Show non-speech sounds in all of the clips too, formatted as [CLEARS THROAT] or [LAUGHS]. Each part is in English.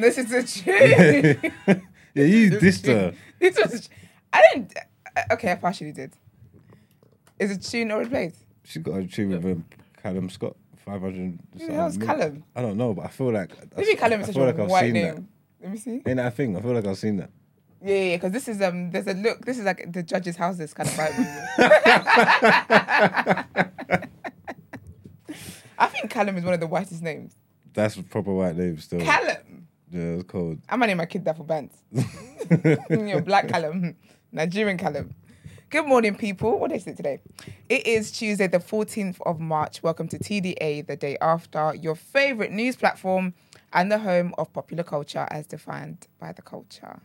This is a tune. [LAUGHS] yeah, you dissed her. this was. I didn't. uh, Okay, I partially did. Is it tune or replaced? She got a tune with um, Callum Scott, 500. Who the hell's Callum? I don't know, but I feel like. Maybe Callum I is such a like I've white name. that. Let me see. Ain't that a thing? I feel like I've seen that. Yeah, yeah, because this is um, there's a look. This is like the judges' houses kind of vibe. [LAUGHS] [LAUGHS] I think Callum is one of the whitest names. That's a proper white name still. Callum. Yeah, it's cold. I'm gonna name my kid that for bands. [LAUGHS] You're black Callum, hmm, Nigerian Callum. Good morning, people. What is it today? It is Tuesday, the 14th of March. Welcome to TDA, the day after, your favorite news platform and the home of popular culture as defined by the culture.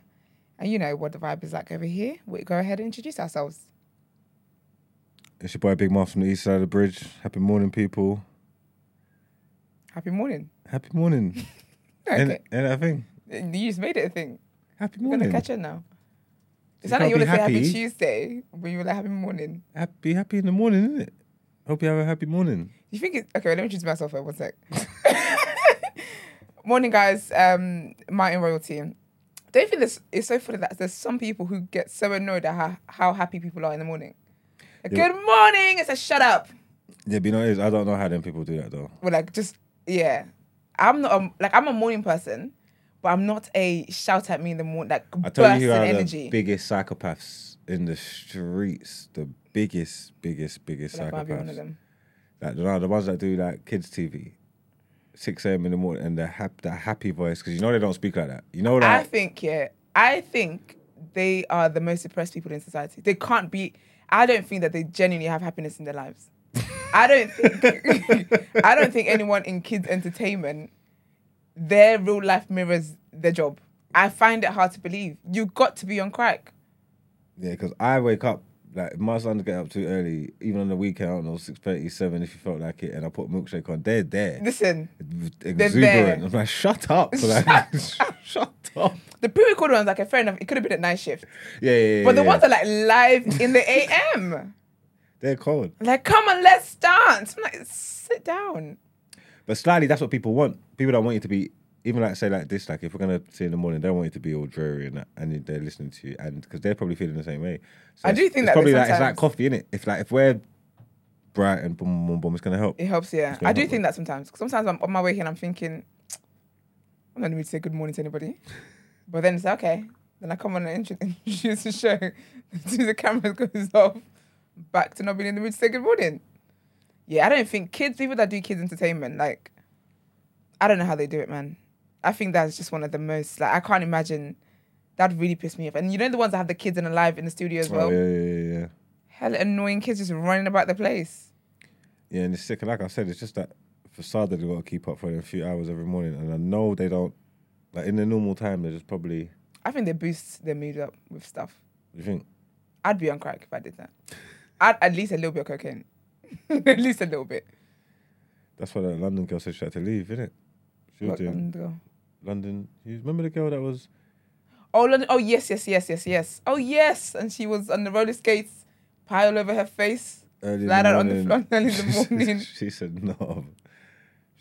And you know what the vibe is like over here. We go ahead and introduce ourselves. It's your boy Big Mouth from the east side of the bridge. Happy morning, people. Happy morning. Happy morning. [LAUGHS] Okay. And, and that thing. You just made it a thing. Happy We're gonna catch it now. It sounded like you want to say happy. Tuesday, but you were like happy morning. Happy, happy in the morning, isn't it? Hope you have a happy morning. You think it's okay? Let me introduce myself for one sec. [LAUGHS] Morning, guys. Um, Martin Royalty. Don't you think this it's so funny that there's some people who get so annoyed at how, how happy people are in the morning. Like, Yeah. Good morning. It's a shut up. Yeah, but you know? I don't know how them people do that though. We're like just yeah. I'm not a, like I'm a morning person, but I'm not a shout at me in the morning like I tell you who are energy. the biggest psychopaths in the streets. The biggest, biggest, biggest like one of psychopaths. them. Like you know, the ones that do like kids TV, six a.m. in the morning, and the hap- that happy voice because you know they don't speak like that. You know what I think, yeah, I think they are the most depressed people in society. They can't be. I don't think that they genuinely have happiness in their lives. I don't think. [LAUGHS] I don't think anyone in kids entertainment, their real life mirrors their job. I find it hard to believe. You got to be on crack. Yeah, because I wake up like my son get up too early, even on the weekend. I don't know six thirty, seven if you felt like it, and I put milkshake on. They're there, Listen, exuberant. there. I'm like, shut up, [LAUGHS] like, [LAUGHS] shut up. the pre-recorded ones, like, fair enough. It could have been at night shift, Yeah, yeah, yeah. but the yeah. ones that are like live in the AM, they're cold. like, come on, let's dance. I'm like, sit down. But slightly, that's what people want. People don't want you to be, even like say like this. Like if we're gonna see in the morning, they don't want you to be all dreary and that, and they're listening to you, and because they're probably feeling the same way. So I do think that probably like it's like sometimes- coffee, innit? If like if we're bright and boom, boom, boom, it's gonna help. It helps, yeah. I do help, think that sometimes. 'Cause sometimes I'm on my way here and I'm thinking, I'm not going to say good morning to anybody. [LAUGHS] But then it's like, okay. Then I come on and introduce [LAUGHS] the show. As [LAUGHS] the camera goes off, back to not being in the mood to say good morning. Yeah, I don't think kids, people that do kids entertainment, like, I don't know how they do it, man. I think that's just one of the most, like, I can't imagine. That'd really piss me off. And you know the ones that have the kids in alive in the studio as oh, well? Oh, yeah, yeah, yeah, yeah. Hell annoying kids just running about the place. Yeah, and it's sick. And like I said, it's just that facade that they've got to keep up for a few hours every morning. And I know they don't, like in the normal time, they're just probably, I think they boost their mood up with stuff. you think, I'd be on crack if I did that. I'd at least a little bit of cocaine. [LAUGHS] at least a little bit. that's why that London girl said she had to leave, innit? She was What, doing girl? London. You remember the girl that was, Oh, London. Oh, yes, yes, yes, yes, yes. Oh, yes. And she was on the roller skates, pile over her face. early in Lie the down on the morning. floor early in the [LAUGHS] morning. [LAUGHS] she said no.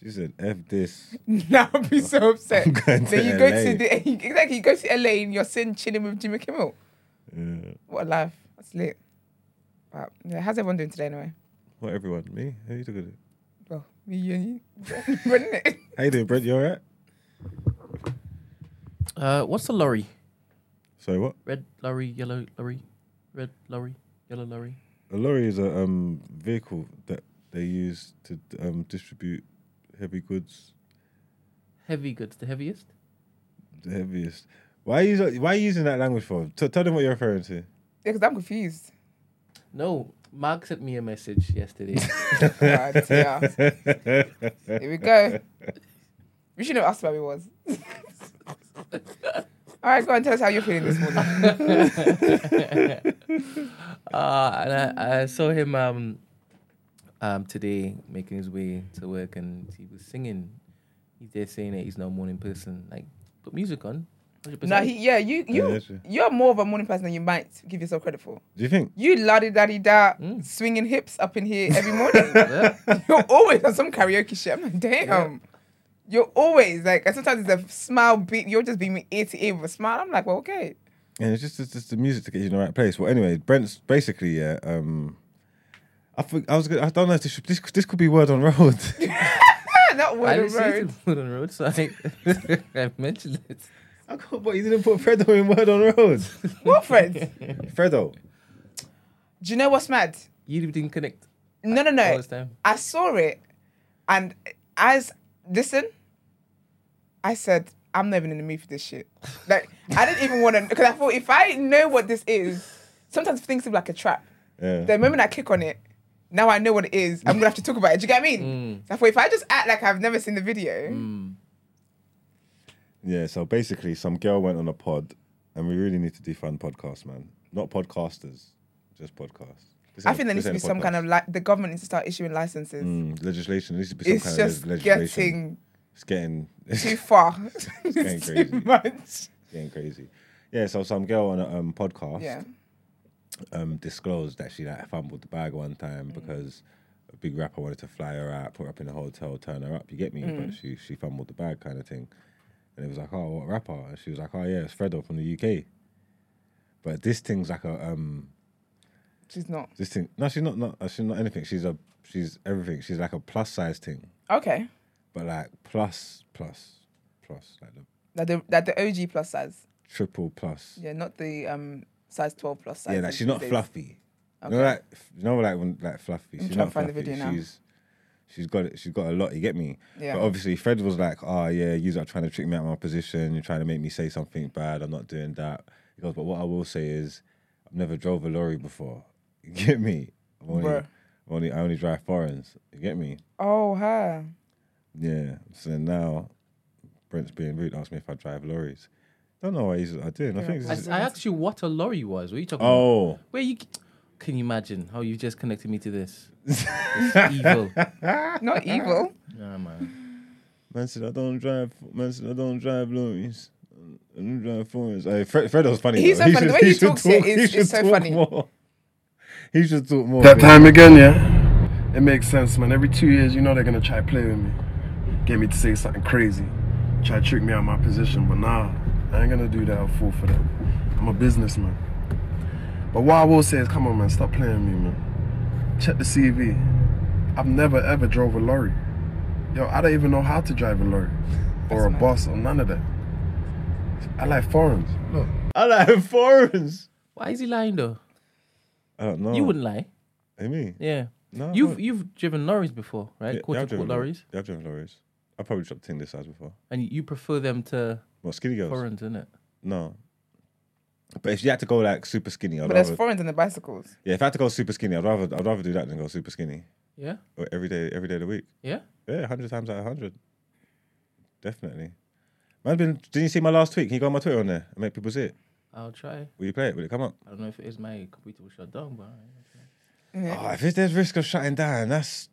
She said F this. now I'd be so upset. I'm going to then you go LA. to the exactly you go to LA and you're sitting chilling with Jimmy Kimmel. Yeah. What a life. That's lit. But yeah, how's everyone doing today anyway? What everyone? Me? How you doing? Well, me, you, and you. [LAUGHS] Running it. How you doing, Brent? You alright? Uh, what's the lorry? Sorry, what? Red lorry, yellow lorry, red lorry, yellow lorry. A lorry is a um vehicle that they use to um distribute heavy goods, Heavy goods, the heaviest. the heaviest. Why are you why are you using that language for? T- tell them what you're referring to. Yeah, because I'm confused. No, Mark sent me a message yesterday. [LAUGHS] Right, yeah. Here we go. We should have asked where he was. [LAUGHS] All right, go and tell us how you're feeling this morning. [LAUGHS] uh, and I, I saw him um, um, today making his way to work, and he was singing. He's there saying that he's no morning person. Like, put music on. 100%. no, he, yeah, you you yeah, you're more of a morning person than you might give yourself credit for. Do you think? You la di da Mm. swinging hips up in here every morning. [LAUGHS] Yeah. [LAUGHS] you're always on some karaoke shit. I'm like, damn. You're always like, and sometimes it's a smile beat. You're just being ear to ear with a smile. I'm like, well, okay. And it's just it's just the music to get you in the right place. Well, anyway, Brent's basically yeah. Um, I think I was gonna, I don't know if this should, this this could be word on road. [LAUGHS] Not I word didn't of say road. to put on road, so I, I mentioned it. I can't, but you didn't put Fredo in word on road. [LAUGHS] What friends? Fredo. Do you know what's mad? You didn't connect No, no, no. I saw it, and as listen, I said I'm not even in the mood for this shit. Like I didn't even want to because I thought if I know what this is, sometimes things seem like a trap. Yeah. The moment I kick on it, now I know what it is. I'm gonna have to talk about it. Do you get what I mean? Mm. So I thought if I just act like I've never seen the video, mm. Yeah, so basically, some girl went on a pod, and we really need to defund podcasts, man. Not podcasters, just podcasts. This I think there needs to be some kind of like the government needs to start issuing licenses. Mm, legislation. There needs to be some It's kind just of le- legislation. getting It's getting [LAUGHS] it's too far. [LAUGHS] [LAUGHS] getting it's crazy. too much. getting crazy. Yeah, so some girl on a um, podcast Yeah. um, disclosed that she like fumbled the bag one time Mm. because a big rapper wanted to fly her out, put her up in a hotel, turn her up. You get me? Mm. But she she fumbled the bag kind of thing. And it was like, oh, what rapper? And she was like, oh yeah, it's Fredo from the UK. But this thing's like a um, She's not. this thing. No, she's not. Not uh, she's not anything. She's a she's everything. She's like a plus size thing, Okay. but like plus plus plus like the That the that the OG plus size. triple plus. Yeah, not the um size twelve plus size. Yeah, like she's not fluffy. You know, like you know, like when like fluffy. I'm She's trying not to find the video now. She's she's got it. She's got a lot. You get me? Yeah. But obviously, Fred was like, "Oh yeah, you are trying to trick me out of my position. You're trying to make me say something bad. I'm not doing that." He goes, "But what I will say is, I've never drove a lorry before. [LAUGHS] You get me? I've only, Bruh. I've only I only drive foreigns. You get me? Oh, her. Yeah. So now, Brent's being rude. Asked me if I drive lorries. Don't know what he's I did. I think I, it's I asked you what a lorry was. What are you talking oh. about? Oh. Where you can you imagine how you just connected me to this? [LAUGHS] It's evil. Not evil. Nah, man. Man said I don't drive. Man said I don't drive lorries. I don't drive foreigns. Hey, Fred, Fredo's funny. He's though. so funny. The way he should talks it is- he is should so talk funny. More. He should talk more. That but- time again, yeah. It makes sense, man. Every two years, you know they're gonna try to play with me, get me to say something crazy, try to trick me out of my position. But nah, I ain't gonna do that. I'll fall for that. I'm a businessman. But what I will say is, come on, man, stop playing me, man. Check the CV. I've never ever drove a lorry. Yo, I don't even know how to drive a lorry or a bus or none of that. I like foreigns. Look, I like foreigns. Why is he lying though? I don't know. You wouldn't lie. Hey, me? Yeah. No. You've don't. you've driven lorries before, right? Yeah, Quarter yeah, I've driven lorries, Yeah, I've driven lorries. I probably dropped thing this size before. and you prefer them to What skinny girls? foreigns, isn't it? No. But if you had to go like super skinny, I'd But there's rather. foreigns on the bicycles. yeah, if I had to go super skinny, I'd rather I'd rather do that than go super skinny Yeah. Or every day every day of the week. Yeah. Yeah, hundred times out of hundred. Definitely. Man, been. Didn't you see my last tweet? Can you go on my Twitter on there and make people see it? I'll try. Will you play it? Will it come up? I don't know if it is my computer will shut down, but Oh, if it's, there's risk of shutting down, that's.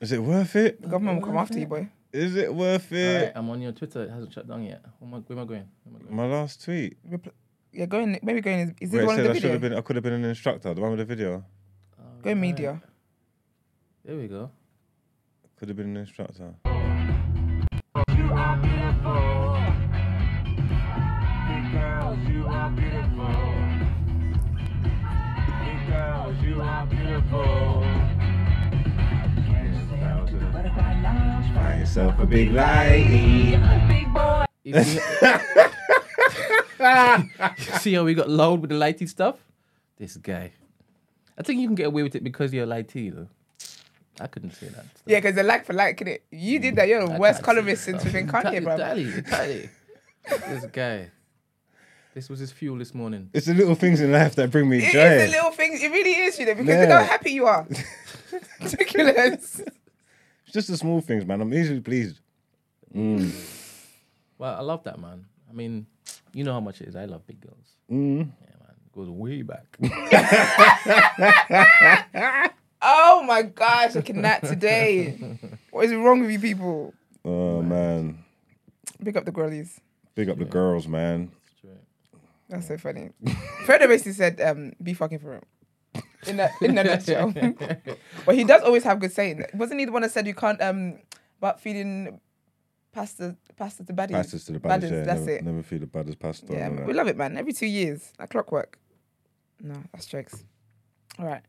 Is it worth it? The government will come after you, boy. Is it worth all it? right, I'm on your Twitter. It hasn't shut down yet. Where am I, where am I going? Where am I going? My last tweet. Repl- Yeah, go in. Maybe go in. Is this Where the it one said with I the should have been. I could have been an instructor. The one with the video. Go in media. There we go. Could have been an instructor. You are beautiful. Big girls, you are beautiful. Big girls, you are beautiful. Find yourself a big light. You see, [LAUGHS] you [LAUGHS] see how we got loud with the lighty stuff? This guy. I think you can get away with it because you're lighty, though. I couldn't say that. stuff. Yeah, because they're like for like, it You did that. You're the I worst can't colorist since stuff. we've been Kanye, bro. Entirely, entirely. this guy. This was his fuel this morning. It's the little things in life that bring me It joy. is the little things. It really is, you know, because look how happy you are. [LAUGHS] Ridiculous. It's just the small things, man. I'm easily pleased. Mm. Well, I love that, man. I mean, you know how much it is. I love big girls. Mm. Yeah, man. It goes way back. [LAUGHS] Oh my gosh, I cannot today. What is wrong with you people? Oh man, Pick up the girlies. big up the girls, man. That's so funny. [LAUGHS] Fredo basically said, um, be fucking for him. In a, in a nutshell. [LAUGHS] but he does always have good saying. Wasn't he the one that said you can't, um, but feeding pasta, pasta to baddies. Passes to the baddest. Baddest, Yeah, that's never, it. never feel the baddest pasta. Yeah, we that. love it, man. Every two years, like clockwork. No, that's jokes. All right,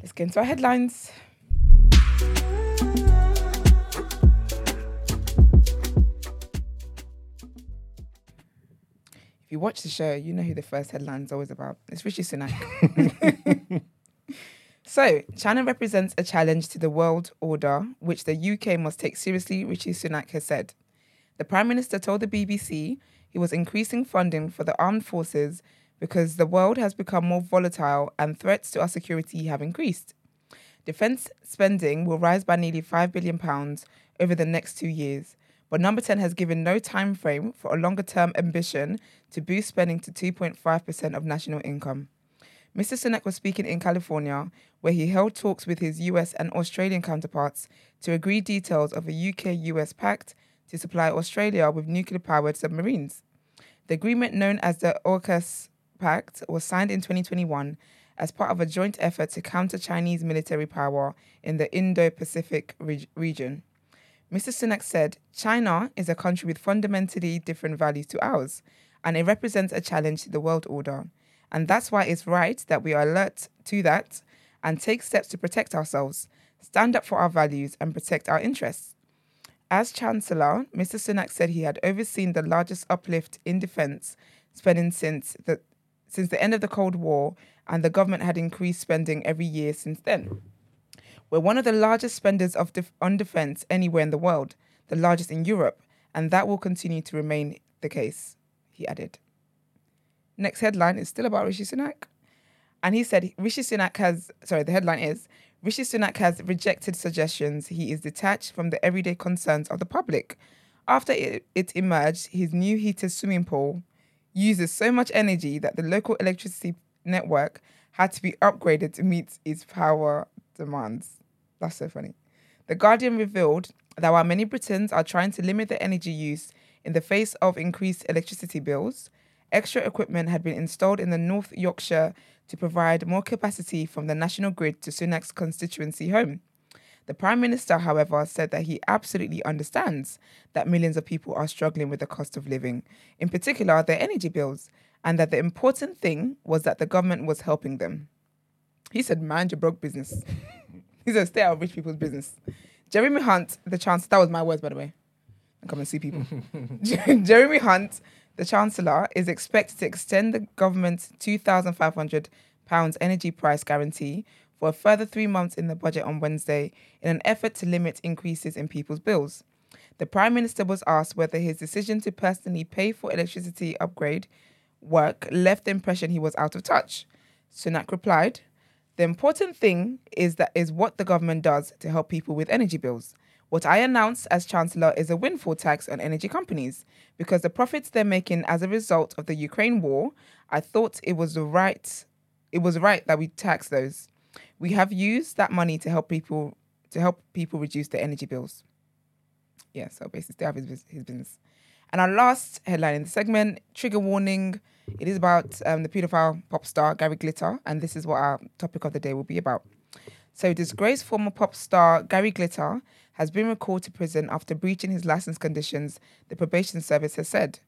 let's get into our headlines. If you watch the show, you know who the first headline is always about. It's Rishi Sunak. [LAUGHS] so, China represents a challenge to the world order, which the UK must take seriously, Rishi Sunak has said. The Prime Minister told the BBC he was increasing funding for the armed forces because the world has become more volatile and threats to our security have increased. Defence spending will rise by nearly £5 billion over the next two years, but Number 10 has given no time frame for a longer term ambition to boost spending to 2.5% of national income. Mr. Sunak was speaking in California, where he held talks with his US and Australian counterparts to agree details of a UK US pact to supply Australia with nuclear powered submarines. The agreement, known as the AUKUS Pact, was signed in 2021 as part of a joint effort to counter Chinese military power in the Indo Pacific reg- region. Mr. Sunak said China is a country with fundamentally different values to ours, and it represents a challenge to the world order. And that's why it's right that we are alert to that and take steps to protect ourselves, stand up for our values, and protect our interests. As Chancellor, Mr. Sunak said he had overseen the largest uplift in defence spending since the since the end of the Cold War, and the government had increased spending every year since then. We're one of the largest spenders of def- on defence anywhere in the world, the largest in Europe, and that will continue to remain the case, he added. Next headline is still about Rishi Sunak. And he said Rishi Sunak has, sorry, the headline is Rishi Sunak has rejected suggestions he is detached from the everyday concerns of the public. After it, it emerged, his new heated swimming pool uses so much energy that the local electricity network had to be upgraded to meet its power demands. That's so funny. The Guardian revealed that while many Britons are trying to limit their energy use in the face of increased electricity bills, extra equipment had been installed in the North Yorkshire to provide more capacity from the national grid to Sunak's constituency home. The Prime Minister, however, said that he absolutely understands that millions of people are struggling with the cost of living, in particular their energy bills, and that the important thing was that the government was helping them. He said, mind your broke business. [LAUGHS] he said, stay out of rich people's business. Jeremy Hunt, the chance that was my words, by the way. Come and see people. [LAUGHS] Jeremy Hunt, the Chancellor, is expected to extend the government's £2,500 energy price guarantee for a further three months in the budget on Wednesday in an effort to limit increases in people's bills. The Prime Minister was asked whether his decision to personally pay for electricity upgrade work left the impression he was out of touch. Sunak replied, the important thing is that is what the government does to help people with energy bills. What I announced as Chancellor is a windfall tax on energy companies because the profits they're making as a result of the Ukraine war, I thought it was the right it was right that we tax those. We have used that money to help people to help people reduce their energy bills. Yeah, so basically out of his, his business. And our last headline in the segment, trigger warning. It is about um, the paedophile pop star Gary Glitter, and this is what our topic of the day will be about. So, disgraced former pop star Gary Glitter has been recalled to prison after breaching his license conditions, the probation service has said.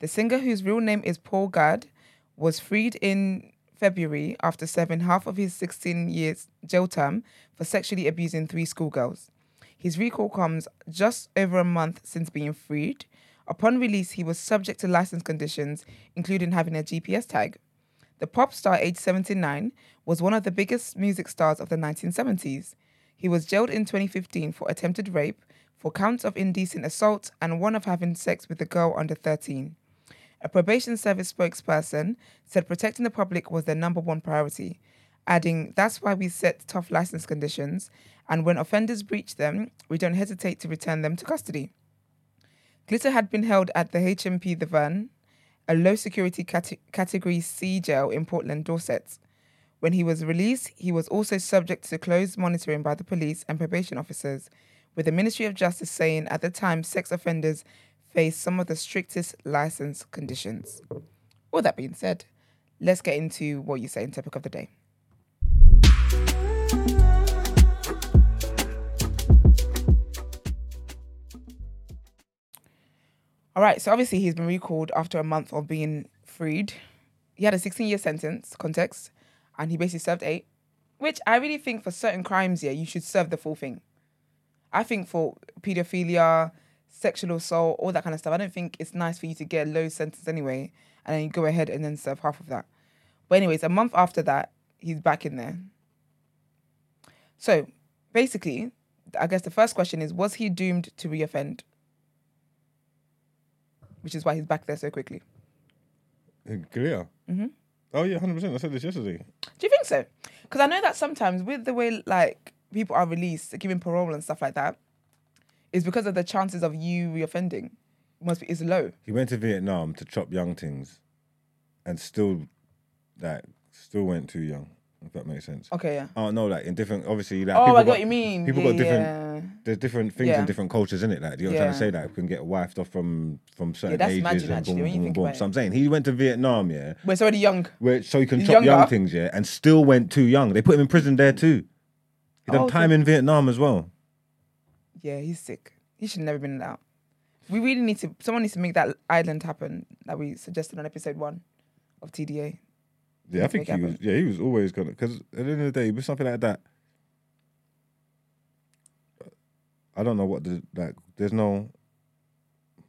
The singer, whose real name is Paul Gadd, was freed in February after serving half of his 16 years jail term for sexually abusing three schoolgirls. His recall comes just over a month since being freed. Upon release, he was subject to license conditions, including having a GPS tag. The pop star, aged 79, was one of the biggest music stars of the 1970s. He was jailed in 2015 for attempted rape, for counts of indecent assault, and one of having sex with a girl under 13. A probation service spokesperson said protecting the public was their number one priority, adding, That's why we set tough license conditions, and when offenders breach them, we don't hesitate to return them to custody. Glitter had been held at the HMP The Verne, a low security cate- category C jail in Portland, Dorset. When he was released, he was also subject to close monitoring by the police and probation officers, with the Ministry of Justice saying at the time sex offenders face some of the strictest license conditions. All that being said, let's get into what you say in topic of the day. All right, so obviously he's been recalled after a month of being freed. He had a 16 year sentence, context, and he basically served eight, which I really think for certain crimes, yeah, you should serve the full thing. I think for pedophilia, sexual assault, all that kind of stuff, I don't think it's nice for you to get a low sentence anyway, and then you go ahead and then serve half of that. But, anyways, a month after that, he's back in there. So, basically, I guess the first question is Was he doomed to reoffend? Which is why he's back there so quickly. Clear. Mm-hmm. Oh yeah, hundred percent. I said this yesterday. Do you think so? Because I know that sometimes with the way like people are released, given parole and stuff like that, is because of the chances of you reoffending must be is low. He went to Vietnam to chop young things, and still, like, still went too young. If that makes sense. Okay, yeah. Oh no, like in different. Obviously, like Oh, I got what you mean. People Yeah, got different. yeah. There's different things Yeah. in different cultures, in it. Like you're trying to say that we can get wifed off from from certain that's ages imagine, and actually, boom, you boom, think boom. So. I'm saying he went to Vietnam, yeah, But it's already young. where so he can He's chop young things, yeah, and still went too young. They put him in prison there too. He done Oh, so- time in Vietnam as well. Yeah, he's sick. He should never been out. We really need to. Someone needs to make that island happen that we suggested on episode one of TDA. Yeah, I think he was. Yeah, he was always gonna. Because at the end of the day, with something like that, I don't know what the like. There's no.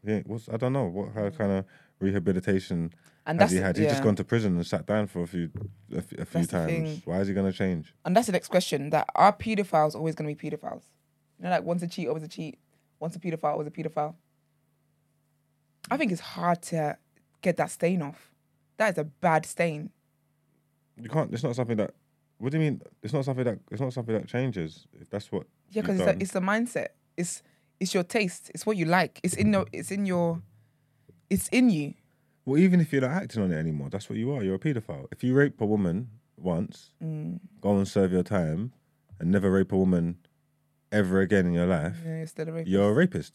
Yeah, what's I don't know what how kind of rehabilitation And has he had. He's just gone to prison and sat down for a few a, f- a few times. Why is he gonna change? And that's the next question: that are pedophiles always going to be pedophiles? You know, like once a cheat, always a cheat. Once a pedophile, always a pedophile. I think it's hard to get that stain off. That is a bad stain. You can't. It's not something that. What do you mean? It's not something that. It's not something that changes. If that's what. Yeah, because it's, a- it's the mindset. It's it's your taste. It's what you like. It's in your. It's in your. It's in you. Well, even if you're not acting on it anymore, that's what you are. You're a paedophile. If you rape a woman once, Mm. go and serve your time, and never rape a woman ever again in your life, Yeah, you're still a rapist. you're a rapist.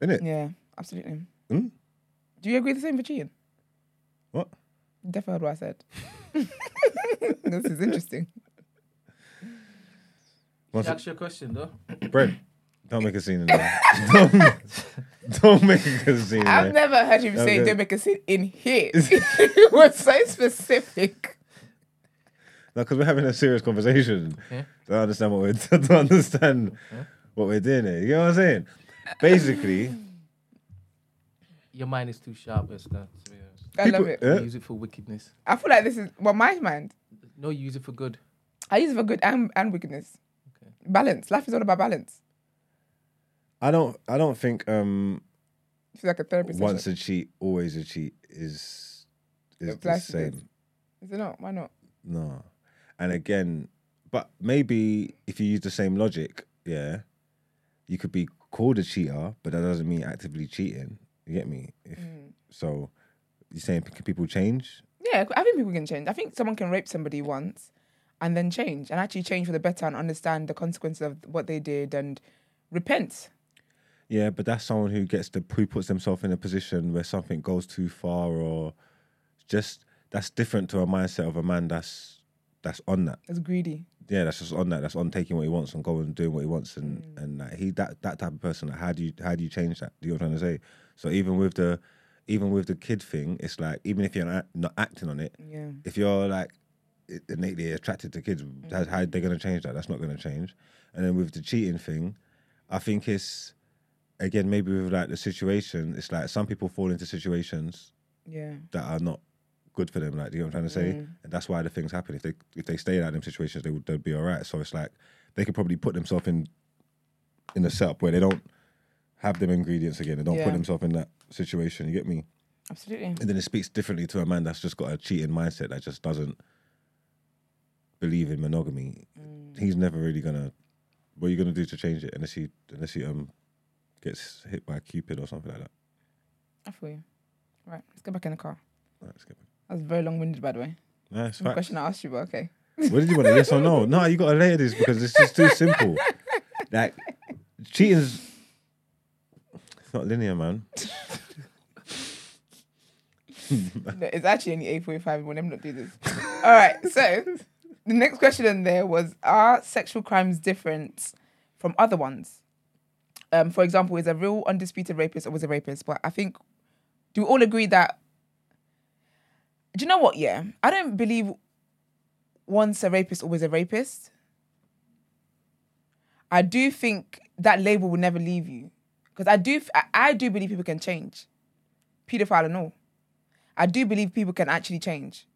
Isn't it? Yeah, absolutely. Hmm? Do you agree the same for cheating? What? You Definitely heard what I said. [LAUGHS] this is interesting. Once That's your question, though. Brent, don't make a scene in there. don't, don't make a scene in I've there. never heard him No, say good. don't make a scene in here. [LAUGHS] it was so specific. No, because we're having a serious conversation. Okay. Don't understand what we're [LAUGHS] don't understand what we're doing here. You know what I'm saying? Basically, Your mind is too sharp, Esther. To be honest. I People- love it. Yeah. Use it for wickedness. I feel like this is well, my mind. No, use it for good. I use it for good and, and wickedness. Okay. Balance. Life is all about balance. I don't. I don't think um, It's like a therapy session. once a cheat, always a cheat is is the applies to this. same. Is it not? Why not? No. And again, but maybe if you use the same logic, yeah, you could be called a cheater, but that doesn't mean actively cheating. You get me? If Mm. so, you're saying can people change? Yeah, I think people can change. I think someone can rape somebody once and then change and actually change for the better and understand the consequences of what they did and repent. Yeah, but that's someone who gets to who puts themselves in a position where something goes too far, or just that's different to a mindset of a man that's that's on that. It's greedy. yeah, that's just on that. That's on taking what he wants and going and doing what he wants, and Mm. and like, he that that type of person. Like, how do you how do you change that? Do you know what I'm trying to say? So even with the even with the kid thing, it's like even if you're not, not acting on it, Yeah. if you're like innately attracted to kids, how, how they're gonna change that? That's not gonna change. And then with the cheating thing, I think it's again maybe with like the situation. It's like some people fall into situations Yeah. that are not good for them. Like, do you know what I'm trying to say? Mm. And that's why the things happen. If they if they stay out of them situations, they would they'd be all right. So it's like they could probably put themselves in in a setup where they don't have them ingredients again. They don't Yeah. put themselves in that situation. You get me? Absolutely. And then it speaks differently to a man that's just got a cheating mindset that just doesn't believe in monogamy. Mm. He's never really gonna. What are you gonna do to change it unless he unless he um gets hit by a cupid or something like that? I feel you. Right, let's get back in the car. All right, let's get back. That was very long winded, by the way. Nice. The question I asked you, but okay. What did you want? A yes or no? [LAUGHS] No, you got to later this because it's just too simple. [LAUGHS] Like cheating's it's not linear, man. [LAUGHS] No, it's actually only 8.45 when I'm not do this. All right, so the next question in there was Are sexual crimes different from other ones? um, for example, is a real undisputed rapist or was a rapist. But I think, do we all agree that? Do you know what? Yeah, I don't believe once a rapist, always a rapist. I do think that label will never leave you because I do, I, I do believe people can change, pedophile and all. I do believe people can actually change,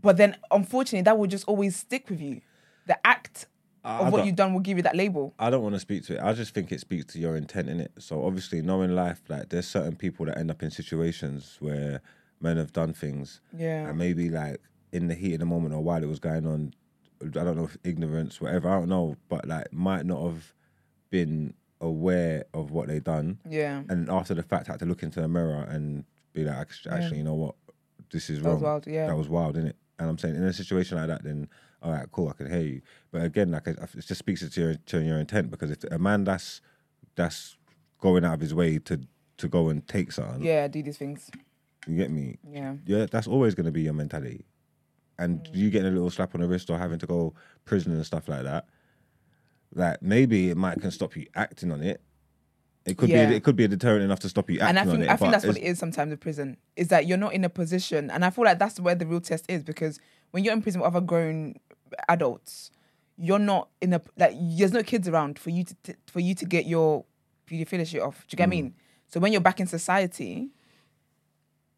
but then unfortunately, that will just always stick with you. The act I of what you've done will give you that label. I don't want to speak to it. I just think it speaks to your intent in it. So obviously, knowing life, like there's certain people that end up in situations where men have done things, Yeah. and maybe like in the heat of the moment or while it was going on, I don't know if ignorance, whatever, I don't know, but like might not have been aware of what they done, Yeah. and after the fact had to look into the mirror and be like, actually, actually you know what, this is That wrong. was wild, yeah. That was wild, innit? And I'm saying in a situation like that, then all right, cool, I can hear you. But again, like it it just speaks to your to your intent because if a man that's that's going out of his way to to go and take something, Yeah, do these things. you get me? Yeah. Yeah, that's always going to be your mentality. And mm. you getting a little slap on the wrist or having to go prison and stuff like that, like maybe it might can stop you acting on it. It could Yeah. be it could be a deterrent enough to stop you acting on it. and I think on it. I think that's what it's- sometimes in prison is that you're not in a position, and I feel like that's where the real test is because when you're in prison with other grown adults, you're not in a like there's no kids around for you to, to for you to get your for you to finish it off. Do you get what I Mm. mean? So when you're back in society,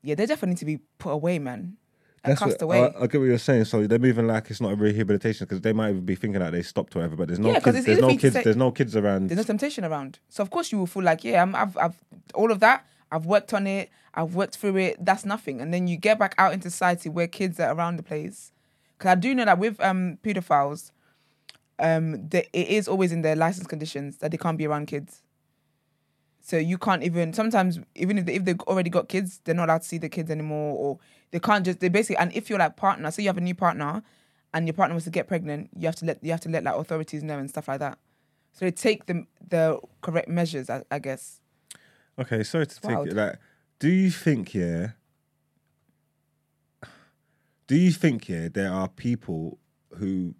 yeah, they definitely need to be put away, man. That's cast what, away. I, I get what you're saying. So they're moving like it's not a rehabilitation because they might even be thinking that they stopped or whatever. But there's no Yeah, kids. There's no for you to kids. say- There's no kids around. There's no temptation around. So of course you will feel like, yeah, I'm, I've, I've all of that. I've worked on it. I've worked through it. That's nothing. And then you get back out into society where kids are around the place. Because I do know that with um pedophiles, um, the, it is always in their license conditions that they can't be around kids. So you can't even sometimes even if they, if they've already got kids, they're not allowed to see the kids anymore, or they can't just they basically. And if you're like partner, say you have a new partner, and your partner was to get pregnant, you have to let you have to let like authorities know and stuff like that. So they take the the correct measures, I, I guess. Okay, sorry to take it. Like, do you think yeah? Do you think yeah there are people who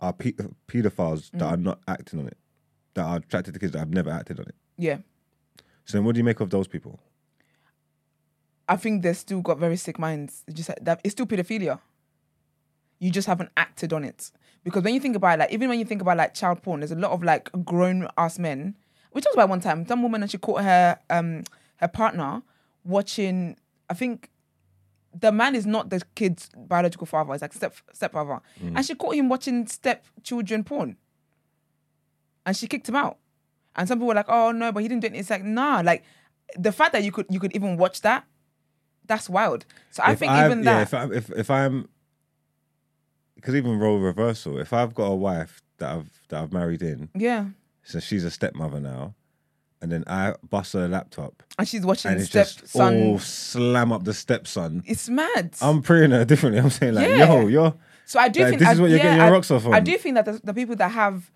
are pe- pedophiles that Mm. are not acting on it, that are attracted to kids that have never acted on it? Yeah, So then, what do you make of those people? I think they've still got very sick minds. It's just that it's still pedophilia. You just haven't acted on it because when you think about it, like even when you think about like child porn, there's a lot of like grown ass men. We talked about one time some woman and she caught her um her partner watching. I think the man is not the kid's biological father; it's like step stepfather, and she caught him watching step children porn, and she kicked him out. And some people were like, "Oh no, but he didn't do it." It's like, nah, like the fact that you could you could even watch that, that's wild. So I If think I've- even yeah, that, if, I, if if I'm, because even role reversal. If I've got a wife that I've that I've married in, yeah, so she's a stepmother now, and then I bust her laptop, and she's watching and it's just stepson. all slam up the stepson. It's mad. I'm preying her differently. I'm saying like, Yeah. yo, you're so I do like, think this I, is what you're yeah, getting your I, rocks off on. I do think that the, the people that have,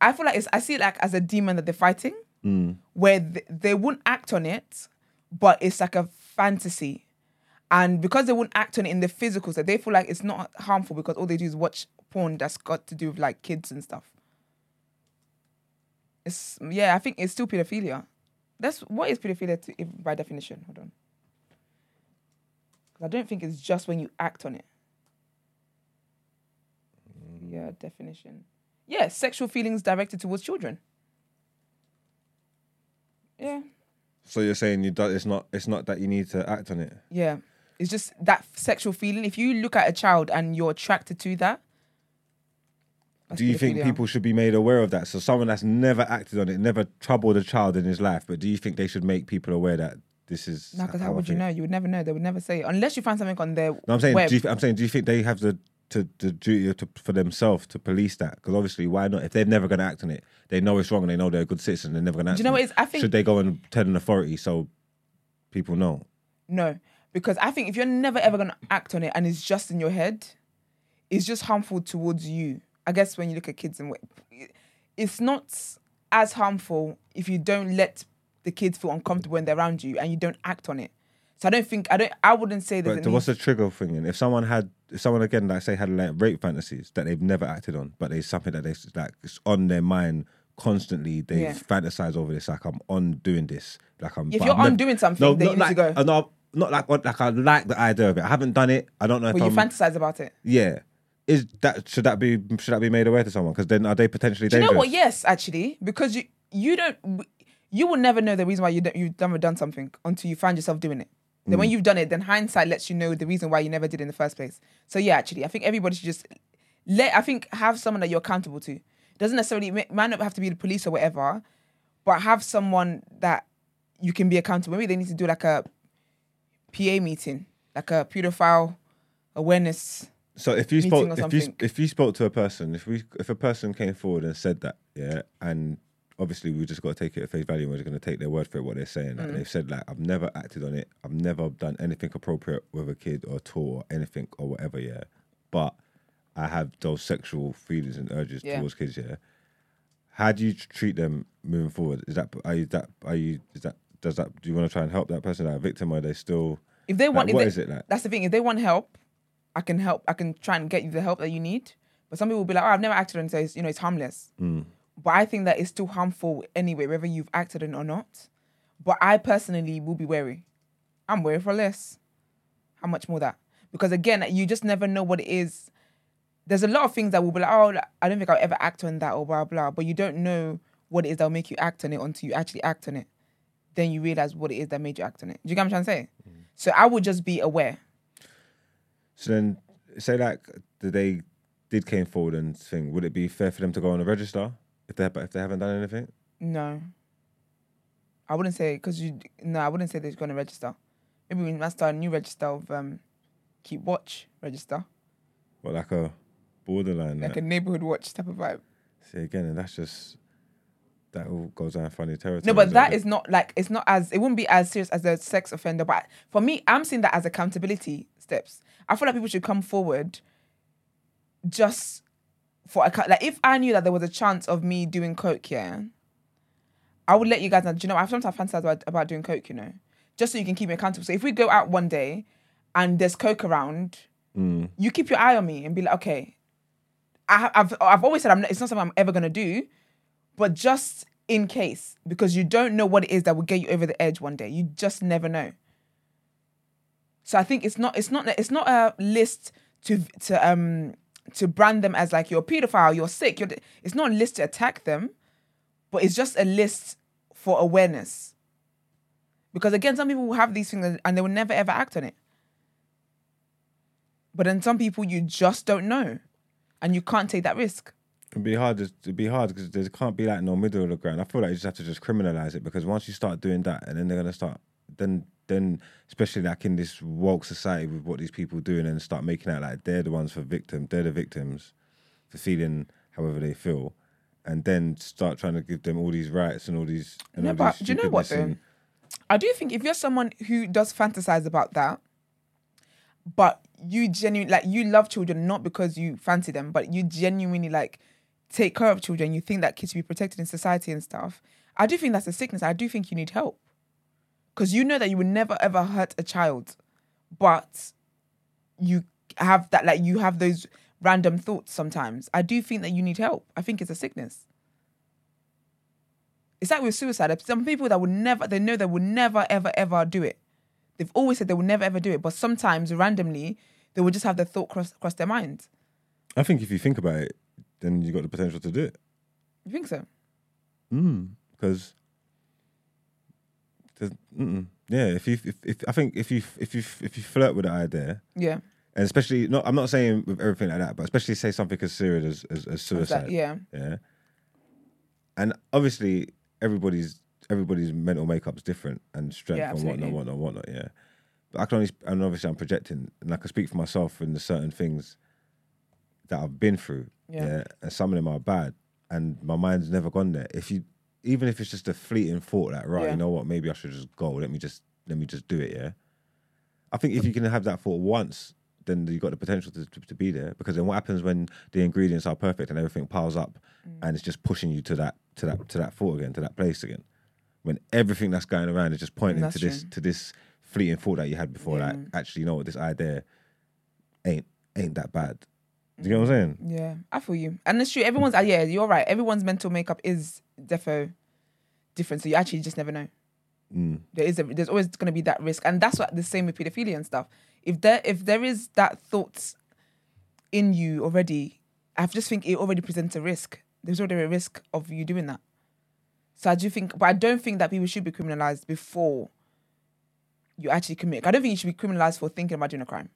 I feel like it's I see it like as a demon that they're fighting, Mm. where they, they wouldn't act on it, but it's like a fantasy. And because they won't act on it in the physical, so they feel like it's not harmful because all they do is watch porn that's got to do with like kids and stuff. It's yeah, I think it's still pedophilia. That's what is pedophilia to, if, by definition. Hold on. I don't think it's just when you act on it. Yeah, definition. Yeah, sexual feelings directed towards children. Yeah. So you're saying you don't, it's not it's not that you need to act on it. Yeah. It's just that sexual feeling. If you look at a child and you're attracted to that, Do you think people should be made aware of that? So someone that's never acted on it, never troubled a child in his life, but do you think they should make people aware that this is? No, because how I would you know? You would never know. They would never say unless you find something on their No, I'm saying. you, I'm saying. Do you think they have the to the duty to, for themselves to police that? Because obviously, why not? If they're never going to act on it, they know it's wrong and they know they're a good citizen. They're never going to. Do you know what it is? I think- should they go and tell an authority so people know? No, because I think if you're never ever gonna act on it and it's just in your head, it's just harmful towards you. I guess when you look at kids and it's not as harmful if you don't let the kids feel uncomfortable when they're around you and you don't act on it. So I don't think I don't. I wouldn't say there's But a what's need- the trigger thing? And if someone had, if someone again, like say, had like rape fantasies that they've never acted on, but there's something that they like it's on their mind constantly they Yeah. fantasize over this, like I'm on doing this, like I'm. If you're I'm on never- doing something, no, then not you need like, to go. uh, no, not like like I like the idea of it. I haven't done it. I don't know if But you I'm. fantasize about it. yeah, is that should that be should that be made aware to someone? Because then are they potentially Do you dangerous? know what? Yes, actually, because you you don't you will never know the reason why you don't, you've never done something until you find yourself doing it. Then Mm. when you've done it, then hindsight lets you know the reason why you never did it in the first place. So yeah, actually, I think everybody should just let. I think have someone that you're accountable to. Doesn't necessarily might not have to be the police or whatever, but have someone that you can be accountable. Maybe they need to do like a PA meeting, like a pedophile awareness. So if you spoke, if you if you spoke to a person, if we if a person came forward and said that, yeah, and obviously we've just got to take it at face value. and We're just going to take their word for it, what they're saying. Mm. They've said, like I've never acted on it. I've never done anything appropriate with a kid or at all or anything or whatever. Yeah, but I have those sexual feelings and urges Yeah. towards kids. Yeah, how do you treat them moving forward? Is that are you that are you is that does that do you want to try and help that person, like victim, or are they still? If they want, Like, if what they- is it like? That's the thing. If they want help, I can help. I can try and get you the help that you need. But some people will be like, "Oh, I've never acted on it, so it's, you know, it's harmless." Mm. But I think that it's still harmful anyway, whether you've acted on it or not. But I personally will be wary. I'm wary for less. How much more that? Because again, you just never know what it is. There's a lot of things that will be like, "Oh, I don't think I'll ever act on that," or blah blah. But you don't know what it is that'll make you act on it until you actually act on it. Then you realize what it is that made you act on it. Do you get what I'm trying to say? Mm. So I would just be aware. So then, say like the they did came forward and thing. Would it be fair for them to go on a register if they if they haven't done anything? No. I wouldn't say because you no, I wouldn't say they're going to register. Maybe we must start a new register of um, keep watch register, But like a borderline. like Like a neighborhood watch type of vibe. See again, and that's just that all goes down funny territory. No, but that it? is not like it's not as it wouldn't be as serious as a sex offender. But for me, I'm seeing that as accountability steps. I feel like people should come forward just for account. Like if I knew that there was a chance of me doing coke, yeah, I would let you guys know. Do you know? I've sometimes fantasized about, about doing coke, you know, just so you can keep me accountable. So if we go out one day and there's coke around, Mm. you keep your eye on me and be like, okay, I, ha- I've I've always said I'm not, it's not something I'm ever gonna do, but just in case because you don't know what it is that will get you over the edge one day. You just never know. So I think it's not it's not it's not a list to to um to brand them as like you're a pedophile, you're sick. You're, it's not a list to attack them, but it's just a list for awareness. Because again, some people will have these things and- they will never ever act on it. But then some people you just don't know, and you can't take that risk. It'd be hard. It'd be hard because there can't be like no middle of the ground. I feel like you just have to just criminalize it because once you start doing that, and then they're gonna start, then then especially like in this woke society with what these people do, and then start making out like they're the ones for victim, they're the victims for feeling however they feel, and then start trying to give them all these rights and all these. And No, all but do you know what though? I do think if you're someone who does fantasize about that, but you genuinely like you love children not because you fancy them, but you genuinely like take care of children. You think that kids should be protected in society and stuff. I do think that's a sickness. I do think you need help because you know that you would never ever hurt a child, but you have that like you have those random thoughts sometimes. I do think that you need help. I think it's a sickness. It's like with suicide. Some people that would never, they know they would never, ever, ever do it. They've always said they would never, ever do it. But sometimes, randomly, they will just have the thought cross, cross their mind. I think if you think about it, then you got the potential to do it. You think so? Mm, because. Yeah, if you if, if I think if you if you if you flirt with the idea, Yeah. and especially not, I'm not saying with everything like that, but especially say something as serious as as, as suicide. that- yeah. yeah. And obviously, everybody's everybody's mental makeup's different and strength Yeah, and whatnot, whatnot, whatnot. Yeah. But I can only, and obviously I'm projecting, and I can speak for myself and the certain things that I've been through. Yeah. Yeah. And some of them are bad, and my mind's never gone there. If you, even if it's just a fleeting thought, like right, Yeah. you know what, maybe I should just go. Let me just, let me just do it. Yeah. I think if you can have that thought once, then you've got the potential to, to, to be there. Because then what happens when the ingredients are perfect and everything piles up, Mm. and it's just pushing you to that to that to that thought again, to that place again. When everything that's going around is just pointing That's to this to this fleeting thought that you had before, Yeah. like actually, you know what, this idea ain't ain't that bad. Do you know what I'm saying? Yeah, I feel you, and it's true. Everyone's uh, yeah, you're right. Everyone's mental makeup is defo different, so you actually just never know. Mm. There is a, there's always going to be that risk, and that's what the same with pedophilia and stuff. If there if there is that thoughts in you already, I just think it already presents a risk. There's already a risk of you doing that. So I do think, but I don't think that people should be criminalized before you actually commit. I don't think you should be criminalized for thinking about doing a crime,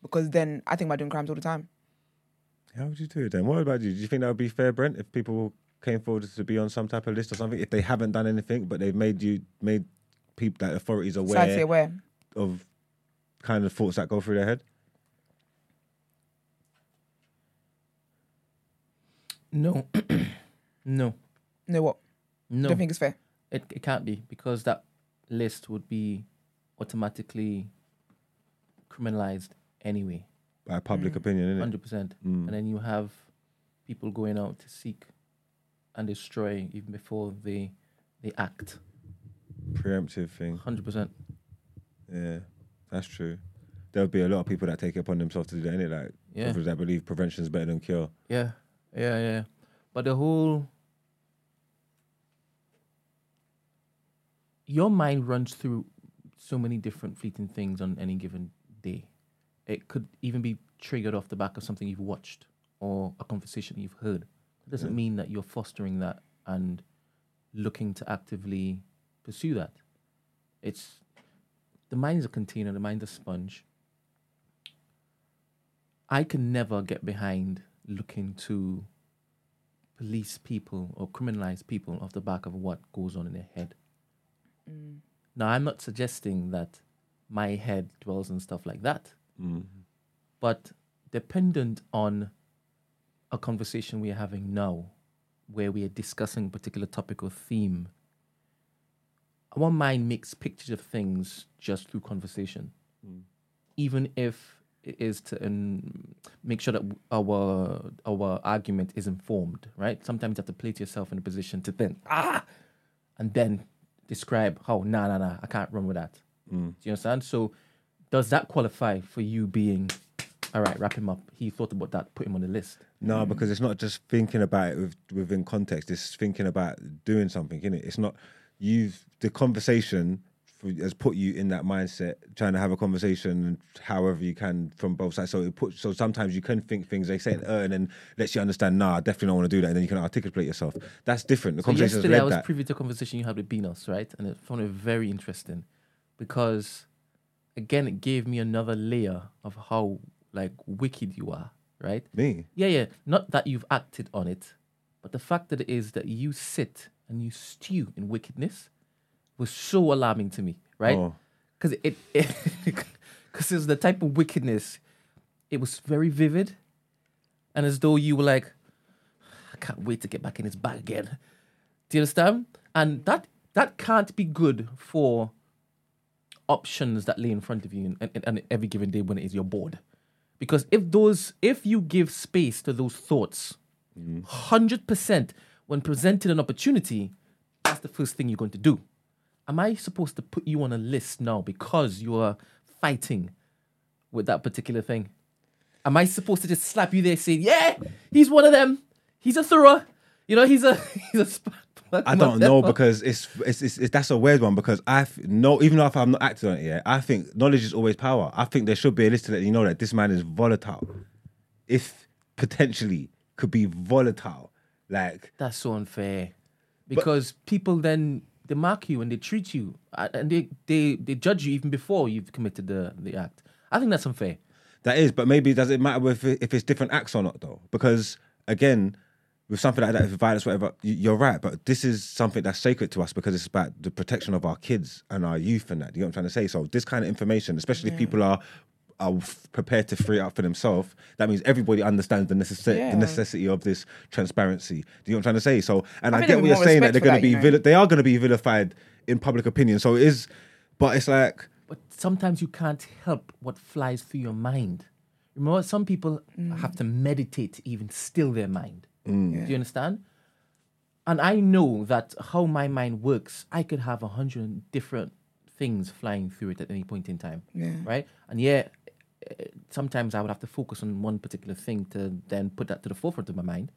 because then I think about doing crimes all the time. How would you do it then? What about you? Do you think that would be fair, Brent, if people came forward to be on some type of list or something? If they haven't done anything, but they've made you made people that authorities aware Society aware. of kind of thoughts that go through their head? No, [CLEARS THROAT] no, No, what? no. Don't think it's fair. It, it can't be because that list would be automatically criminalized anyway, By public opinion, innit? hundred percent. Mm. And then you have people going out to seek and destroy even before the they act. Preemptive thing. Hundred percent. Yeah, that's true. There'll be a lot of people that take it upon themselves to do that, innit? Like, Yeah. that believe prevention is better than cure. Yeah, yeah, yeah. But the whole your mind runs through so many different fleeting things on any given day. It could even be triggered off the back of something you've watched or a conversation you've heard. It doesn't Yeah. mean that you're fostering that and looking to actively pursue that. It's the mind is a container, the mind's a sponge. I can never get behind looking to police people or criminalize people off the back of what goes on in their head. Now, I'm not suggesting that my head dwells on stuff like that, Mm. but dependent on a conversation we are having now, where we are discussing a particular topic or theme, our mind makes pictures of things just through conversation, even if it is to um, make sure that our our argument is informed. Right? Sometimes you have to place yourself in a position to think ah, and then describe how nah nah nah I can't run with that. Do you understand? So, does that qualify for you being all right? Wrap him up. He thought about that. Put him on the list. No, because it's not just thinking about it with, within context. It's thinking about doing something, innit? It's not you've the conversation for, has put you in that mindset, trying to have a conversation however you can from both sides. So it puts so sometimes you can think things they say, uh, and then lets you understand. Nah, I definitely don't want to do that, and then you can articulate yourself. That's different. The So conversation has yesterday I was that. privy to a conversation you had with Benos, right? And I found it very interesting because, again, it gave me another layer of how like wicked you are, right? Me, Yeah, yeah. Not that you've acted on it, but the fact that it is that you sit and you stew in wickedness was so alarming to me, right? Oh. Because it, because [LAUGHS] it was the type of wickedness. It was very vivid, and as though you were like, I can't wait to get back in his bag again. Do you understand? And that that can't be good for options that lay in front of you and, and, and every given day when it is you're bored. Because if those if you give space to those thoughts, hundred percent when presented an opportunity, that's the first thing you're going to do. Am I supposed to put you on a list now because you are fighting with that particular thing? Am I supposed to just slap you there saying, Yeah, he's one of them. He's a thorough. You know, he's a [LAUGHS] he's a sp- I don't know because it's, it's it's, it's that's a weird one because I f- no even though if I'm not acting on it yet, I think knowledge is always power. I think there should be a list to let you know that this man is volatile, if potentially could be volatile. Like That's so unfair. Because people then they mark you and they treat you uh, and they, they, they judge you even before you've committed the, the act. I think that's unfair. that is, but maybe does it matter if if it's different acts or not though? Because again, with something like that, if violence, whatever, you- you're right. But this is something that's sacred to us because it's about the protection of our kids and our youth and that. You know what I'm trying to say? So this kind of information, especially if people are are f- prepared to free it up for themselves, that means everybody understands the, necessi- Yeah. the necessity of this transparency. Do you know what I'm trying to say? So, and I I, get there'd what you're saying that they're going to be you know? vil- they are going to be vilified in public opinion. So it is, but it's like But sometimes you can't help what flies through your mind. Remember, some people mm. have to meditate to even still their mind. Do you understand? And I know that how my mind works, I could have a hundred different things flying through it at any point in time. Yeah. Right? And yeah, uh, sometimes I would have to focus on one particular thing to then put that to the forefront of my mind.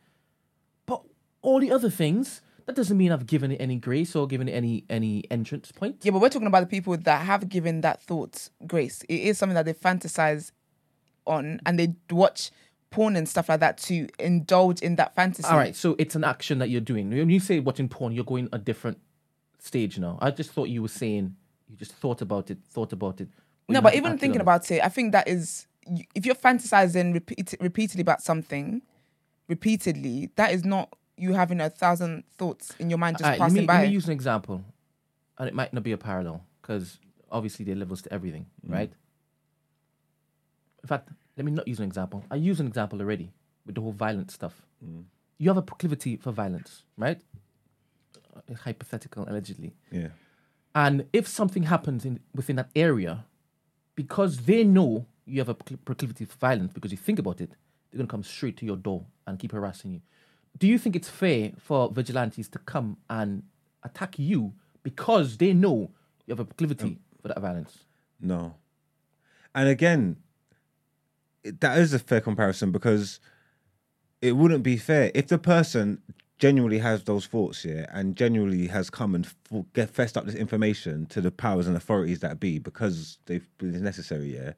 But all the other things, that doesn't mean I've given it any grace or given it any any entrance point. Yeah, but we're talking about the people that have given that thought grace. It is something that they fantasize on and they watch porn and stuff like that to indulge in that fantasy. All right, so it's an action that you're doing. When you say watching porn, you're going a different stage now. I just thought you were saying you just thought about it, thought about it. No, but even thinking about it, I think that is if you're fantasizing repeat, repeatedly about something, repeatedly, that is not you having a thousand thoughts in your mind just Alright, let passing me, by. Let me use an example, and it might not be a parallel because obviously there are levels to everything, mm. right? In fact, let me not use an example. I use an example already with the whole violent stuff. You have a proclivity for violence, right? Uh, Hypothetical, allegedly. Yeah. And if something happens in within that area, because they know you have a proclivity for violence, because you think about it, they're gonna come straight to your door and keep harassing you. Do you think it's fair for vigilantes to come and attack you because they know you have a proclivity for that violence? No. And again, that is a fair comparison because it wouldn't be fair if the person genuinely has those thoughts, yeah, and genuinely has come and f- get fessed up this information to the powers and authorities that be because they've been necessary, yeah.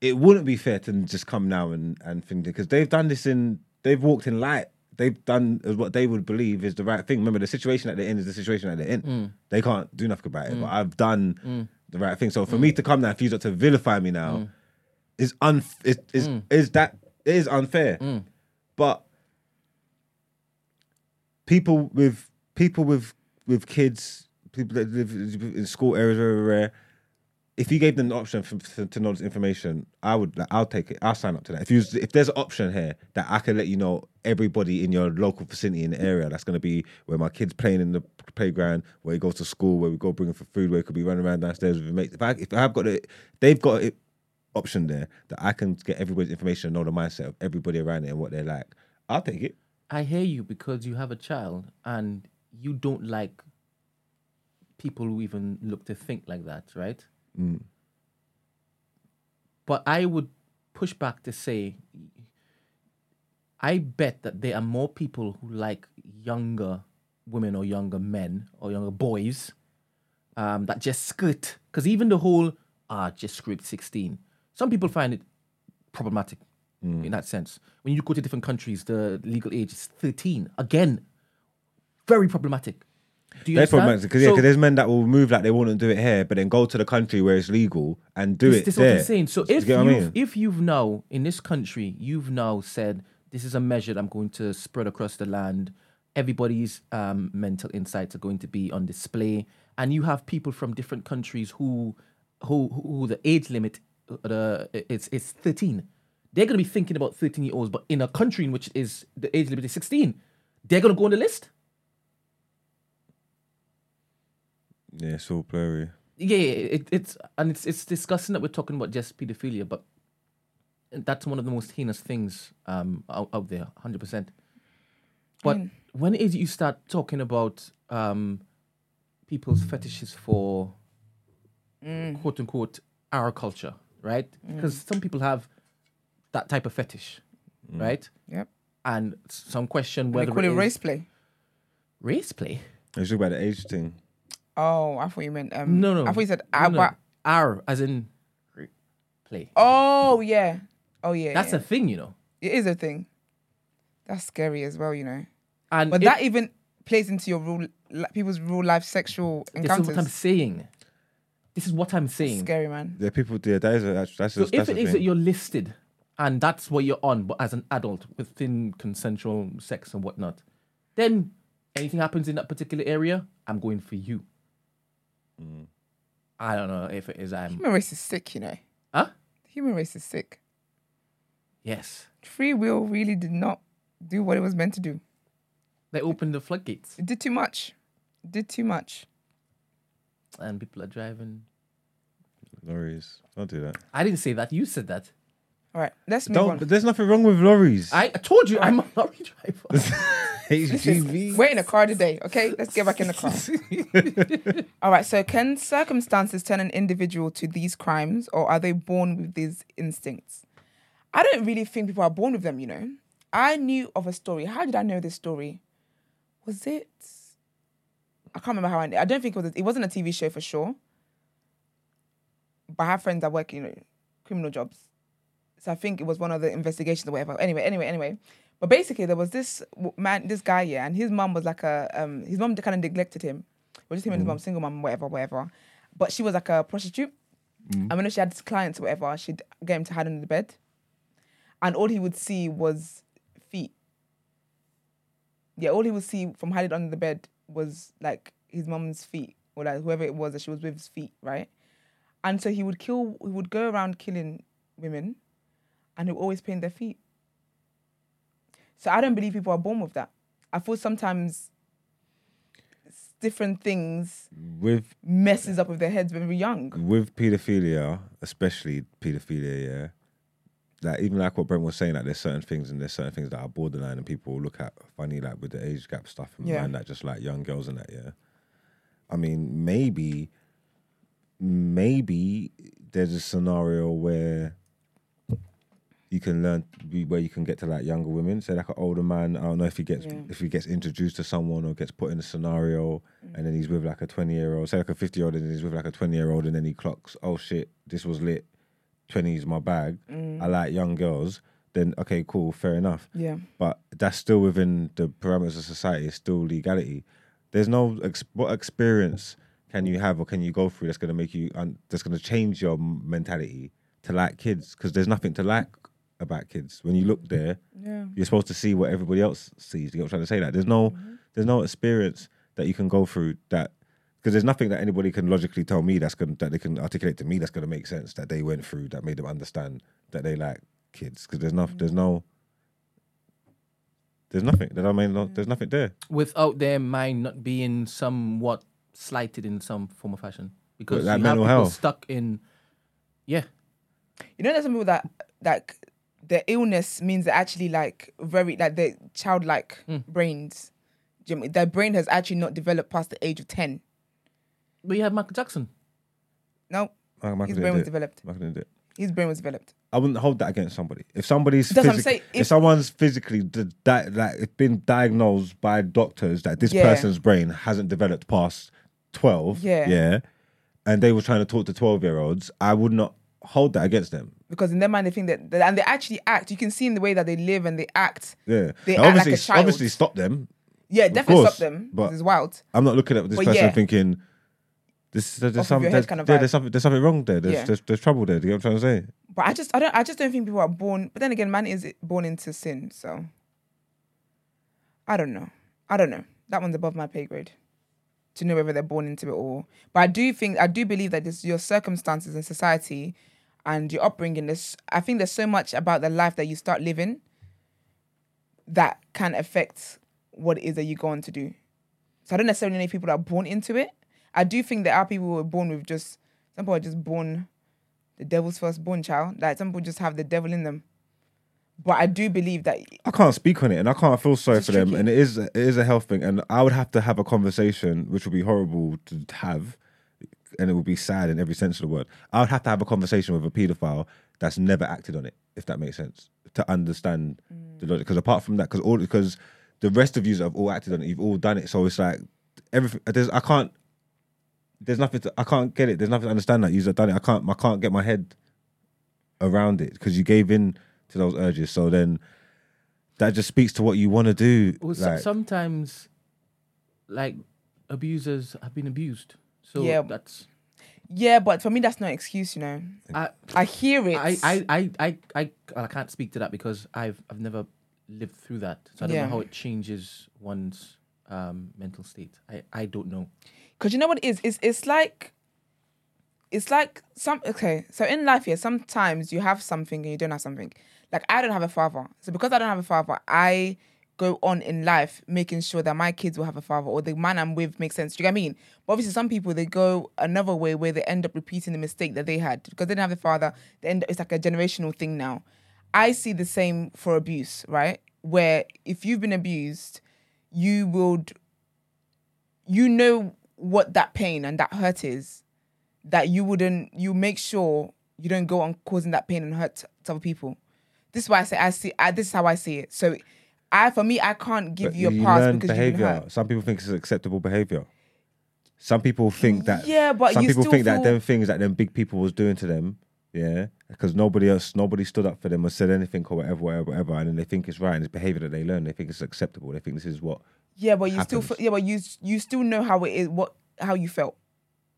It wouldn't be fair to just come now and and think because they've done this in they've walked in light. They've done as what they would believe is the right thing. Remember, the situation that they're in is the situation that they're in. Mm. They can't do nothing about it. But mm. I've done mm. the right thing. So for me to come now and for you to vilify me now is un is is, mm. is that it is unfair. Mm. But people with people with with kids, people that live in school areas are rare. If you gave them the option for, for- to know this information, I would. I'll take it. I'll sign up to that. If you if there's an option here that I can let you know everybody in your local vicinity in the area, that's going to be where my kids playing in the playground, where he goes to school, where we go bring him for food, where he could be running around downstairs with mates. If I if I've got it, they've got it option there that I can get everybody's information and know the mindset of everybody around it and what they're like. I'll take it. I hear you because you have a child and you don't like people who even look to think like that, right? But I would push back to say, I bet that there are more people who like younger women or younger men or younger boys um, that just skirt. Because even the whole, ah, just skirt 16, some people find it problematic in that sense. When you go to different countries, the legal age is 13. Again, very problematic. Do you They're understand? problematic because yeah, So- 'cause there's men that will move like they wouldn't do it here, but then go to the country where it's legal and do this, it this is there. what I'm saying. So if you've, I mean? if you've now in this country, you've now said this is a measure that I'm going to spread across the land. Everybody's um, mental insights are going to be on display, and you have people from different countries who, who, who the age limit, the it's it's 13. They're going to be thinking about 13 year olds, but in a country in which is the age limit is 16, they're going to go on the list. yeah, it's all blurry. yeah, yeah, it, it's and it's it's disgusting that we're talking about just pedophilia, but that's one of the most heinous things um out, out there, hundred percent. But when is you start talking about um people's fetishes for quote unquote our culture, right? Because some people have that type of fetish, right? Yep. And some question They whether call it is race play. race play. Let's talk about the age thing. Oh, I thought you meant um No, no. I thought you said no, no. but- R as in re- play. Oh yeah. Oh yeah. That's yeah. a thing, you know. it is a thing. That's scary as well, you know. And But it- that even plays into your real li- people's real life sexual this is encounters. what I'm saying. This is what I'm saying. Scary man. Yeah, people. Yeah, that is a, that's that's So just, if that's it the is that you're listed and that's what you're on, but as an adult within consensual sex and whatnot, then anything happens in that particular area, I'm going for you. Mm. I don't know if it is I'm Human race is sick, you know. Huh? The human race is sick. Yes. Free will really did not do what it was meant to do. They opened the floodgates It did too much. It did too much. And people are driving. lorries. Don't do that. I didn't say that. You said that. All right, let's move Don't. on. There's nothing wrong with lorries. I, I told you I'm a lorry driver. [LAUGHS] HGV. [LAUGHS] We're in a car today, okay? Let's get back in the car. [LAUGHS] All right. So, can circumstances turn an individual to these crimes, or are they born with these instincts? I don't really think people are born with them. You know, I knew of a story. How did I know this story? Was it? I can't remember how I. I don't think it was. It wasn't a TV show for sure. But I have friends that work, you know, criminal jobs. So I think it was one of the investigations or whatever. Anyway, anyway, anyway. But basically, there was this man, this guy, yeah, and his mum was like a, um, his mum kind of neglected him. Was just him and his mum, single mum, whatever, whatever. But she was like a prostitute. And when she had clients or whatever, she'd get him to hide under the bed. And all he would see was feet. Yeah, all he would see from hiding under the bed was like his mum's feet or like whoever it was that she was with his feet, right? And so he would kill, he would go around killing women and he would always paint their feet. So I don't believe people are born with that. I feel sometimes different things With messes up with their heads when we're young. with pedophilia, especially pedophilia, yeah. Like even like what Brent was saying, like there's certain things and there's certain things that are borderline and people will look at funny like with the age gap stuff and Yeah. mind that just like young girls and that, yeah. I mean, maybe maybe there's a scenario where you can learn where you can get to like younger women. Say like an older man, I don't know if he gets Yeah. if he gets introduced to someone or gets put in a scenario and then he's with like a twenty year old, say like a fifty year old and then he's with like a twenty year old and then he clocks, oh shit, this was lit, twenty is my bag. I mm. like young girls, then okay, cool, fair enough. Yeah. But that's still within the parameters of society, it's still legality. There's no ex- what experience can you have or can you go through that's gonna make you un- that's gonna change your mentality to like kids because there's nothing to like about kids. When you look there, Yeah. you're supposed to see what everybody else sees. You know what I'm trying to say? That there's no mm-hmm. there's no experience that you can go through that because there's nothing that anybody can logically tell me that's going that they can articulate to me that's going to make sense that they went through that made them understand that they like kids because there's no mm. there's no there's nothing that I mean no, there's mm. nothing there. without their mind not being somewhat slighted in some form or fashion because like you mental have health. stuck in yeah You know, there's some people that like their illness means they're actually like very like they're childlike mm. brains. Do you know what I mean? Their brain has actually not developed past the age of ten. But you have Michael Jackson No, Michael- Michael his brain was it. developed. Michael didn't do it. His brain was developed. I wouldn't hold that against somebody. If somebody's That's what I'm physic- saying. if, If- someone's physically d- di- like it's been diagnosed by doctors that this Yeah. person's brain hasn't developed past twelve, Yeah. yeah, and they were trying to talk to twelve year olds, I would not hold that against them. Because in their mind they think that, that- and they actually act. You can see in the way that they live and they act. Yeah, They Now, act like obviously, a child. obviously stop them. Yeah, definitely course, stop them. but- But it's wild. I'm not looking at this But person yeah. thinking. This, there's, Off of some, there's, kind of yeah, vibe. there's something there's something wrong there. There's, Yeah. there's, there's trouble there. Do you know what I'm trying to say? But I just I don't I just don't think people are born. But then again, man is born into sin. So I don't know. I don't know. That one's above my pay grade to know whether they're born into it or. But I do think I do believe that this your circumstances in society and your upbringing. This I think there's so much about the life that you start living that can affect what it is that you go on to do. So I don't necessarily know if people that are born into it. I do think there are people who are born with just some people are just born the devil's firstborn child. Like some people just have the devil in them. But I do believe that I can't speak on it, and I can't feel sorry for them. tricky. And it is it is a health thing, and I would have to have a conversation, which would be horrible to have, and it would be sad in every sense of the word. I would have to have a conversation with a paedophile that's never acted on it, if that makes sense, to understand the logic. Because apart from that, because all because the rest of you have all acted on it, you've all done it. So it's like everything. There's I can't. There's nothing. To, I can't get it. There's nothing to understand that you've done it. I can't. I can't get my head around it because you gave in to those urges. So then that just speaks to what you want to do. Well, like, sometimes, like abusers have been abused. So Yeah. that's yeah, but for me that's no excuse, you know. I, I hear it. I, I, I, I, I, I can't speak to that because I've I've never lived through that, so I don't Yeah. know how it changes one's um, mental state. I, I don't know. Because you know what it is? It's it's like it's like some okay. So in life here, sometimes you have something and you don't have something. Like I don't have a father. So because I don't have a father, I go on in life making sure that my kids will have a father or the man I'm with makes sense. Do you get what I mean? But obviously some people they go another way where they end up repeating the mistake that they had. Because they didn't have a father, they end it's like a generational thing now. I see the same for abuse, right? Where if you've been abused, you would, you know what that pain and that hurt is, that you wouldn't, you make sure you don't go on causing that pain and hurt to other people. This is why I say I see. I, this is how I see it. So, I for me, I can't give But you a pass because you've been behavior. hurt. Some people think it's acceptable behavior. Some people think that. Yeah, but some you people think that them things that them big people was doing to them, yeah, because nobody else, nobody stood up for them or said anything or whatever, whatever, whatever, and then they think it's right and it's behavior that they learn. They think it's acceptable. They think this is what. Yeah, but you still, happens. yeah, but you you still know how it is, what how you felt.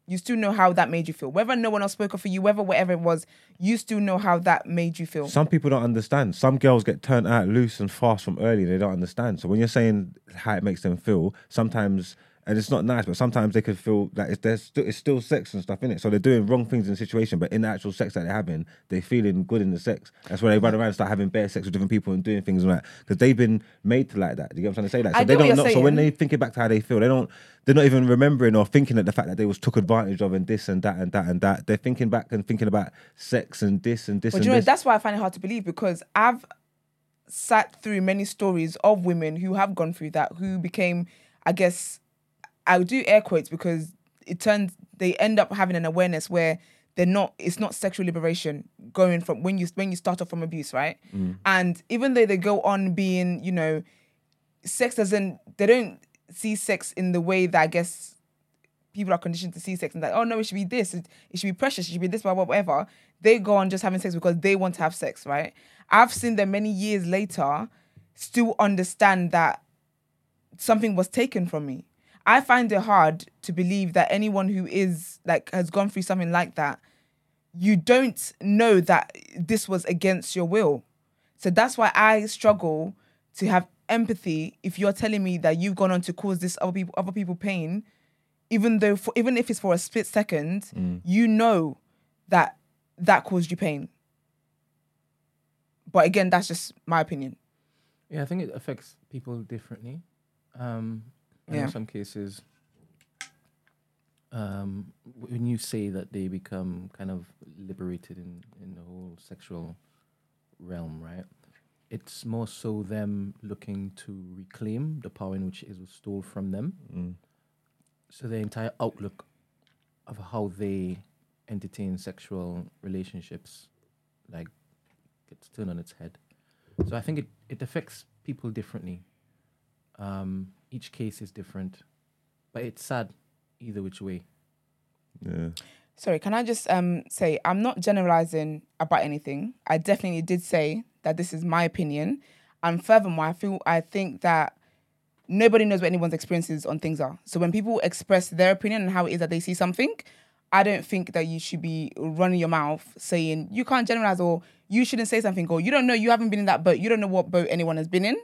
You still know how that made you feel. Whether no one else spoke up for you, whether whatever it was, you still know how that made you feel. Some people don't understand. Some girls get turned out loose and fast from early. They don't understand. So when you're saying how it makes them feel, sometimes and it's not nice, but sometimes they could feel that it's there's still it's still sex and stuff in it. So they're doing wrong things in the situation, but in the actual sex that they're having, they're feeling good in the sex. That's why they run around and start having bare sex with different people and doing things like that because they've been made to like that. Do you get what I'm trying to say? Like, so I they don't know. So when they thinking back to how they feel, they don't. They're not even remembering or thinking at the fact that they was took advantage of and this and that and that and that. They're thinking back and thinking about sex and this and this But and you know, this. that's why I find it hard to believe because I've sat through many stories of women who have gone through that, who became, I guess, I would do air quotes because it turns they end up having an awareness where they're not. It's not sexual liberation going from when you when you start off from abuse, right? Mm. And even though they go on being, you know, sex doesn't. They don't see sex in the way that I guess people are conditioned to see sex and that oh no it should be this it, it should be precious it should be this blah blah whatever they go on just having sex because they want to have sex right i've seen them many years later still understand that something was taken from me i find it hard to believe that anyone who is like has gone through something like that you don't know that this was against your will so that's why i struggle to have empathy if you're telling me that you've gone on to cause this other people other people pain even though for, even if it's for a split second, Mm. you know that that caused you pain. But again, that's just my opinion. Yeah, I think it affects people differently. Um, and Yeah. In some cases, um, when you say that they become kind of liberated in, in the whole sexual realm, right? It's more so them looking to reclaim the power in which it was stole from them. Mm. So the entire outlook of how they entertain sexual relationships, like, gets turned on its head. So I think it, it affects people differently. Um, each case is different, but it's sad either which way. Yeah. Sorry, can I just um say I'm not generalizing about anything. I definitely did say that this is my opinion, and furthermore, I feel I think that nobody knows what anyone's experiences on things are. So when people express their opinion and how it is that they see something, I don't think that you should be running your mouth saying you can't generalize or you shouldn't say something or you don't know you haven't been in that boat. You don't know what boat anyone has been in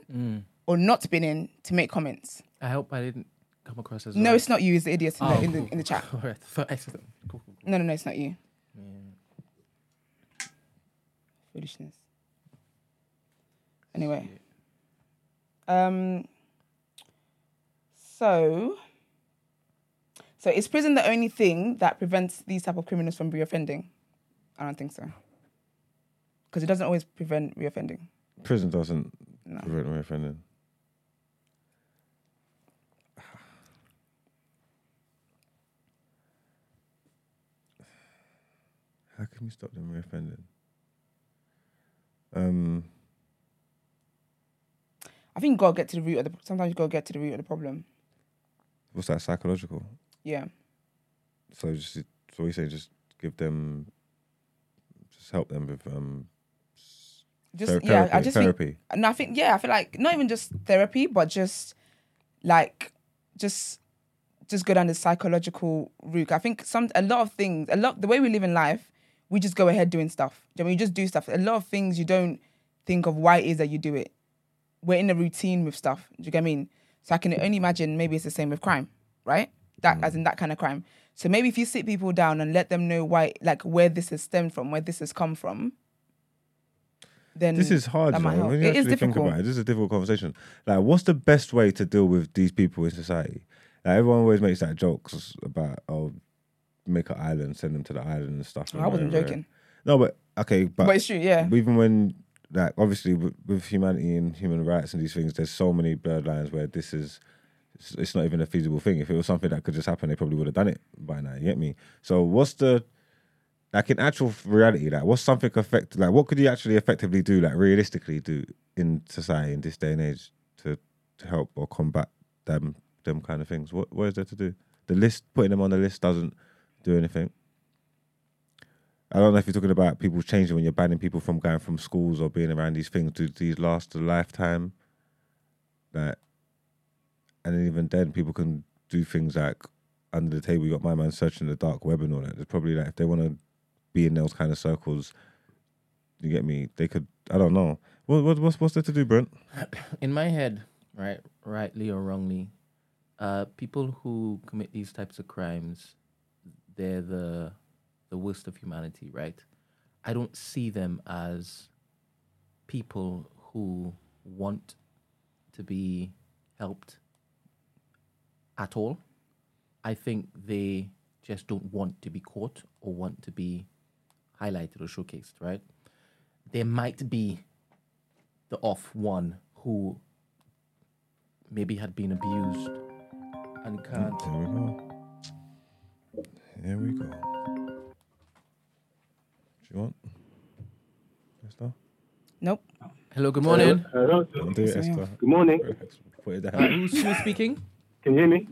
or not been in to make comments. I hope I didn't come across as No, right. it's not you. It's the idiots in, Oh, the, in the cool. in the chat. All [LAUGHS] right, so I said- cool, cool, cool. No, no, no, it's not you. Yeah. Foolishness. Anyway. Um so so is prison the only thing that prevents these type of criminals from reoffending? I don't think so. Because it doesn't always prevent reoffending. Prison doesn't No. prevent reoffending. How can we stop them reoffending? Um, I think you gotta get to the root of the sometimes you gotta get to the root of the problem. what's that psychological? Yeah. So just so we say, just give them, just help them with um, Just yeah, I therapy- just think therapy. And I think yeah, I feel like not even just therapy, but just like just just go down the psychological route. I think some a lot of things, a lot the way we live in life, we just go ahead doing stuff. Do you I mean? you just do stuff. A lot of things you don't think of why it is that you do it. We're in a routine with stuff. Do you get what I mean? So I can only imagine maybe it's the same with crime, right? That mm. as in that kind of crime. So maybe if you sit people down and let them know why, like where this has stemmed from, where this has come from, then This is hard, you know, when you It is actually think difficult. about it. This is a difficult conversation. Like, what's the best way to deal with these people in society? Like, everyone always makes that jokes about, oh, make an island, send them to the island and stuff. and I wasn't whatever. joking. No, but okay, but, But it's true, yeah. even when like obviously with, with humanity and human rights and these things, there's so many blurred lines where this is. It's, it's not even a feasible thing. If it was something that could just happen, they probably would have done it by now. You get me? So what's the like in actual reality? Like what's something effect? Like what could you actually effectively do? Like realistically do in society in this day and age to to help or combat them them kind of things? What what is there to do? The list putting them on the list doesn't do anything. I don't know if you're talking about people changing when you're banning people from going from schools or being around these things. Do these last a lifetime? Like, and even then, people can do things like under the table. You got my man searching the dark web and all that. There's probably like if they want to be in those kind of circles, you get me. They could. I don't know. What, what what's what's there to do, Brent? [COUGHS] in my head, right, rightly or wrongly, uh, people who commit these types of crimes, they're the the worst of humanity, right? I don't see them as people who want to be helped at all. I think they just don't want to be caught or want to be highlighted or showcased, right? There might be the off one who maybe had been abused and can't. Here we go. Here we go. Do you want? Esther? Nope. Hello, good morning. Hello. Don't do it, Esther. Good morning. Put it Uh, down. who's, who's speaking? Can you hear me?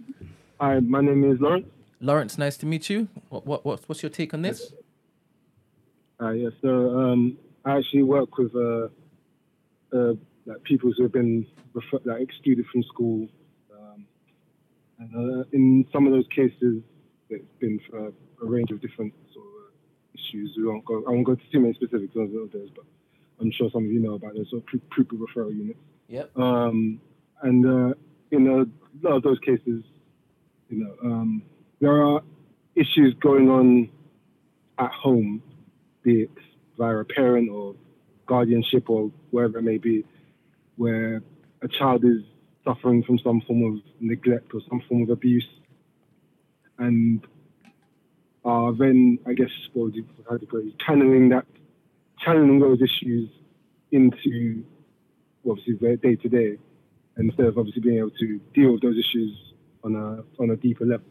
Hi, my name is Lawrence. Lawrence, nice to meet you. What, what, what's, what's your take on this? Uh, yeah, so um, I actually work with uh, uh, like people who have been refer- like excluded from school, um, and uh, in some of those cases, it's been for a range of different sort of uh, issues. We won't go. I won't go into too many specifics of those, but I'm sure some of you know about those sort of pu- pupil referral units. Yep. Um, and uh, in a lot of those cases, you know, um, there are issues going on at home, be it via a parent or guardianship or wherever it may be, where a child is suffering from some form of neglect or some form of abuse, and are then, I guess, you, how do you channeling that, channeling those issues into obviously their day to day, instead of obviously being able to deal with those issues on a on a deeper level.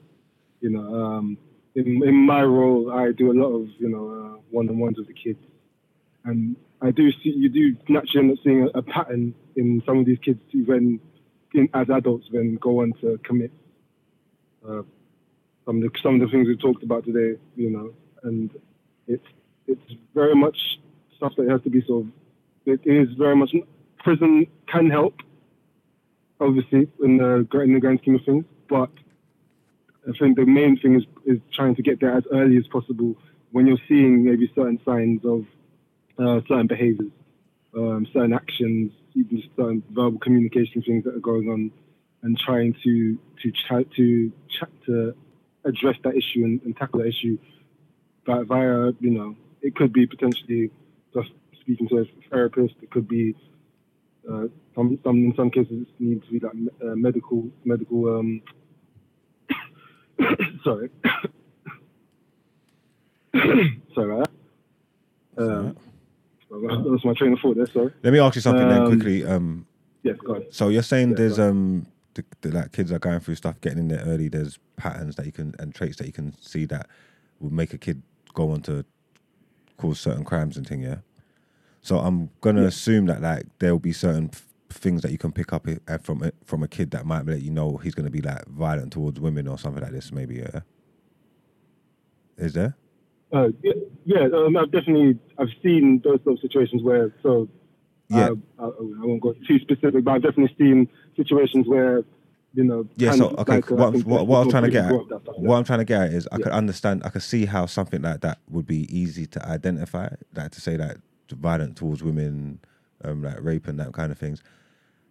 You know, um, in in my role, I do a lot of you know uh, one-on-ones with the kids, and I do see you do naturally end up seeing a, a pattern in some of these kids who then, in, as adults, then go on to commit uh, some of the some of the things we talked about today. You know, and it's it's very much stuff that has to be sort of. It is very much prison can help, obviously in the in the grand scheme of things, but I think the main thing is is trying to get there as early as possible when you're seeing maybe certain signs of uh, certain behaviours, um, certain actions, even certain verbal communication things that are going on, and trying to to ch- to ch- to address that issue and, and tackle that issue but via you know it could be potentially just speaking to a therapist. It could be uh, some some in some cases it needs to be like uh, medical medical um [COUGHS] sorry [COUGHS] sorry about that. Um, that was my train of thought there. Sorry. Let me ask you something then Um, quickly. Um, Yes, go ahead. so you're saying Yeah, there's um the, the, like kids are going through stuff, getting in there early. There's patterns that you can and traits that you can see that will make a kid go on to cause certain crimes and thing. Yeah. So I'm gonna assume that like there will be certain f- things that you can pick up i- from a, from a kid that might let you know he's gonna be like violent towards women or something like this. Maybe yeah. Is there? Uh, yeah, yeah um, I've definitely I've seen those sort of situations where so Yeah. uh, I, I won't go too specific, but I've definitely seen situations where you know. Yeah, so okay, like, uh, what, I'm- what, what I'm trying to get at, what I'm trying to get at is I Yeah. could understand, I could see how something like that would be easy to identify, like to say that violent towards women, um, like rape and that kind of things.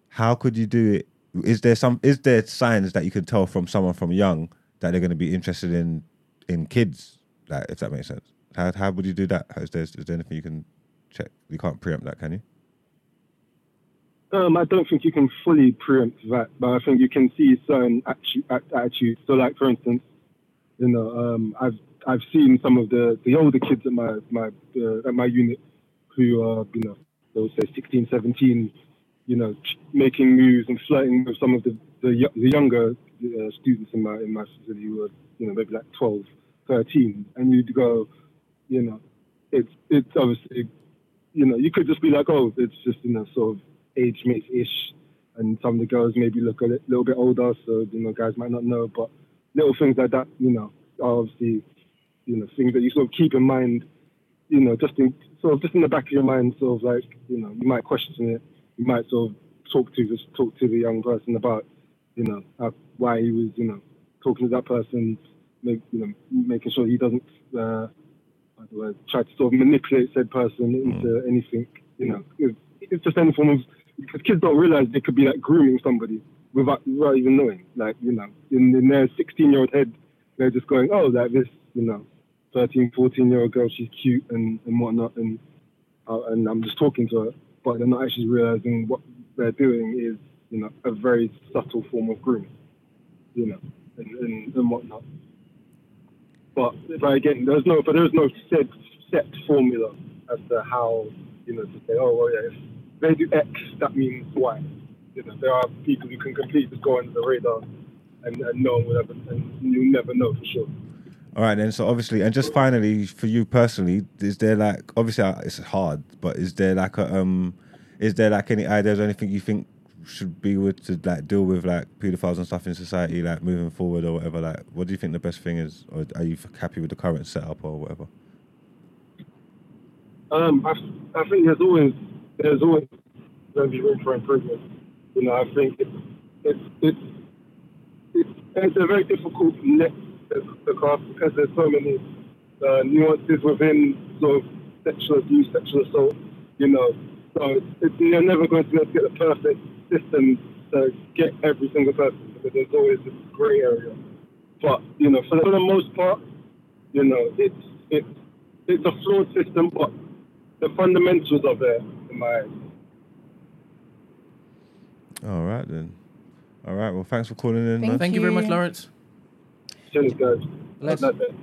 How could you do it? Is there some? Is there signs that you can tell from someone from young that they're going to be interested in in kids? Like, if that makes sense. How how would you do that? Is there is there anything you can check? You can't preempt that, can you? Um, I don't think you can fully preempt that, but I think you can see certain atti- at- attitudes. So, like for instance, you know, um, I've I've seen some of the, the older kids at my my uh, at my unit who are you know those say 16, 17, you know, making moves and flirting with some of the the, the younger uh, students in my in my facility who were, you know, maybe like 12, 13, and you'd go, you know, it's it's obviously, you know, you could just be like, oh, it's just you know, sort of age mates ish, and some of the girls maybe look a little bit older, so you know, guys might not know, but little things like that, you know, are obviously, you know, things that you sort of keep in mind, you know, just in sort of just in the back of your mind, sort of like, you know, you might question it, you might sort of talk to just talk to the young person about, you know, how, why he was, you know, talking to that person, make, you know, making sure he doesn't, uh, how do I try to sort of manipulate said person into anything, you know, it's, it's just any form of because kids don't realize they could be like grooming somebody without, without even knowing. Like, you know, in, in their 16 year old head, they're just going, oh, like this, you know, 13, 14 year old girl, she's cute and, and whatnot, and uh, and I'm just talking to her, but they're not actually realizing what they're doing is, you know, a very subtle form of grooming, you know, and, and, and whatnot. But, but again, there's no, but there's no set set formula as to how, you know, to say, oh, well, yeah, they do X, that means Y. You know, there are people who can completely go under the radar, and, and no one will ever, and you'll never know for sure. All right, then. So obviously, and just finally, for you personally, is there like obviously it's hard, but is there like a um, is there like any ideas or anything you think should be with to like deal with like pedophiles and stuff in society, like moving forward or whatever? Like, what do you think the best thing is, or are you happy with the current setup or whatever? Um, I, I think there's always there's always going to be room for improvement. You know, I think it's it's it's it's, it's a very difficult net to because there's so many uh, nuances within sort of sexual abuse, sexual assault. You know, so it's, you're never going to be able to get the perfect system to get every single person because there's always this grey area. But you know, for the, for the most part, you know, it's it's it's a flawed system, but the fundamentals are there in my eyes. All right then. All right. Well, thanks for calling in, Thank man. Thank you very much, you. Lawrence. Cheers, guys. Let's- Have a nice day.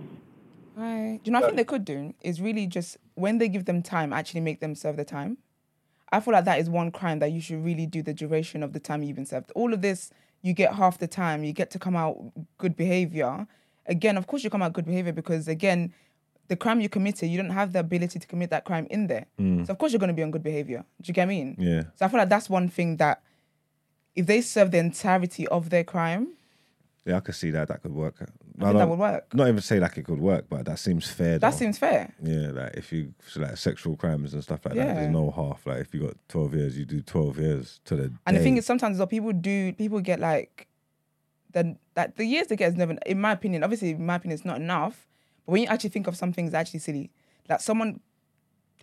Right. Do you know what I think they could do is really just when they give them time, actually make them serve the time. I feel like that is one crime that you should really do the duration of the time you've been served. All of this, you get half the time, you get to come out good behavior. Again, of course, you come out good behavior because again, the crime you committed, you don't have the ability to commit that crime in there. Mm. So of course you're going to be on good behavior. Do you get what I mean? Yeah. So I feel like that's one thing that if they serve the entirety of their crime, Yeah, I could see that. That could work. I think that would work. Not even say like it could work, but that seems fair. That though. seems fair. Yeah, like if you so like sexual crimes and stuff like that, there's no half. Like if you got twelve years, you do twelve years to the. And the thing is, sometimes though, people do people get like the that the years they get is never, in my opinion. Obviously, in my opinion, it's not enough. But when you actually think of some things, actually silly. Like someone,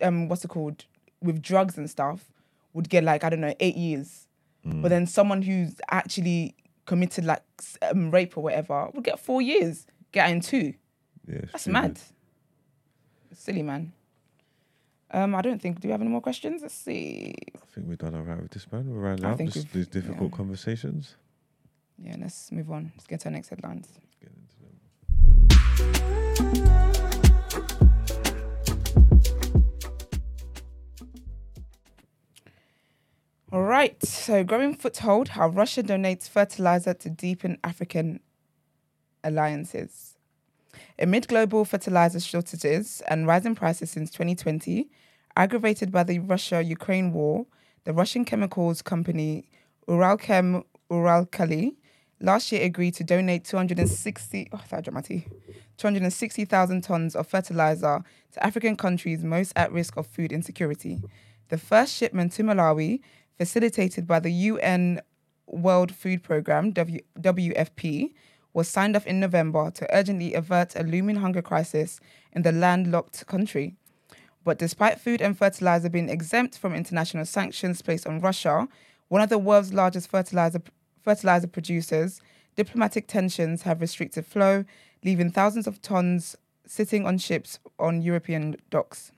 um, what's it called, with drugs and stuff, would get like I don't know eight years. Mm. But then someone who's actually committed like um, rape or whatever would get four years, get in two. yeah, That's stupid. mad. Silly man. Um, I don't think. Do we have any more questions? Let's see. I think we've done all right with this, man. We're rounding I up think we've- these difficult yeah. conversations. Yeah, let's move on. Let's get to our next headlines. All right. So, growing foothold how Russia donates fertilizer to deepen African alliances. Amid global fertilizer shortages and rising prices since 2020, aggravated by the Russia Ukraine war, the Russian chemicals company Uralchem Uralkali last year agreed to donate 260 oh, dropped my tea. 260,000 tons of fertilizer to African countries most at risk of food insecurity. The first shipment to Malawi, facilitated by the UN World Food Programme, w- WFP, was signed off in November to urgently avert a looming hunger crisis in the landlocked country. But despite food and fertilizer being exempt from international sanctions placed on Russia, one of the world's largest fertilizer fertilizer producers, diplomatic tensions have restricted flow, leaving thousands of tons sitting on ships on European docks.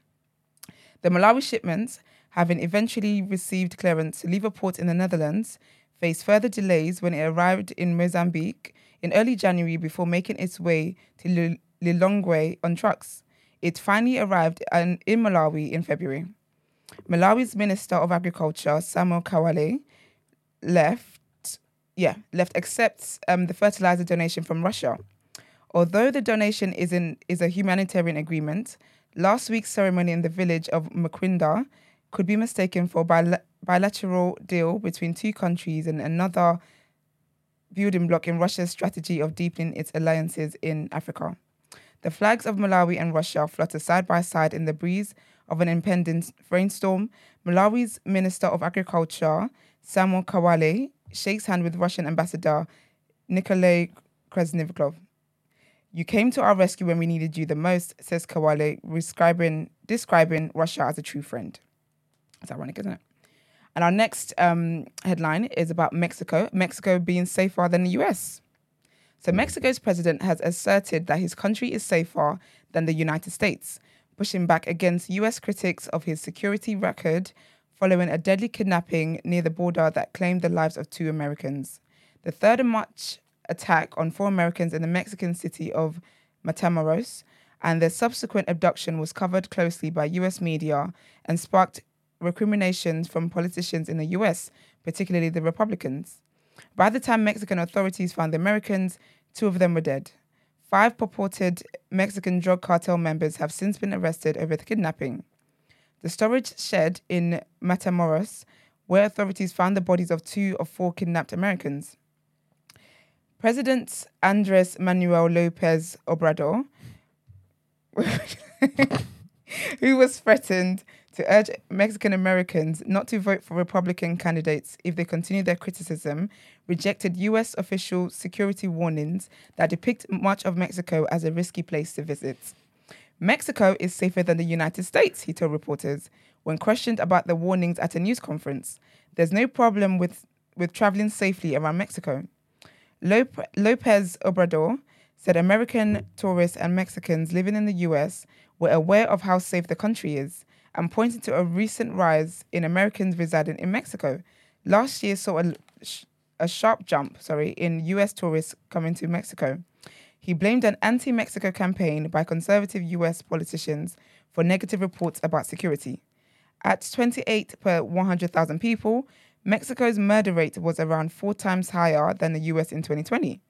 The Malawi shipments, having eventually received clearance to leave a port in the Netherlands, faced further delays when it arrived in Mozambique in early January before making its way to Lil- Lilongwe on trucks. It finally arrived in Malawi in February. Malawi's Minister of Agriculture, Samuel Kawale, left, yeah, left accepts um, the fertilizer donation from Russia. Although the donation is, in, is a humanitarian agreement, last week's ceremony in the village of Mkwinda could be mistaken for a bila- bilateral deal between two countries and another building block in Russia's strategy of deepening its alliances in Africa. The flags of Malawi and Russia flutter side by side in the breeze of an impending rainstorm. Malawi's Minister of Agriculture, Samuel Kawale, shakes hand with Russian Ambassador Nikolay Krasilnikov. You came to our rescue when we needed you the most, says Kawale, describing, describing Russia as a true friend. It's ironic, isn't it? And our next um, headline is about Mexico, Mexico being safer than the US. So, Mexico's president has asserted that his country is safer than the United States, pushing back against US critics of his security record following a deadly kidnapping near the border that claimed the lives of two Americans. The third and March attack on four Americans in the Mexican city of Matamoros and their subsequent abduction was covered closely by US media and sparked recriminations from politicians in the US, particularly the Republicans. By the time Mexican authorities found the Americans, two of them were dead. Five purported Mexican drug cartel members have since been arrested over the kidnapping. The storage shed in Matamoros, where authorities found the bodies of two of four kidnapped Americans. President Andres Manuel Lopez Obrador, [LAUGHS] who was threatened to urge Mexican Americans not to vote for Republican candidates if they continue their criticism, rejected U.S. official security warnings that depict much of Mexico as a risky place to visit. Mexico is safer than the United States, he told reporters when questioned about the warnings at a news conference. There's no problem with, with traveling safely around Mexico. Lop- Lopez Obrador said American tourists and Mexicans living in the US were aware of how safe the country is and pointed to a recent rise in Americans residing in Mexico. Last year saw a, a sharp jump, sorry, in US tourists coming to Mexico. He blamed an anti-Mexico campaign by conservative US politicians for negative reports about security. At 28 per 100,000 people, Mexico's murder rate was around four times higher than the US in 2020.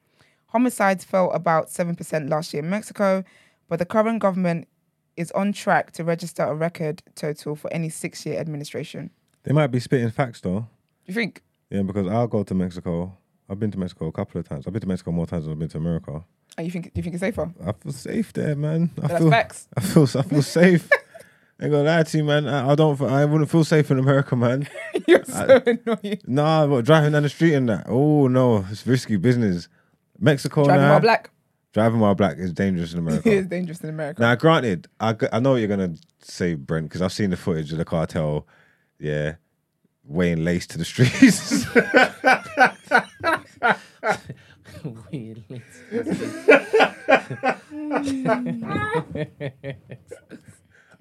Homicides fell about 7% last year in Mexico, but the current government is on track to register a record total for any six year administration. They might be spitting facts though. Do you think? Yeah, because I'll go to Mexico. I've been to Mexico a couple of times. I've been to Mexico more times than I've been to America. And you think do you think it's safer? I feel safe there, man. I That's feel, facts. I feel, I feel safe. I [LAUGHS] ain't gonna lie to you, man. I, I don't. I wouldn't feel safe in America, man. [LAUGHS] You're so annoying. Nah, but driving down the street and that. Oh no, it's risky business. Mexico Driving while black Driving while black is dangerous in America. [LAUGHS] is dangerous in America. Now, granted, I, g- I know what you're gonna say, Brent, because I've seen the footage of the cartel. Yeah, weighing lace to the streets. Really?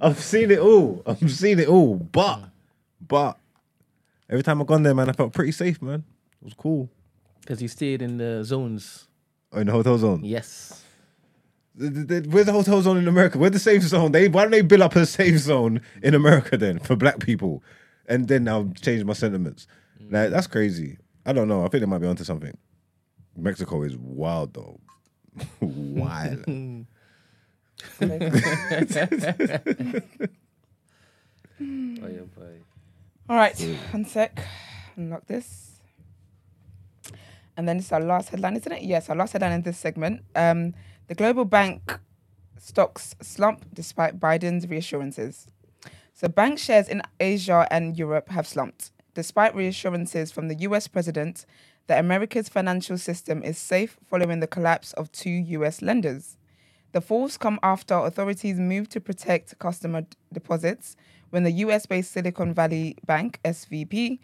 I've seen it all. I've seen it all. But, but every time I've gone there, man, I felt pretty safe, man. It was cool. Because you stayed in the zones. Oh, in the hotel zone. Yes. The- Where's the hotel zone in America? Where's the safe zone? They why don't they build up a safe zone in America then for black people? And then I'll change my sentiments. Like that's crazy. I don't know. I think they might be onto something. Mexico is wild though. [LAUGHS] wild. Oh, yeah, boy. All right, one sec. Unlock this. And then it's our last headline, isn't it? Yes, our last headline in this segment. Um, the global bank stocks slump despite Biden's reassurances. So, bank shares in Asia and Europe have slumped, despite reassurances from the US president that America's financial system is safe following the collapse of two US lenders. The falls come after authorities moved to protect customer d- deposits when the US-based Silicon Valley Bank (SVB),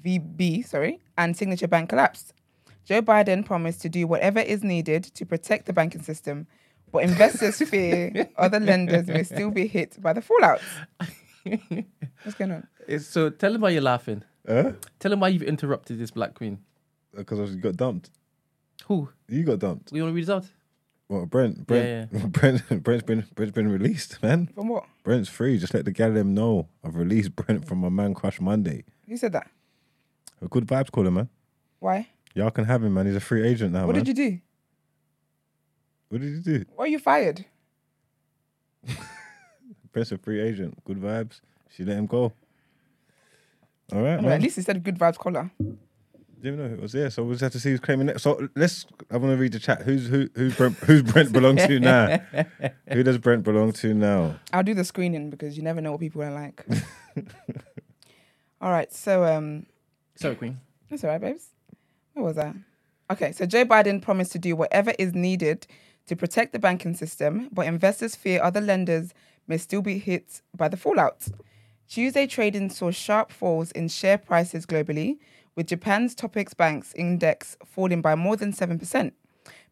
VB, sorry, and Signature Bank collapsed. Joe Biden promised to do whatever is needed to protect the banking system, but investors [LAUGHS] fear other lenders may still be hit by the fallout. [LAUGHS] What's going on? It's, so tell him why you're laughing. Huh? Tell him why you've interrupted this Black Queen. Because you got dumped. Who? You got dumped. We want to read this out? Well, Brent, Brent, [LAUGHS] Brent, Brent's been Brent's been released, man. From what? Brent's free. Just let the gal them know I've released Brent from my man Crush Monday. Who said that? A good vibes caller, man. Why? Y'all can have him, man. He's a free agent now, what man. did you do? what did you do? Why are you fired? [LAUGHS] Brent's a free agent. Good vibes. She let him go. All right, Anyway, man. at least he said good vibes collar. Didn't know who it was there, so we'll just have to see who's claiming it. So let's. I want to read the chat. Who's who? Who's Brent? Who's Brent belong to [LAUGHS] now? Who does Brent belong to now? I'll do the screening because you never know what people are like. [LAUGHS] all right, so um, Sorry, Queen. that's all right, babes. What was that? Okay, so Joe Biden promised to do whatever is needed to protect the banking system, but investors fear other lenders may still be hit by the fallout. Tuesday trading saw sharp falls in share prices globally, with Japan's Topix Banks index falling by more than 7%,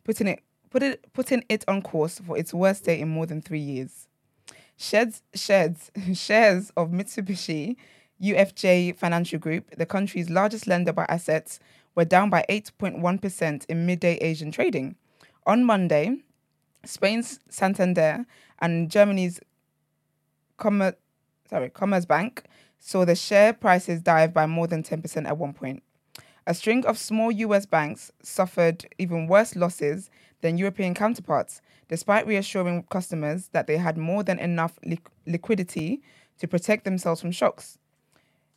putting it, put it, putting it on course for its worst day in more than three years. Sheds, sheds, [LAUGHS] shares of Mitsubishi UFJ Financial Group, the country's largest lender by assets, were down by 8.1% in midday Asian trading. On Monday, Spain's Santander and Germany's Commer- sorry, Commerzbank saw the share prices dive by more than 10% at one point. A string of small US banks suffered even worse losses than European counterparts, despite reassuring customers that they had more than enough liq- liquidity to protect themselves from shocks.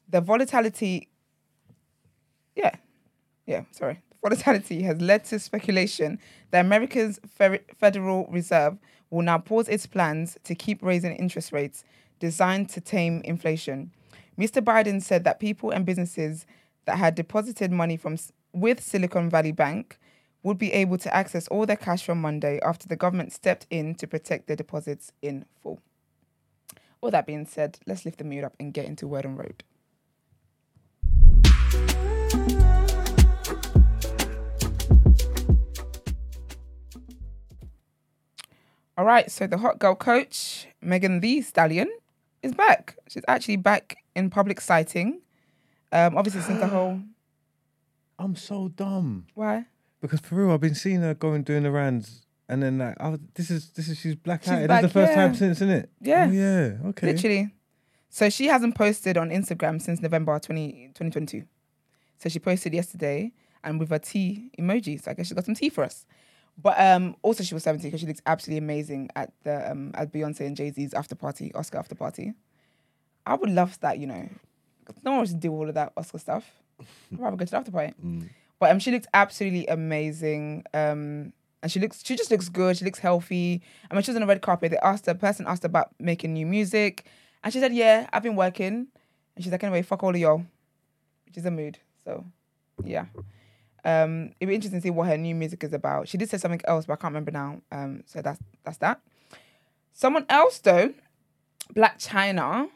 The volatility, yeah, yeah, sorry. Volatility has led to speculation that America's Federal Reserve will now pause its plans to keep raising interest rates designed to tame inflation. Mr. Biden said that people and businesses that had deposited money from with Silicon Valley Bank would be able to access all their cash from Monday after the government stepped in to protect their deposits in full. All that being said, let's lift the mood up and get into Word on Road. All right, so the hot girl coach, Megan Thee Stallion, is back. She's actually back in public sighting. Um, obviously, since the whole [GASPS] I'm so dumb why because for real, I've been seeing her going doing the rounds, and then like, oh, this is this is she's black out. That's the first time since, isn't it? Yeah. Oh, yeah. Okay. literally. So she hasn't posted on Instagram since November 20, 2022. So she posted yesterday and with a tea emoji. So I guess she got some tea for us. But um, also she was 17 because she looks absolutely amazing at the um, at Beyonce and Jay Z's after party, Oscar after party. I would love that, you know. No one wants to do all of that Oscar stuff. I'd rather go to the after party. [LAUGHS] But um, she looked absolutely amazing. Um, and she looks, she just looks good. She looks healthy. I mean, she was on the red carpet. They asked her, person asked her about making new music, and she said, "Yeah, I've been working." And she's like, "Anyway, fuck all of y'all," which is a mood. So, yeah. Um, it'd be interesting to see what her new music is about. She did say something else, but I can't remember now. Um, so that's that's that. Someone else though, Blac Chyna,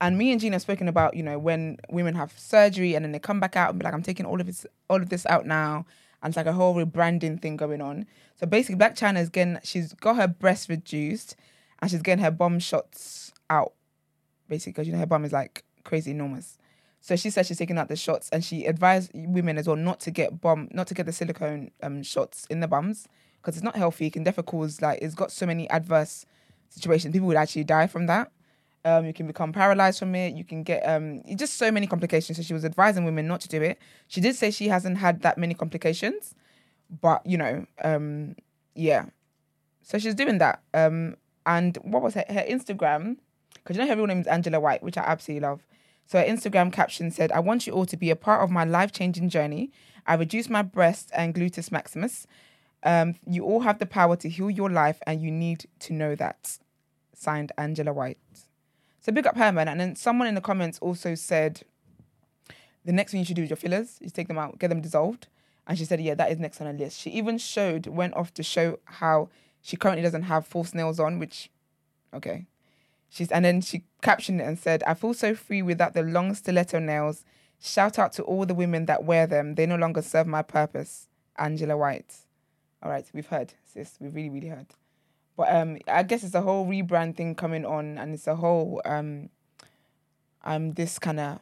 and me and Gina have spoken about, you know, when women have surgery and then they come back out and be like, I'm taking all of this all of this out now. And it's like a whole rebranding thing going on. So basically Blac Chyna is getting she's got her breast reduced and she's getting her bum shots out. Basically, because you know her bum is like crazy enormous. So she said she's taking out the shots and she advised women as well not to get bum not to get the silicone um shots in the bums because it's not healthy. It can definitely cause like it's got so many adverse situations. People would actually die from that. Um, you can become paralyzed from it. You can get um, just so many complications. So she was advising women not to do it. She did say she hasn't had that many complications, but you know, um, yeah. So she's doing that. Um, and what was her, her Instagram? Because you know her real name is Angela White, which I absolutely love. So her Instagram caption said, "I want you all to be a part of my life-changing journey. I reduced my breast and gluteus maximus. Um, you all have the power to heal your life, and you need to know that." Signed, Angela White. So big up her, man. And then someone in the comments also said, the next thing you should do is your fillers. You take them out, get them dissolved. And she said, yeah, that is next on her list. She even showed, went off to show how she currently doesn't have false nails on, which, okay. She's and then she captioned it and said, I feel so free without the long stiletto nails. Shout out to all the women that wear them. They no longer serve my purpose. Angela White. All right, we've heard, sis. We've really, really heard. But um, I guess it's a whole rebrand thing coming on, and it's a whole um, um, this kind of.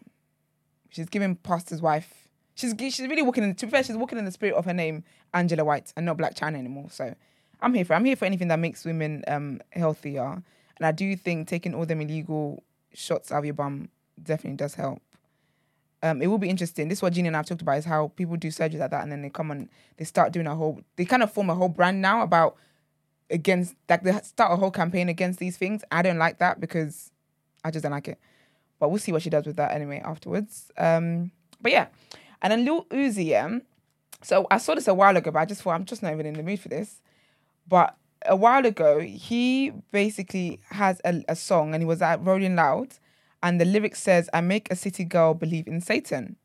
She's giving pastor's wife. She's she's really walking in. To be fair, she's walking in the spirit of her name, Angela White, and not Blac Chyna anymore. So, I'm here for. I'm here for anything that makes women um healthier, and I do think taking all them illegal shots out of your bum definitely does help. Um, it will be interesting. This is what Jeannie and I've talked about is how people do surgery like that, and then they come and they start doing a whole. They kind of form a whole brand now about against like they start a whole campaign against these things. I don't like that because I just don't like it. But we'll see what she does with that anyway afterwards. Um, but yeah, and then Lil Uzi, yeah. So I saw this a while ago, but I just thought I'm just not even in the mood for this. But a while ago, he basically has a, a song and he was at Rolling Loud, and the lyric says, I make a city girl believe in Satan.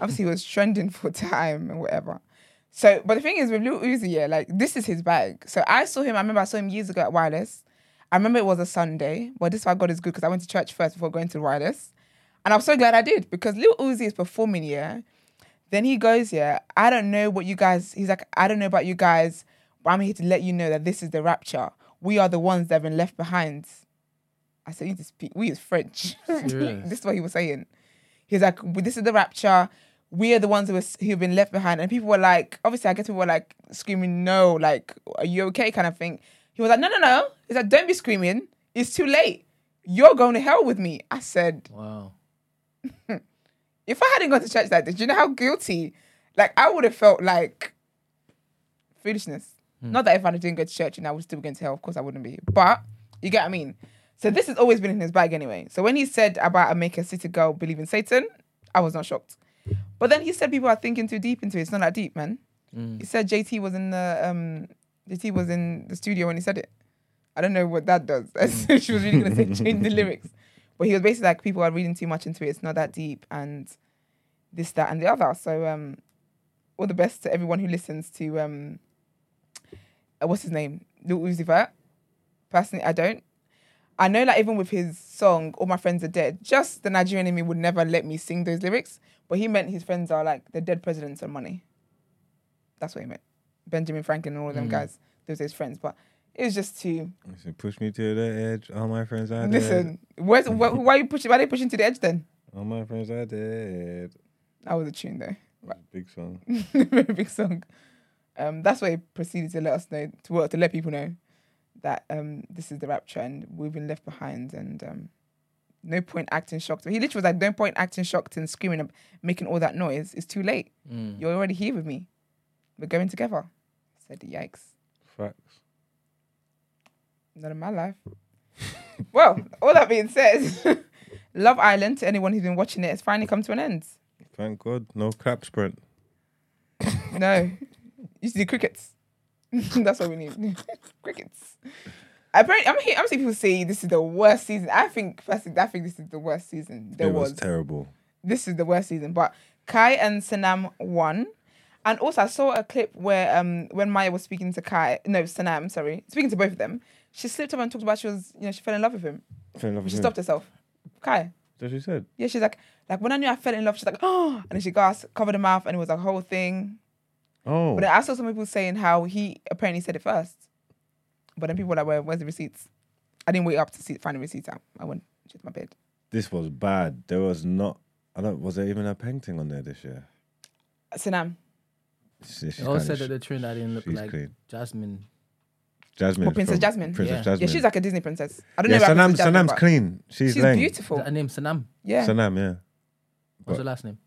Obviously, it was trending [LAUGHS] for time and whatever. So, but the thing is with Lil Uzi, yeah, like this is his bag. So I saw him, I remember I saw him years ago at Wireless. I remember it was a Sunday, but this is why God is good because I went to church first before going to Wireless. And I'm so glad I did because Lil Uzi is performing, yeah. Then he goes, yeah, I don't know what you guys, he's like, I don't know about you guys, but I'm here to let you know that this is the rapture. We are the ones that have been left behind. I said, you need to speak, we is French. [LAUGHS] This is what he was saying. He's like, this is the rapture. We are the ones who, was, who have been left behind. And people were like, obviously, I guess people were like screaming, no, like, are you okay? kind of thing. He was like, no, no, no. He's like, don't be screaming. It's too late. You're going to hell with me. I said, Wow. [LAUGHS] if I hadn't gone to church like this, do you know how guilty? Like I would have felt like foolishness. Hmm. Not that if I didn't go to church and I was still going to hell, of course I wouldn't be. But you get what I mean. So this has always been in his bag anyway. So when he said about a make a city girl believe in Satan, I was not shocked. But then he said people are thinking too deep into it. It's not that deep, man. He said JT was in the um JT was in the studio when he said it. I don't know what that does. [LAUGHS] she was really gonna say change the lyrics. But he was basically like people are reading too much into it. It's not that deep and this, that, and the other. So um all the best to everyone who listens to um uh, what's his name? Lil Uzi Vert. Personally, I don't. I know that even with his song "All My Friends Are Dead," just the Nigerian in me would never let me sing those lyrics. But he meant his friends are like the dead presidents and money. That's what he meant. Benjamin Franklin and all of them guys. Those are his friends. But it was just too. Said, push me to the edge. All my friends are dead. Listen, where's, wh- [LAUGHS] why are you pushing? Why are they pushing to the edge then? All my friends are dead. That was a tune though. Right. Big song. [LAUGHS] very big song. Um, that's why he proceeded to let us know to work to let people know that um this is the rapture and we've been left behind and um no point acting shocked. He literally was like, no point acting shocked and screaming and making all that noise. It's too late. Mm. You're already here with me. We're going together. I said, yikes. Facts. Not in my life. [LAUGHS] well, all that being said, [LAUGHS] Love Island, to anyone who's been watching it, has finally come to an end. Thank God. No clap sprint. [LAUGHS] No. To do crickets. That's what we need. crickets. Apparently, I'm hearing, I'm seeing people say this is the worst season. I think personally, I think this is the worst season there it was, was. terrible. This is the worst season. But Kai and Sanam won. And also I saw a clip where um when Maya was speaking to Kai, no, Sanam, sorry, speaking to both of them, she slipped up and talked about she was, you know, she fell in love with him. Fell in love with She him. stopped herself. Kai. That's what she said. Yeah, she's like, like when I knew I fell in love, she's like, oh, [GASPS] and then she gasped, covered her mouth, and it was a whole thing. Oh. But then I saw some people saying how he apparently said it first. But then people were like, Where, where's the receipts? I didn't wait up to see find the receipts out. I went to my bed. this was bad. There was not. I don't. Was there even a painting on there this year? Sanam. She, she's They all said sh- that the Trinidad didn't look she's like clean. Jasmine. Jasmine. Or Princess Jasmine. Princess Yeah. Jasmine. Yeah, she's like a Disney princess. I don't Yeah, know about Sanam, Princess Jasmine, Sanam's clean. She's, She's lame. beautiful. Is that her name? Sanam. Yeah. Sanam, yeah. What's her last name?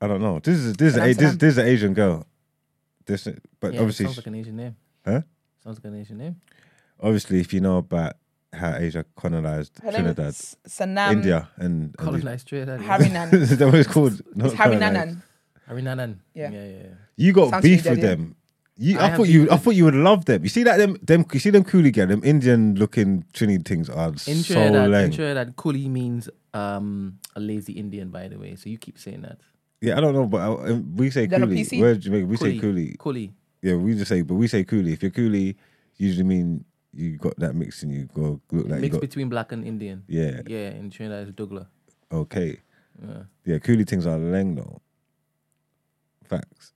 I don't know. This is this is a, this, this is an Asian girl. This, but Yeah, obviously, sounds like an Asian name. Huh? Sounds like an Asian name. Obviously, if you know about how Asia colonized Her Trinidad, Sanam India, and, and Colonized Trinidad. Harinan. [LAUGHS] is that what it's called? Not it's Harry colonized. Harrinanan. Yeah. Yeah, yeah, yeah. You got Sounds beef with them. You, I I, thought you, I thought you would love them. You see that them, them, you see them coolie girl, them Indian looking Trini things are In so Trinidad, in lame. Trinidad, coolie means um, a lazy Indian, by the way. So you keep saying that. Yeah, I don't know, but uh, we say coolie. PC? Where in Jamaica, we say coolie. Coolie. Yeah, we just say, but we say coolie. If you're coolie, usually mean you got that mix and you go look like you Mix got. between black and Indian. Yeah, Yeah, in Trinidad it's Douglas. okay. Yeah. Yeah, coolie things are leng though. Facts.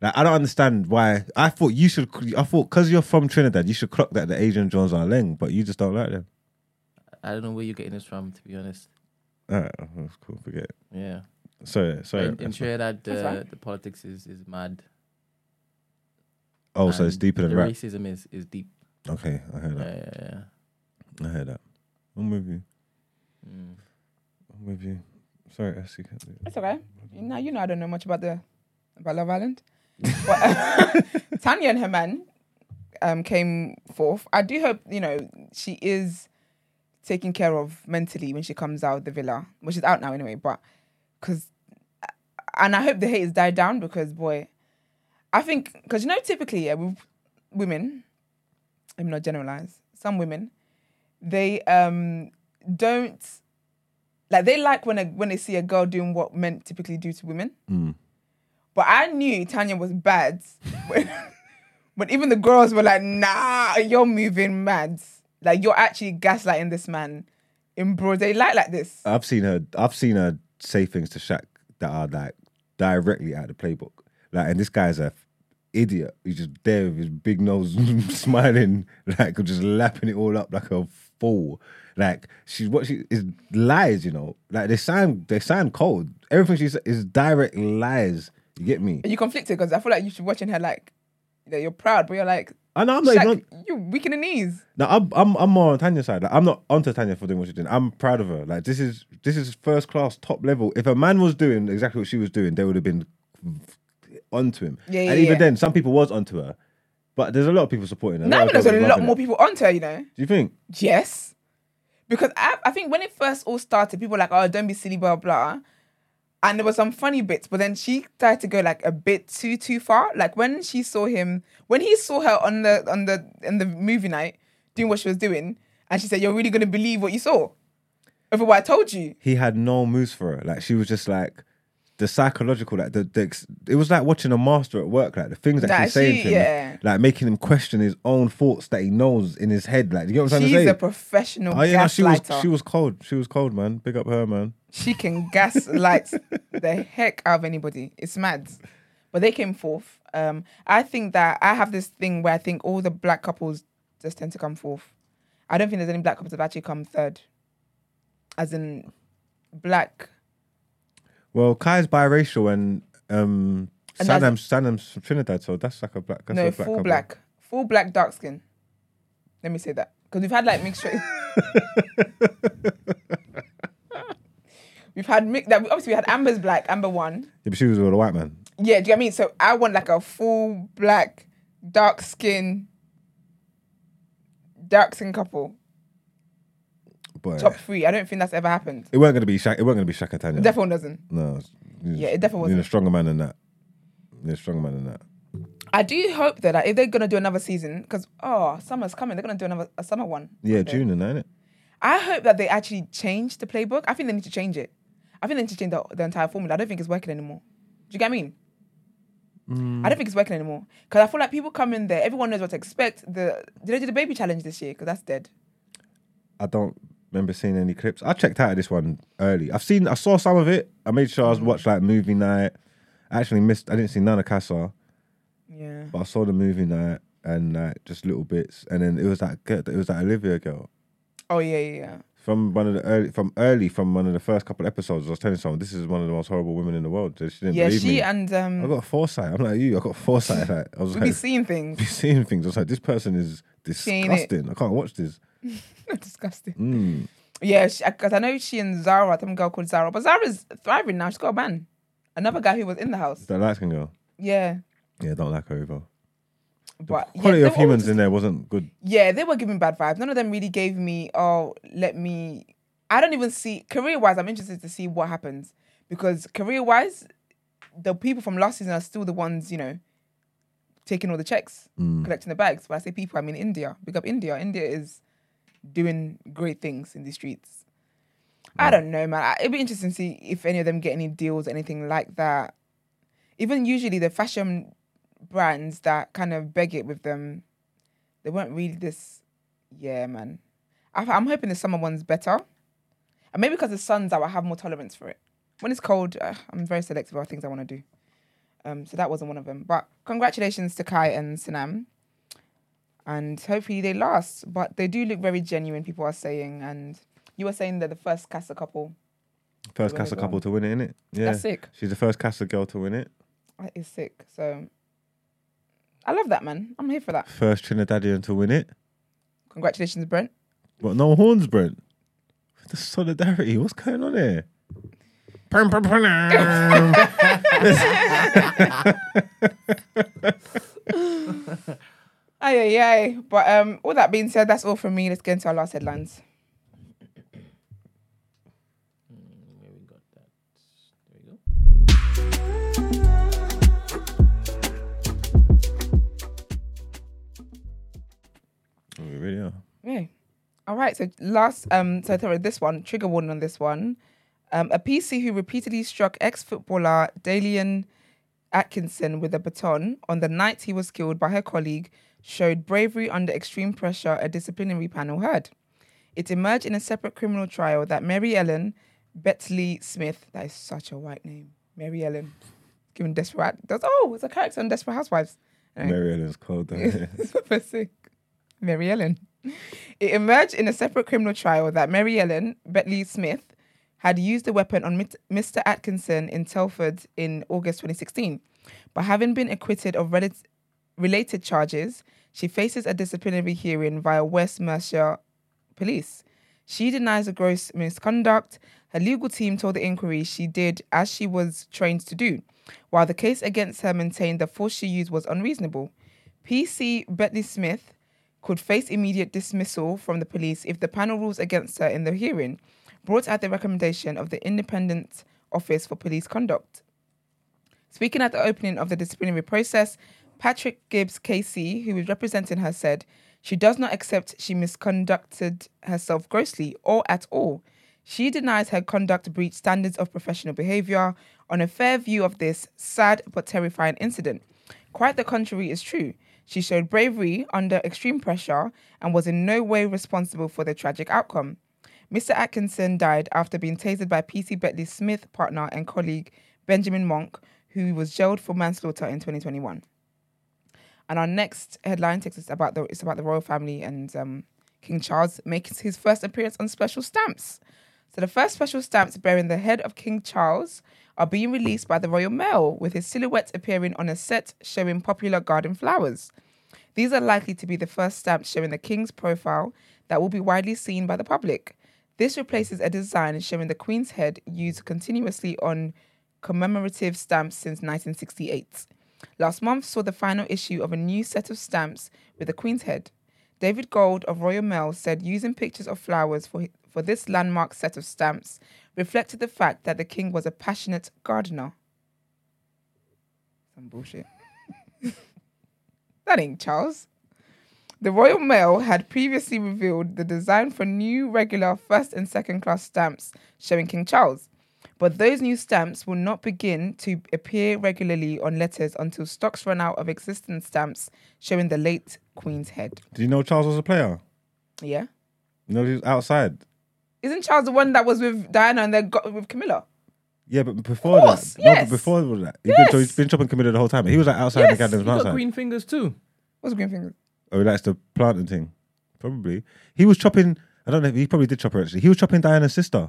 Like I don't understand why. I thought you should. I thought because you're from Trinidad, you should clock that the Asian Johns are leng, but you just don't like them. I don't know where you're getting this from, to be honest. Alright, oh, that's cool. Forget it. Yeah. Sorry, sorry. in, in that's fine. Trinidad, That's uh, the, the politics is, is mad. Oh, so it's deeper than the rap. racism is is deep. Okay, I heard that. yeah, yeah. I heard that. I'm with you. Mm. I'm with you. Sorry, Essie. can't do it. It's okay. Now you know I don't know much about the about Love Island. [LAUGHS] but [LAUGHS] Tanya and her man um, came forth. I do hope you know she is taken care of mentally when she comes out of the villa. Well, is out now anyway. But because, and I hope the hate has died down because boy, I think because you know typically yeah, with women, I'm not generalize. Some women, they um don't like they like when a when they see a girl doing what men typically do to women. Mm. But I knew Tanya was bad. [LAUGHS] when, when even the girls were like, nah, you're moving mad. Like you're actually gaslighting this man in broad daylight like this. I've seen her. I've seen her say things to Shaq that are like directly out of the playbook. Like, and this guy's a idiot. He's just there with his big nose, [LAUGHS] smiling, like just lapping it all up like a fool. Like she's what she is lies. You know, like they sound they sound cold. Everything she says is direct lies. You get me? Are you conflicted? Because I feel like you should be watching her like, you're proud, but you're like, I know I'm not even. Shaq, you're weak in the knees. No, I'm, I'm I'm more on Tanya's side. Like, I'm not onto Tanya for doing what she's doing. I'm proud of her. Like this is this is first class, top level. If a man was doing exactly what she was doing, they would have been onto him. Yeah, yeah, and even yeah. then, some people was onto her, but there's a lot of people supporting her. Now there's a lot more it. people onto her, you know. Do you think? Yes. Because I, I think when it first all started, people were like, oh, don't be silly, blah, blah. And there were some funny bits, but then she tried to go like a bit too, too far. Like when she saw him, when he saw her on the on the in the movie night doing what she was doing, and she said, You're really gonna believe what you saw. Over what I told you. He had no moves for her. Like she was just like the psychological, like the, the it was like watching a master at work. Like the things that Nah, she's saying she- to him, yeah. like making him question his own thoughts that he knows in his head. Like, you get what I'm She's to say? a professional Oh yeah, she was she was cold. She was cold, man. Big up her, man. she can gaslight [LAUGHS] the heck out of anybody. It's mad. But they came forth. Um, I think that I have this thing where I think all the black couples just tend to come forth. I don't think there's any black couples that have actually come third. As in black. Well, Kai's biracial and um And that's- Sanam's Sanam's from Trinidad, so that's like a black. That's no, a black full couple. black. Full black dark skin. Let me say that. Because we've had like mixture. [LAUGHS] we've had mix that obviously we had Amber's black, Amber one. Yeah, but she was with a white man. Yeah, do you get what I mean? So I want like a full black, dark skin, dark skin couple. But Top three. I don't think that's ever happened. it weren't gonna be Shaq. It weren't gonna be Shaq and Tanya. Definitely doesn't. No. Yeah, it definitely You need a stronger man than that. You need a stronger man than that. I do hope that like, if they're gonna do another season, because oh, summer's coming, they're gonna do another a summer one. Yeah. June and that, innit? I hope that they actually change the playbook. I think they need to change it. I think they need to change the, the entire formula. I don't think it's working anymore. Do you get what I mean? Mm. I don't think it's working anymore because I feel like people come in there. Everyone knows what to expect. The did they do the baby challenge this year? Because that's dead. I don't remember seeing any clips. I checked out of this one early. I've seen, I saw some of it. I made sure I was watched like movie night. I actually missed. I didn't see none of Casa, Yeah. but I saw the movie night and like just little bits. And then it was that girl, it was that Olivia girl Oh yeah, yeah, yeah. from one of the early, from early, from one of the first couple episodes. I was telling someone this is one of the most horrible women in the world. She didn't Yeah, believe she me. and um, I got foresight. I'm like you. I got foresight. Like, I was [LAUGHS] like, be seeing things. [LAUGHS] be seeing things. I was like, this person is. Disgusting. I can't watch this. [LAUGHS] Disgusting. Mm. Yeah, because I know she and Zara, some girl called Zara, but Zara's thriving now. She's got a man. Another guy who was in the house. That light skin girl. Yeah, Yeah, don't like her either. but yeah, Quality they of humans just- in there wasn't good. Yeah, they were giving bad vibes. None of them really gave me, oh, let me. I don't even see career wise. I'm interested to see what happens because career wise, the people from last season are still the ones, you know, taking all the checks, Mm. collecting the bags. When I say people, I mean India. Big up India. India is doing great things in the streets. I don't know, man. It'd be interesting to see if any of them get any deals, anything like that. Even usually the fashion brands that kind of beg it with them, they weren't really this. Yeah, man. I, I'm hoping the summer one's better, and maybe because the sun's out, I have more tolerance for it. When it's cold, uh, I'm very selective about things I want to do. Um, so that wasn't one of them. But congratulations to Kai and Sanam. And hopefully they last. But they do look very genuine, people are saying. And you were saying they're the first Casa couple. First Where Casa couple go. to win it, innit? Yeah. That's sick. She's the first Casa girl to win it. That is sick. So I love that, man. I'm here for that. First Trinidadian to win it. Congratulations, Brent. But no horns, Brent. The solidarity. What's going on here? [LAUGHS] Aye, aye, aye. But um, all that being said, that's all from me. Let's get into our last headlines. Where we got that? There we go. we really are. Yeah. All right. So last, um, so sorry, this one trigger warning on this one. Um, a PC who repeatedly struck ex-footballer Dalian Atkinson with a baton on the night he was killed by her colleague showed bravery under extreme pressure. A disciplinary panel heard. It emerged in a separate criminal trial that Mary Ellen Bettley Smith, that is such a white name, Mary Ellen, given Desperate, does oh, it's a character on Desperate Housewives. Anyway. Mary Ellen's cold. down here. Super sick. Mary Ellen. It emerged in a separate criminal trial that Mary Ellen Bettley Smith had used the weapon on Mr. Atkinson in Telford in August 2016. But having been acquitted of rel- related charges, she faces a disciplinary hearing via West Mercia Police. She denies a gross misconduct. Her legal team told the inquiry she did as she was trained to do, while the case against her maintained the force she used was unreasonable. PC Bettley Smith could face immediate dismissal from the police if the panel rules against her in the hearing, brought at the recommendation of the Independent Office for Police Conduct. Speaking at the opening of the disciplinary process, Patrick Gibbs KC, who was representing her, said she does not accept she misconducted herself grossly or at all. She denies her conduct breached standards of professional behavior on a fair view of this sad but terrifying incident. Quite the contrary is true. She showed bravery under extreme pressure and was in no way responsible for the tragic outcome. Mr. Atkinson died after being tasered by PC Bettley Smith partner and colleague Benjamin Monk, who was jailed for manslaughter in 2021. And our next headline takes us about the it's about the royal family and um, King Charles makes his first appearance on special stamps. So the first special stamps bearing the head of King Charles are being released by the Royal Mail, with his silhouette appearing on a set showing popular garden flowers. These are likely to be the first stamps showing the King's profile that will be widely seen by the public. This replaces a design showing the Queen's head used continuously on commemorative stamps since 1968. Last month saw the final issue of a new set of stamps with the Queen's head. David Gold of Royal Mail said using pictures of flowers for, for this landmark set of stamps reflected the fact that the king was a passionate gardener. Some bullshit. [LAUGHS] that ain't Charles. The Royal Mail had previously revealed the design for new regular first and second class stamps showing King Charles. But those new stamps will not begin to appear regularly on letters until stocks run out of existing stamps showing the late Queen's head. Did you know Charles was a player? Yeah? You know he was outside. Isn't Charles the one that was with Diana and then got with Camilla? Yeah, but before course, that, no, yes. but before that, he's, Yes. been, he's been chopping Camilla the whole time. He was like outside Yes, the gardens, You got outside. green fingers too. What's a green fingers? Oh, he likes the planting thing. Probably. He was chopping. I don't know. He probably did chop her actually. He was chopping Diana's sister.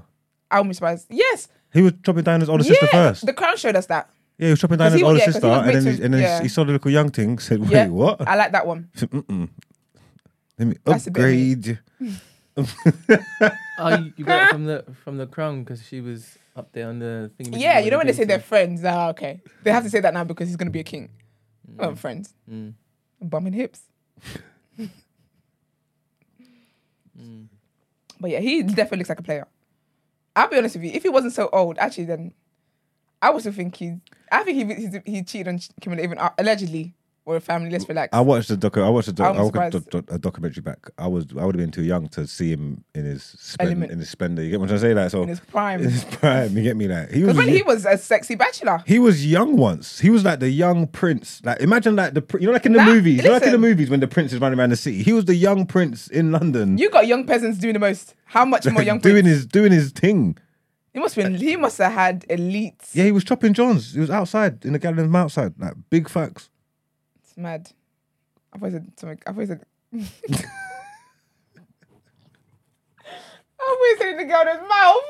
I won't be surprised. Yes. He was chopping Diana's older yeah. sister first. The crown showed us that. yeah, he was chopping Diana's he- older yeah, 'cause he sister, and then, he, to- and then yeah. he saw the little young thing. [LAUGHS] Said, "Wait, Yeah. what?" I like that one. Said, Mm-mm. Let me That's upgrade. [LAUGHS] Oh, you, you got it from the [LAUGHS] from the crown because she was up there on the thing. Yeah, you know when they say they're friends. Ah, okay. They have to say that now because he's going to be a king. Oh, friends. Mm. Bumming hips. Mm. But yeah, he definitely looks like a player. I'll be honest with you. If he wasn't so old, actually, then I also think he. I think he he, he cheated on Camilla even uh, allegedly or a family. Let's relax. I watched the docu. I watched the doc- I'm watched a, doc- a documentary back. I was I would have been too young to see him in his spend, Element. in his splendor. You get what I'm trying to say? Like so, in his prime. [LAUGHS] in his prime. You get me? Like he was. When he was a sexy bachelor, He was young once. He was like the young prince. Like imagine like the pr- you know like in the Nah, movies. You know, like in the movies when the prince is running around the city. He was the young prince in London. you got young peasants doing the most. How much more young? [LAUGHS] doing prince? his doing his thing. He must have been. He must have had elite. Yeah, he was chopping Johns. He was outside in the gardens outside. Like big facts. Mad. I've always said something. I've always said. [LAUGHS] I've always said in the girl's mouth.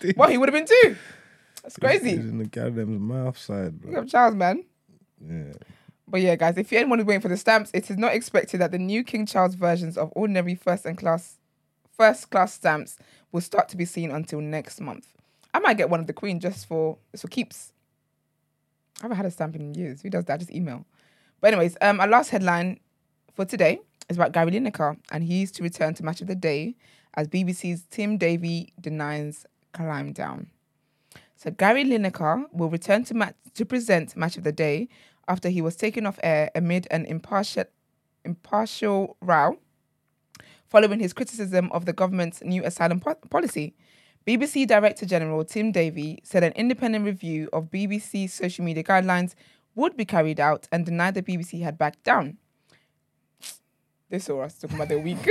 Did- well, he would have been too. That's crazy. was in the gardens mouth side. Bro. up Charles, man. Yeah. But yeah, guys, if you're anyone is waiting for the stamps, it is not expected that the new King Charles versions of ordinary first and class first class stamps will start to be seen until next month. I might get one of the Queen just for just for keeps. I haven't had a stamp in years. Who does that? Just email. But anyways, um, our last headline for today is about Gary Lineker, and he's to return to Match of the Day as BBC's Tim Davie denies climb down. So Gary Lineker will return to match to present Match of the Day after he was taken off air amid an impartial impartial row following his criticism of the government's new asylum po- policy. BBC Director General Tim Davie said an independent review of BBC social media guidelines would be carried out and denied the BBC had backed down. They saw us talking about the week. [LAUGHS]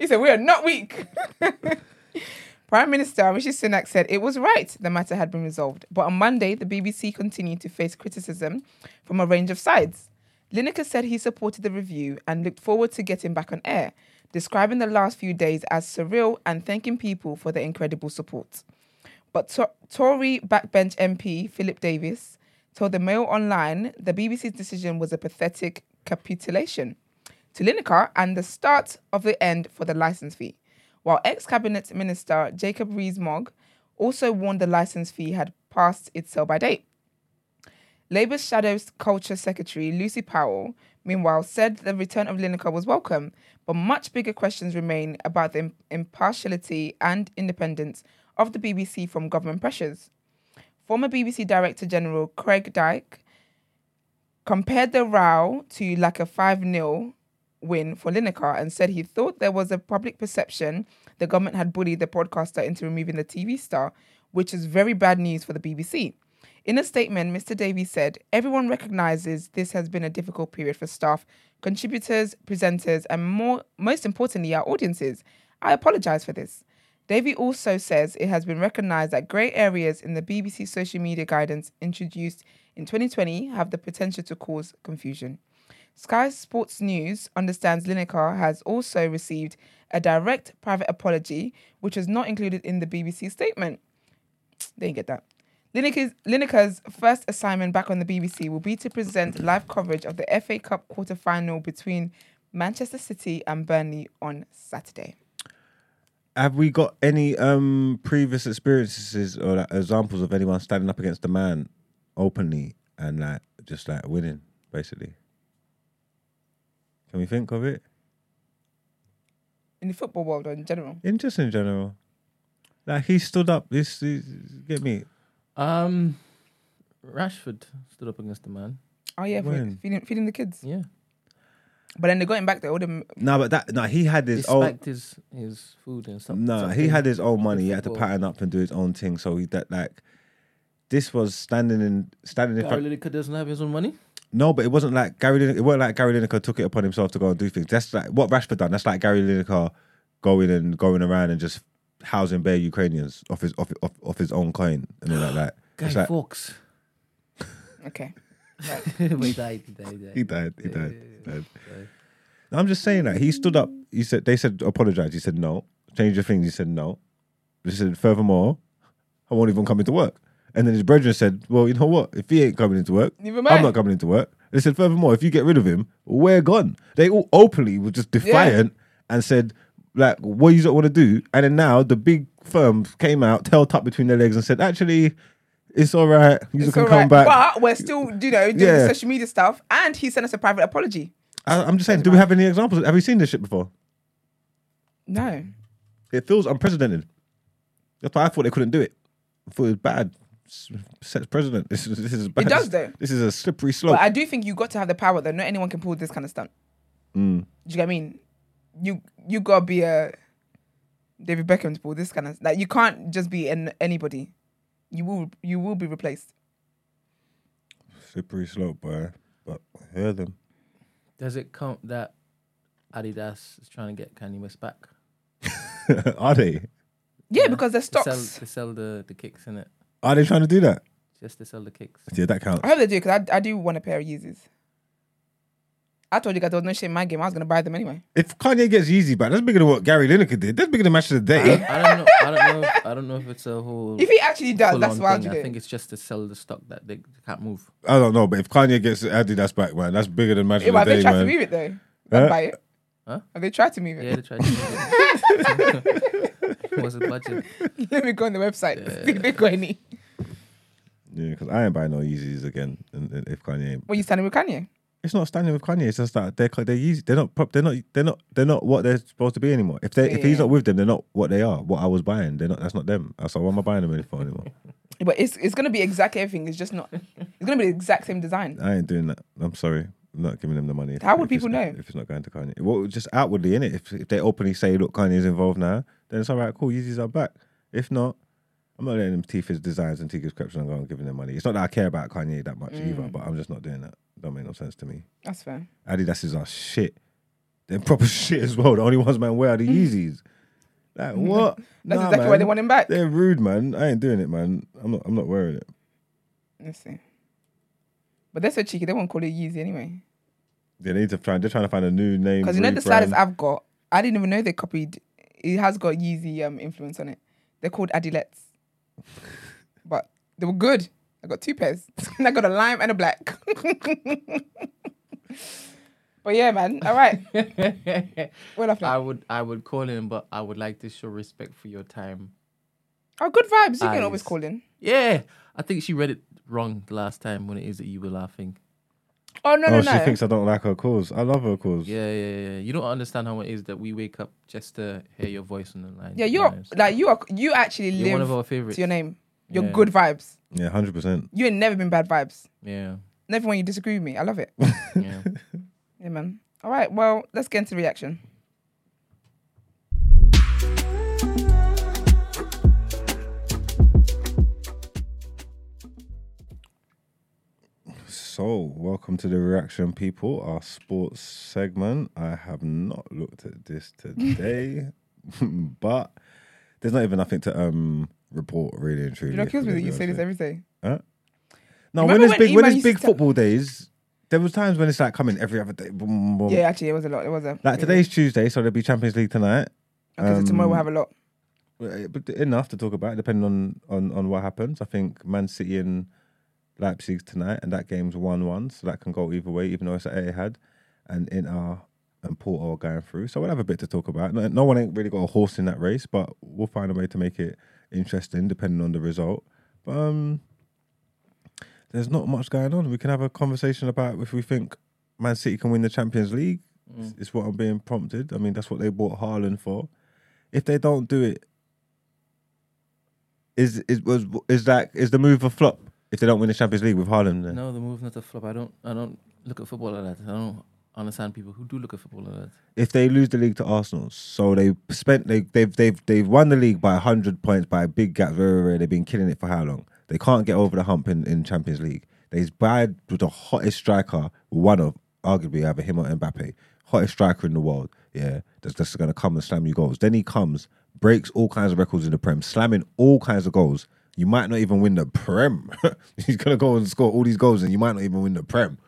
he said, We are not weak. [LAUGHS] Prime Minister Rishi Sunak said it was right the matter had been resolved. But on Monday, the BBC continued to face criticism from a range of sides. Lineker said he supported the review and looked forward to getting back on air, describing the last few days as surreal and thanking people for their incredible support. But to- Tory backbench MP Philip Davies told the Mail Online the BBC's decision was a pathetic capitulation to Lineker and the start of the end for the license fee, while ex cabinet minister Jacob Rees-Mogg also warned the license fee had passed its sell by date. Labour's Shadow Culture Secretary Lucy Powell, meanwhile, said the return of Lineker was welcome, but much bigger questions remain about the impartiality and independence of the BBC from government pressures. Former BBC Director General Greg Dyke compared the row to like a 5 0 win for Lineker and said he thought there was a public perception the government had bullied the broadcaster into removing the TV star, which is very bad news for the BBC. In a statement, Mr. Davies said, Everyone recognizes this has been a difficult period for staff, contributors, presenters, and more, most importantly, our audiences. I apologize for this. Davie also says it has been recognized that grey areas in the BBC social media guidance introduced in 2020 have the potential to cause confusion. Sky Sports News understands Lineker has also received a direct private apology, which was not included in the BBC statement. They didn't get that. Lineker's, Lineker's first assignment back on the BBC will be to present live coverage of the FA Cup quarter final between Manchester City and Burnley on Saturday. Have we got any um previous experiences or like, examples of anyone standing up against a man openly and like just like winning, basically? Can we think of it? In the football world or in general. In just in general. Like he stood up, this, this get me. Um, Rashford stood up against the man. Oh yeah, for When? feeding, feeding the kids. Yeah, But then they got him back there. All them No, but that no, he had he his own spiked his his food and stuff. No, he had his own money. He had to pattern up and do his own thing. So he that like this was standing in standing in front. Gary front. Lineker doesn't have his own money. No, but it wasn't like Gary. Lineker, it wasn't like Gary Lineker took it upon himself to go and do things. That's like what Rashford done. That's like Gary Lineker going and going around and just housing bare Ukrainians off his off off, off his own coin and all like [GASPS] that. Guy It's like, Fawkes. okay. but [LAUGHS] he died. He died. he He died. He died. yeah, He died. died. No, I'm just saying that he stood up. He said they said apologize. He said no. Change your things. He said no. He said furthermore, I won't even come into work. And then his brethren said, "Well, you know what? If he ain't coming into work, Neither I'm not coming into work." They said, "Furthermore, if you get rid of him, we're gone." They all openly were just defiant and said, "Like, what you don't want to do?" And then now the big firms came out, tail tucked between their legs, and said, "Actually, it's all right. You It's can come right. back." But we're still, you know, doing Yeah. the social media stuff. And he sent us a private apology. I, I'm just saying, do we have any examples? Have you seen this shit before? No. It feels unprecedented. That's why I thought they couldn't do it. I thought it was bad. S- Sex president. This is this is bad. It does, though. This is a slippery slope. But I do think you got to have the power though. Not anyone can pull this kind of stunt. Mm. Do you get what I mean? You you gotta be a David Beckham to pull this kind of like you can't just be an anybody. You will you will be replaced. Slippery slope, boy. But I hear them. Does it count that Adidas is trying to get Kanye West back? [LAUGHS] Are they? Yeah, because the To sell, stocks. to sell the, the kicks in it. Are they trying to do that? Just to sell the kicks. Yeah, that counts. I hope they do because I, I do want a pair of Yeezys. I told you guys there was no shit in my game. I was gonna buy them anyway. If Kanye gets Yeezy back, that's bigger than what Gary Lineker did. That's bigger than match of the day. don't, I don't know. I don't know. If, I don't know if it's a whole. If he actually does, full-on that's why I'll thing. do I think it's just to sell the stock that they can't move. I don't know, but if Kanye gets Adidas back, man, that's bigger than match Yeah, of but the have they day, tried to man. move it though? Huh? I'd buy it. Huh? Have they tried to move it? Yeah, they tried to move it. What's the budget? Let me go on the website. Yeah. See if they got any. Yeah, because I ain't buying no Yeezys again. And, and if Kanye, ain't- What you standing with Kanye? It's not standing with Kanye. It's just that they're they're Yeezy. They're not. prop- They're not. They're not. They're not what they're supposed to be anymore. If they if he's not with them, they're not what they are. What I was buying, they're not. That's not them. So why am I buying them for anymore? [LAUGHS] But it's it's gonna be exactly everything. It's just not. It's gonna be the exact same design. I ain't doing that. I'm sorry. I'm not giving them the money. if- How would if it's people not- know? if it's not going to Kanye? Well, just outwardly in it. If, if they openly say, "Look, Kanye's involved now," then it's all right. Cool, Yeezys are back. If not, I'm not letting them teeth his designs and take his creps and go and giving them money. It's not that I care about Kanye that much either, Mm. but I'm just not doing that. Don't make no sense to me. That's fair. Adidas is our shit. They're proper [LAUGHS] shit as well. The only ones man wear are the Yeezys. Like what? That's Nah, exactly why man. they want him back. They're rude, man. I ain't doing it, man. I'm not. I'm not wearing it. Let's see. But they're so cheeky. They won't call it Yeezy anyway. They need to try. They're trying to find a new name. Because you know the sliders rebrand. I've got, I didn't even know they copied. It has got Yeezy um influence on it. They're called Adilettes, but they were good. I got two pairs. [LAUGHS] I got a lime and a black. [LAUGHS] but yeah, man. All right. [LAUGHS] We're. I would I would call in, but I would like to show respect for your time. Oh, good vibes. You can always call in. Yeah, I think she read it wrong the last time when it is that you were laughing. Oh no, oh, no, she no. thinks I don't like her calls. I love her calls. Yeah, yeah, yeah. You don't understand how it is that we wake up just to hear your voice on the line. yeah, you're honest. like you are. You actually You're one of our favorites. to your name. You're Yeah. good vibes. Yeah, hundred percent. You ain't never been bad vibes. Yeah, Never when you disagree with me. I love it. [LAUGHS] yeah. Yeah, man. All right. Well, let's get into the reaction. So, welcome to the reaction, people. Our sports segment. I have not looked at this today, [LAUGHS] [LAUGHS] but there's not even nothing to um report really and truly. You know, it kills me that you say this every day. honest. No, Remember when it's when big, when it's big football days, there was times when it's like coming every other day. Boom, boom. Yeah, actually, it was a lot. It was a. Like today's Tuesday, so there'll be Champions League tonight. Okay, so tomorrow we'll um, have a lot. Uh, But enough to talk about, depending on, on, on what happens. I think Man City and Leipzig tonight, and that game's one-one, so that can go either way, even though it's at Etihad, and Inter and Porto are going through. So we'll have a bit to talk about. No, no one ain't really got a horse in that race, but we'll find a way to make it interesting, depending on the result. But um, there's not much going on. We can have a conversation about if we think Man City can win the Champions League. It's- It's what I'm being prompted. I mean, that's what they bought Haaland for. If they don't do it, is is was is that is the move a flop if they don't win the Champions League with Haaland? Then? No, the move not a flop. I don't. I don't look at football like that. I don't understand people who do look at football like that. If they lose the league to Arsenal, so they spent they they've they've they've won the league by hundred points by a big gap. Very very. They've been killing it for how long? They can't get over the hump in, in Champions League. They bad with the hottest striker, one of arguably either him or Mbappe, hottest striker in the world. Yeah, that's that's going to come and slam you goals. Then he comes, breaks all kinds of records in the Prem, slamming all kinds of goals. You might not even win the Prem. [LAUGHS] He's going to go and score all these goals, and you might not even win the Prem.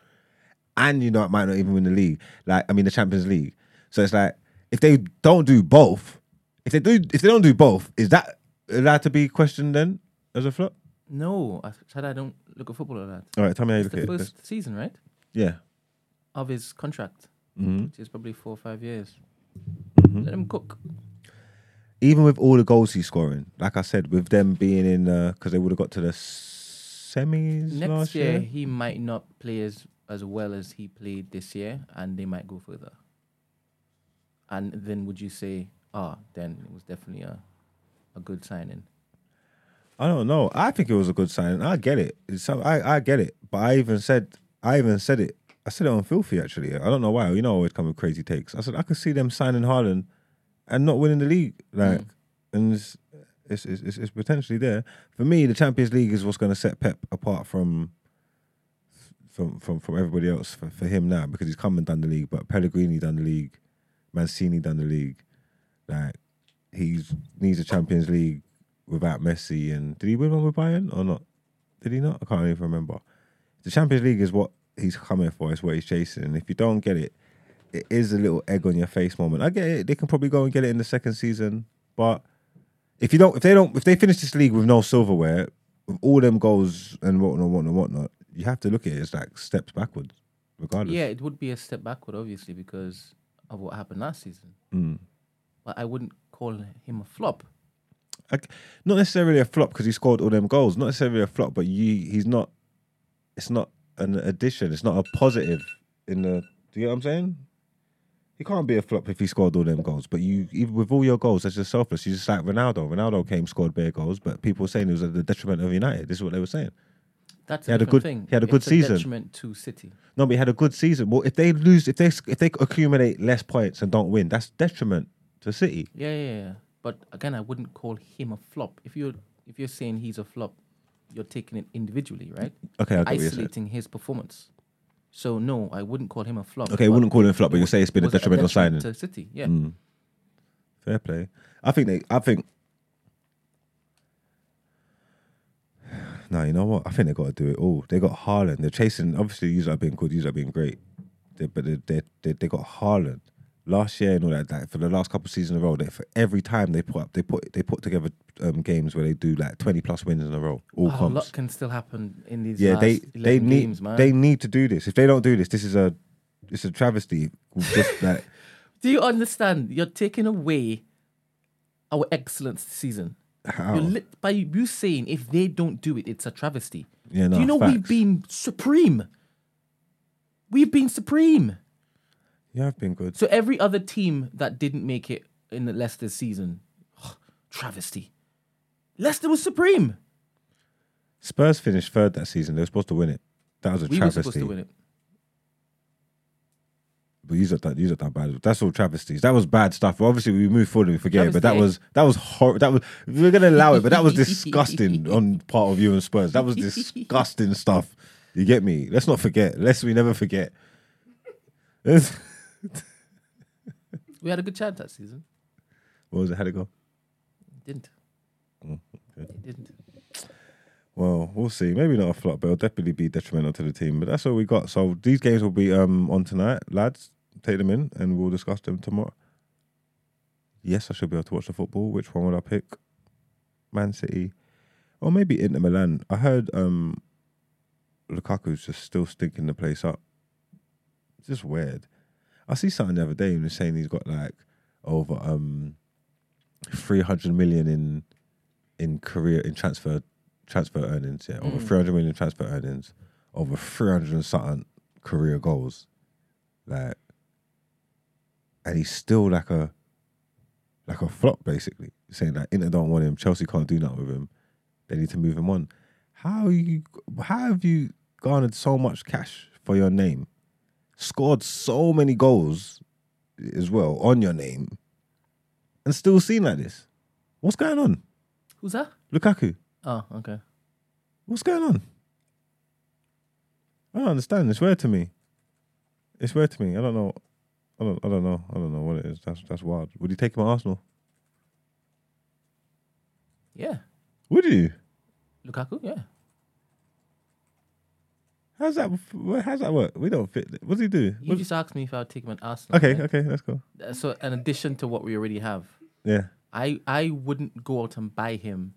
And you know, it might not even win the league. Like I mean, the Champions League. So it's like if they don't do both, if they do, if they don't do both, is that allowed to be questioned then as a flop? No, I said I don't look at football like that. All right, tell me how you It's look at it. first season, right, Yeah. of his contract, Mhm. which is probably four or five years. Mm-hmm. Let him cook. Even with all the goals he's scoring, like I said, with them being in, because they would have got to the semis Next last year, year. he might not play as as well as he played this year, and they might go further. And then would you say, ah, then it was definitely a a good signing? I don't know. I think it was a good signing. I get it. It's some, I I get it. But I even said I even said it. I said it on Filthy actually. I don't know why. You know, I always come with crazy takes. I said I could see them signing Haaland and not winning the league. Like, mm. and it's it's, it's it's it's potentially there for me. The Champions League is what's going to set Pep apart from. From, from from everybody else for, for him now because he's come and done the league, but Pellegrini done the league, Mancini done the league, like he needs a Champions League without Messi. And did he win one with Bayern or not? Did he not? I can't even remember. The Champions League is what he's coming for. It's what he's chasing. And if you don't get it, it is a little egg on your face moment. I get it. They can probably go and get it in the second season, but if you don't, if they don't, if they finish this league with no silverware, with all them goals and whatnot, whatnot, whatnot, you have to look at it as like steps backwards, regardless. Yeah, it would be a step backward, obviously, because of what happened last season. Mm. But I wouldn't call him a flop. Not necessarily a flop because he scored all them goals. Not necessarily a flop, but you, he's not. It's not an addition. It's not a positive in the. Do you know what I'm saying? He can't be a flop if he scored all them goals. But you, even with all your goals, that's just selfless. You're just like Ronaldo. Ronaldo came, scored bare goals, but people were saying it was at the detriment of United. This is what they were saying. That's He a had a good- thing. he had a good It's season. detriment to City. No, but he had a good season. Well, if they lose, if they if they accumulate less points and don't win, that's detriment to City. Yeah, yeah, yeah. But again, I wouldn't call him a flop. If you're if you're saying he's a flop, you're taking it individually, right? Okay, I get what you're saying. Isolating his performance. So no, I wouldn't call him a flop. Okay, I but wouldn't call him a flop, but you say it's been a was detrimental detriment signing. to City. Yeah, Mm. Fair play. I think they. I think. [SIGHS] No, you know what? I think they got to do it all. They got Haaland. They're chasing. Obviously, these are being good. These are being great. They, but they, they they they got Haaland last year and all that. Like for the last couple of seasons in a row, they for every time they put up, they put they put together um, games where they do like twenty plus wins in a row. All Oh, a comps. lot can still happen in these. Yeah, they they need games, man. they need to do this. If they don't do this, this is a it's a travesty. Just [LAUGHS] like Do you understand? You're taking away our excellence this season. how? Lit by you saying if they don't do it, it's a travesty. Yeah, no, do you know we've been supreme? We've been supreme. You have been good. So every other team that didn't make it in the Leicester season, travesty. Leicester was supreme. Spurs finished third that season. They were supposed to win it. That was a We were travesty. supposed to win it. But these are done, these are done bad. That's all travesties. That was bad stuff. Obviously, we move forward and we forget it. But that was that was hor- That was we're gonna allow it. But that was [LAUGHS] disgusting on part of you and Spurs. That was disgusting stuff. You get me? Let's not forget. Let's we never forget. [LAUGHS] [LAUGHS] We had a good chance that season. what was it? How'd it go? Didn't. Mm, It didn't. Well, we'll see. Maybe not a flop, but it'll definitely be detrimental to the team. But that's all we got. So these games will be um on tonight, lads. Take them in, and we'll discuss them tomorrow. Yes, I should be able to watch the football. Which one would I pick? Man City, or maybe Inter Milan. I heard um Lukaku's just still stinking the place up. It's just weird. I see something the other day and was saying he's got like over um three hundred million in in career in transfer transfer earnings, yeah, over Mm. 300 million transfer earnings, over 300 and something career goals. Like, and he's still like a, like a flop, basically. Saying that Inter don't want him, Chelsea can't do nothing with him. They need to move him on. How you, how have you garnered so much cash for your name? Scored so many goals as well on your name, and still seen like this? What's going on? Who's that? Lukaku. Oh, okay. What's going on? I don't understand. It's weird to me. It's weird to me. I don't know. I don't. I don't know. I don't know what it is. That's that's wild. Would you take him at Arsenal? Yeah. Would you? Lukaku, yeah. How's that? How's that work? We don't fit. What does he do? You just asked me if I'd take him at Arsenal. okay. right? Okay. Let's go. Uh, So, in addition to what we already have, Yeah. I I wouldn't go out and buy him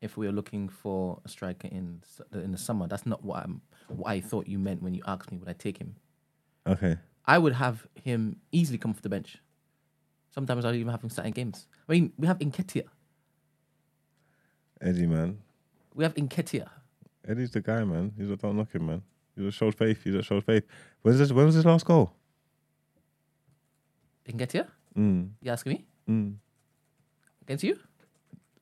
if we were looking for a striker in in the summer. That's not what I'm what I thought you meant when you asked me would I take him. Okay. I would have him easily come off the bench. Sometimes I'd even have him starting games. I mean, we have Nketiah. Eddie, man. We have Nketiah. Eddie's the guy, man. He's a don't knock him, man. He just shows faith. He just shows faith. When's this? When was his last goal? Nketiah? Mm. You asking me? Mm. Against you?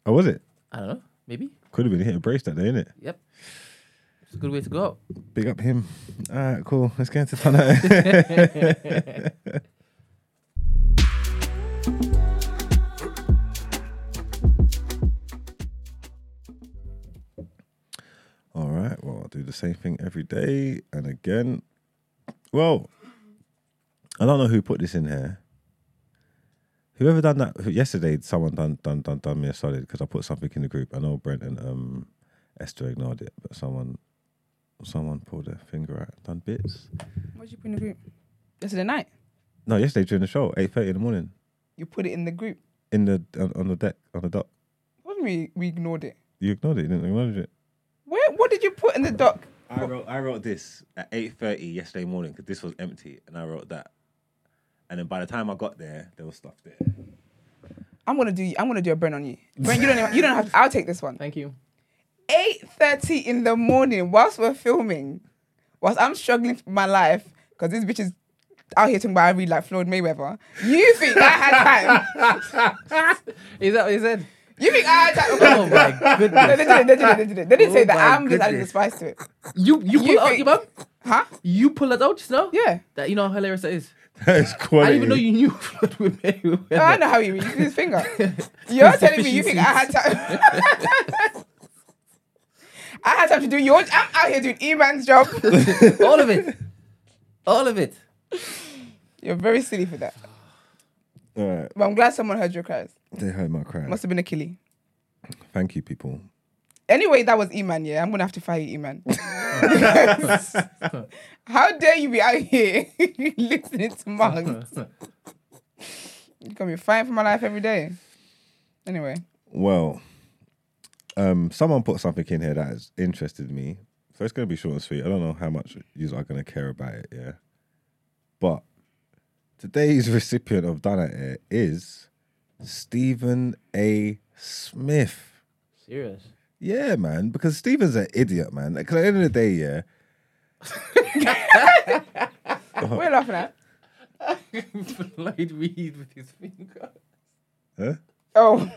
Oh, was it? I don't know. Maybe. Could have been. He hit a brace that day, innit? Yep. It's a good way to go out. Big up him. All right, cool. Let's get into tonight. [LAUGHS] [LAUGHS] do the same thing every day and again. Well, I don't know who put this in here. Whoever done that yesterday, someone done done done done me a solid because I put something in the group. I know Brent and um Esther ignored it, but someone someone pulled their finger out, done bits. What did you put in the group? Yesterday night. No, yesterday during the show, eight thirty in the morning, You put it in the group. in the on, on the deck on the dock. What What do you mean we ignored it? You ignored it, you didn't acknowledge it. Where? What did you put in the doc? I wrote I wrote this at eight thirty yesterday morning because this was empty, and I wrote that. And then by the time I got there, there was stuff there. I'm gonna do. I'm gonna do a burn on you. Brent, you don't. Even, you don't have. I'll take this one. Thank you. Eight thirty in the morning, whilst we're filming, whilst I'm struggling for my life because this bitch is out here talking about I read like Floyd Mayweather. You think I had time? [LAUGHS] Is that what he said? You think I had time? Oh my No, goodness. they didn't. They didn't. They didn't. They didn't say Oh that. I'm just adding the spice to it. You you pull You it out, your mum? Huh? You pull it out just now? Yeah. That you know how hilarious that is. That is quite. I quality. didn't even know you knew [LAUGHS] Floyd with Mayweather. I know how you read. You see his finger. [LAUGHS] You're telling me you think I had time? [LAUGHS] I had time to do yours. I'm out here doing E-man's job. All of it. All of it. You're very silly for that. All right, But I'm glad someone heard your cries. They heard my cry. Must have been a killie. Thank you, people. Anyway, that was E-man, yeah. I'm gonna have to fire you, E-man. [LAUGHS] How dare you be out here [LAUGHS] listening to mugs? You got me fighting for my life every day. Anyway, Well, um, someone put something in here that has interested me. So it's going to be short and sweet. I don't know how much you are going to care about it, yeah. But today's [LAUGHS] recipient of It Here is Stephen A. Smith. Serious. Yeah, man, because Stephen's an idiot, man. Because at the end of the day, yeah, [LAUGHS] We're laughing at? [LAUGHS] Floyd Reed with his finger. huh? Oh,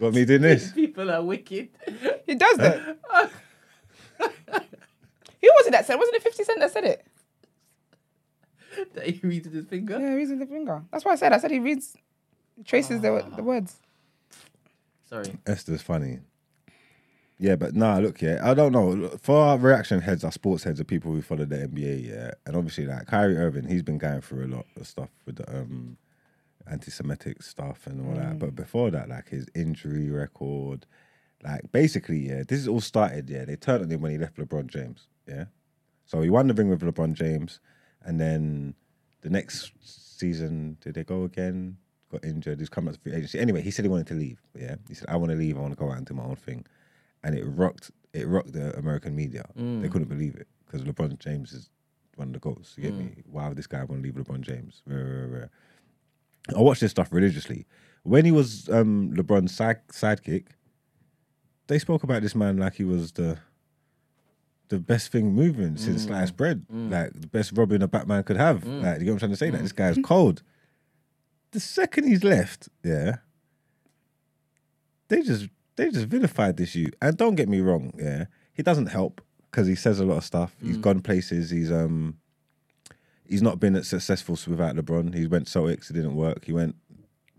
Got me doing this. [LAUGHS] People are wicked. he does that. Who was it that said? Wasn't it 50 Cent that said it? that he reads with his finger. Yeah, he reads with the finger. That's what I said. I said he reads, traces the, the words. Sorry. Esther's funny. Yeah, but nah, look, yeah, I don't know. For our reaction heads, our sports heads are people who follow the NBA, yeah. And obviously, like Kyrie Irving, he's been going through a lot of stuff with the um, anti Semitic stuff and all that. But before that, like his injury record, like basically, yeah, this is all started, yeah. They turned on him when he left LeBron James, yeah. So he won the ring with LeBron James, and then the next season, did they go again? Got injured. He's come out to free agency. Anyway, he said he wanted to leave. Yeah, he said I want to leave. I want to go out and do my own thing, and it rocked. It rocked the American media. They mm. couldn't believe it because LeBron James is one of the goats. You get me? Mm. Why would this guy want to leave LeBron James? I watched this stuff religiously. When he was um, LeBron's side, sidekick, they spoke about this man like he was the the best thing moving since mm. sliced bread, like the best Robin a Batman could have. Like, you get what I'm trying to say? Like, this guy's cold. The second he's left, yeah, they just they just vilified this you. And don't get me wrong, yeah, he doesn't help because he says a lot of stuff. He's gone places. He's um he's not been as successful without LeBron. He went Celtics, it didn't work. He went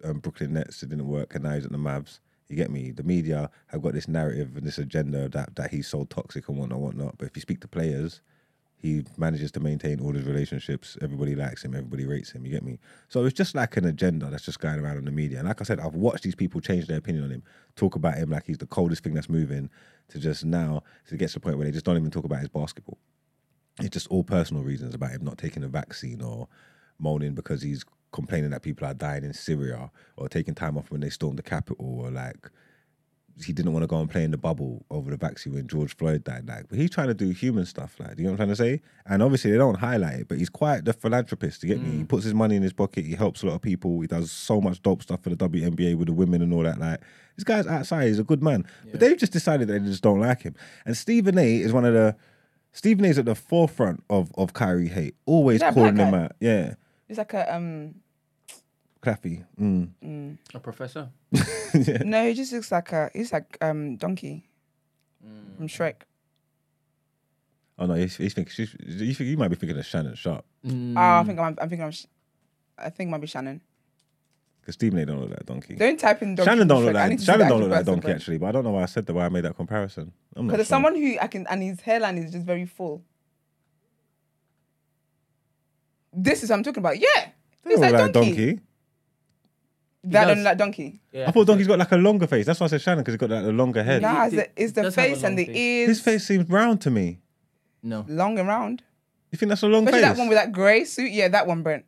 um, Brooklyn Nets, it didn't work, and now he's at the Mavs. You get me? The media have got this narrative and this agenda that that he's so toxic and whatnot, whatnot. But if you speak to players, he manages to maintain all his relationships. Everybody likes him. Everybody rates him. You get me? So it's just like an agenda that's just going around in the media. And like I said, I've watched these people change their opinion on him, talk about him like he's the coldest thing that's moving, to just now to get to the point where they just don't even talk about his basketball. It's just all personal reasons about him not taking a vaccine or moaning because he's complaining that people are dying in Syria or taking time off when they stormed the capital or like he didn't want to go and play in the bubble over the vaccine when George Floyd died. Like, but he's trying to do human stuff. Like, do you know what I'm trying to say? And obviously they don't highlight it, but he's quite the philanthropist. You get me? He puts his money in his pocket. He helps a lot of people. He does so much dope stuff for the WNBA with the women and all that. Like, this guy's outside. He's a good man. But they've just decided that they just don't like him. And Stephen A. is one of the Stephen A. is at the forefront of of Kyrie hate, always calling him out. Yeah, It's like a um. Claffy. Mm. A professor. [LAUGHS] No, he just looks like a. He's like um donkey from Shrek. Oh no, he's, he's thinking, she's, you think you might be thinking of Shannon Sharpe Mm. Oh, I think I'm. I'm thinking I'm. I think it might be Shannon. because Stephen A. don't look like a donkey. Don't type in donkey. Shannon don't look Shrek. I need like Shannon don't look like a actual donkey person, actually, but I don't know why I said that. Why I made that comparison. I'm not Because there's someone who I can, and his hairline is just very full. This is what I'm talking about. Yeah, They he's don't like donkey. like donkey. That does. don't like donkey. Yeah. I thought donkey's got like a longer face. That's why I said Shannon because he's got like a longer head. Nah, it's the, it's the does have a face and the face. ears. His face seems round to me. No. long and round. You think that's a long Especially face? that one with that grey suit. Yeah, that one, Brent.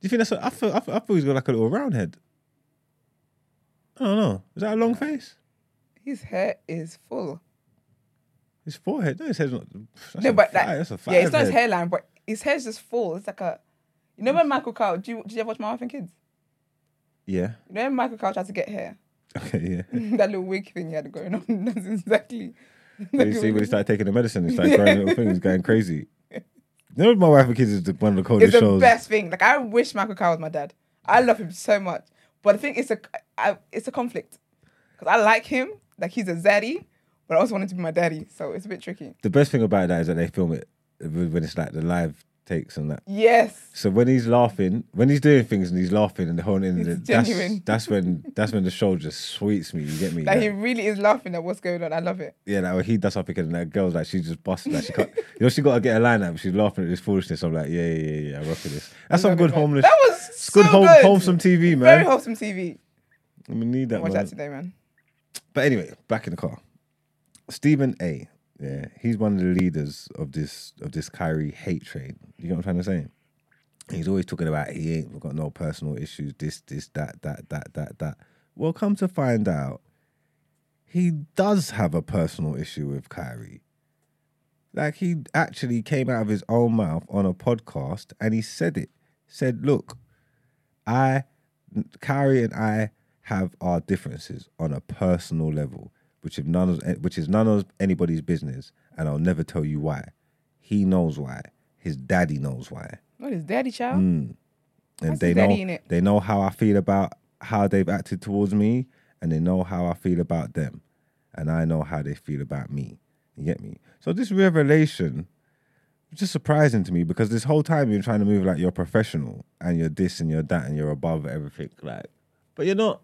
Do you think that's? A, I feel, I feel, I feel he's got like a little round head. I don't know. Is that a long face? His hair is full. His forehead. No, his head's not. That's no, a but fi- like, that's a yeah, it's not his head. hairline, but his hair's just full. It's like a, you know when Michael Kyle, do you, did you ever watch My Wife and Kids? Yeah. You know when Michael Kyle tried to get hair? Okay. Yeah. [LAUGHS] that little wig thing he had going on. [LAUGHS] That's exactly. But you see when he started taking the medicine, he started growing little things, going crazy. You know, my wife and kids is the, one of the coldest It's the shows. best thing. Like I wish Michael Kyle was my dad. I love him so much, but I think it's a, I, it's a conflict because I like him, like he's a zaddy, but I also want him to be my daddy, so it's a bit tricky. The best thing about that is that they film it when it's like the live takes and that. Yes, So when he's laughing, when he's doing things and he's laughing and the whole in, that's genuine. that's when that's when the show just sweets me. You get me? like Like, he really is laughing at what's going on. I love it. yeah, like when he does something and that girl's like she's just busted. Like she can't, you know, she got to get a line out. But she's laughing at this foolishness. I'm like, yeah, yeah, yeah, yeah. I rock with this. That's some good it, homeless. That was so good, home, good. wholesome TV, man. Very wholesome TV. I mean, need that, Watch man. that today, man. But anyway, back in the car. Stephen A. Yeah, he's one of the leaders of this of this Kyrie hate train. You know what I'm trying to say? He's always talking about he ain't got no personal issues, this, this, that, that, that, that, that. Well, come to find out, he does have a personal issue with Kyrie. Like he actually came out of his own mouth on a podcast and he said it. Said, look, I, Kyrie and I have our differences on a personal level, which if none of, which is none of anybody's business, and I'll never tell you why. He knows why. His daddy knows why, What is daddy child? Mm. and That's they know they know how I feel about how they've acted towards me, and they know how I feel about them, and I know how they feel about me. You get me? So this revelation was just surprising to me because this whole time you're trying to move like you're professional and you're this and you're that and you're above everything, like, but you're not.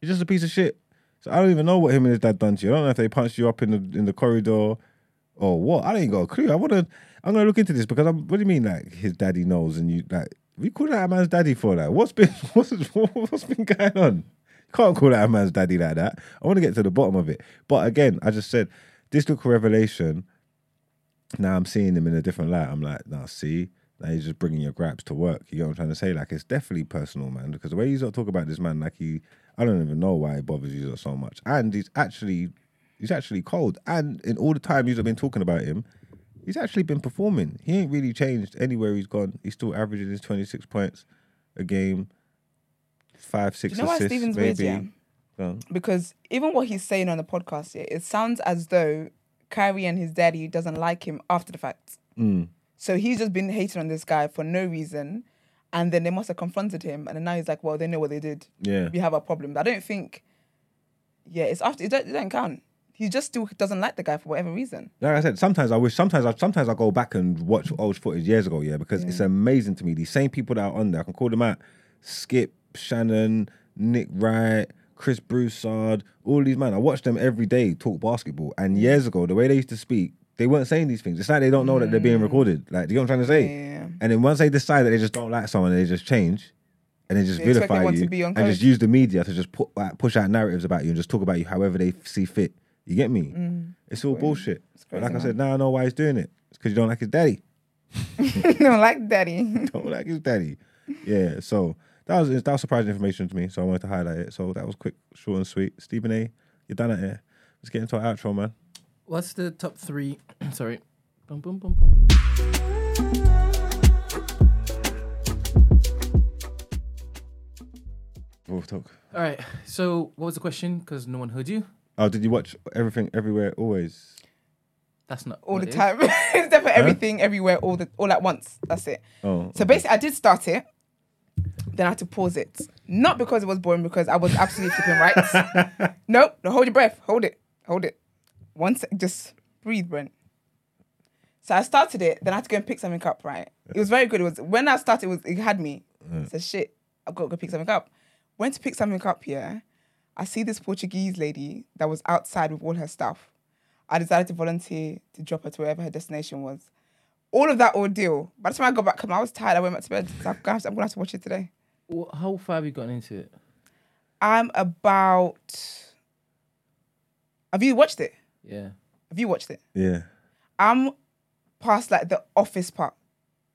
You're just a piece of shit. So I don't even know what him and his dad done to you. I don't know if they punched you up in the in the corridor or what. I ain't got a clue. I wanna I'm gonna look into this because I'm what do you mean like his daddy knows and you like we call that a man's daddy for that? What's been [LAUGHS] what's what's been going on? Can't call that a man's daddy like that. I want to get to the bottom of it. But again, I just said this little revelation. Now I'm seeing him in a different light. I'm like, now see, now you're just bringing your gripes to work. You know what I'm trying to say? Like it's definitely personal, man. Because the way you sort of talk about this man, like he, I don't even know why it bothers you so much. And he's actually, he's actually cold. And in all the time you've been talking about him, he's actually been performing. He ain't really changed anywhere he's gone. He's still averaging his 26 points a game, five, six you know why assists, Stephen's weird, maybe. yeah? Go. Because even what he's saying on the podcast, yeah, it sounds as though Kyrie and his daddy doesn't like him after the fact. Mm. So he's just been hating on this guy for no reason. And then they must have confronted him. And then now he's like, well, they know what they did. Yeah. We have a problem. I don't think, yeah, it's after, it don't, it don't count. He just still doesn't like the guy for whatever reason. like I said, sometimes I wish, sometimes I, sometimes I go back and watch old footage years ago, yeah, because it's amazing to me. These same people that are on there, I can call them out: Skip, Shannon, Nick Wright, Chris Broussard, all these men. I watch them every day talk basketball. And years ago, the way they used to speak, they weren't saying these things. It's like they don't know that they're being recorded. Like, do you know what I'm trying to say? Yeah. And then once they decide that they just don't like someone, they just change. And they just They expect vilify everyone to you be on and just use the media to just put, like, push out narratives about you and just talk about you however they see fit. You get me? It's all bullshit. But Mm. crazy, like I man. said, now I know why he's doing it. It's because you don't like his daddy. [LAUGHS] don't like daddy. [LAUGHS] Don't like his daddy. Yeah. So that was that was surprising information to me. So I wanted to highlight it. So that was quick, short and sweet. Stephen A, you're done it here. Let's get into our outro, man. What's the top three? [CLEARS THROAT] Sorry. Boom, boom, boom, boom. Wolf talk. All right. So, what was the question? Because no one heard you. Oh, did you watch everything, everywhere, always? That's not all what the it is. time. [LAUGHS] it's definitely everything, everywhere, all the all at once. That's it. Oh, So basically, I did start it, then I had to pause it. Not because it was boring, because I was absolutely flipping right. [LAUGHS] nope, no, hold your breath. Hold it. Hold it. One sec, just breathe, Brent. So I started it, then I had to go and pick something up, right? It was very good. It was when I started, it, was, it had me. I said, shit, I've got to go pick something up. Went to pick something up here. I see this Portuguese lady that was outside with all her stuff. I decided to volunteer to drop her to wherever her destination was. All of that ordeal. By the time I got back home, I was tired. I went back to bed. So I'm gonna have to, watch it today. Wh- How far have you gotten into it? I'm about. Have you watched it? Yeah. Have you watched it? yeah. I'm past like the office part.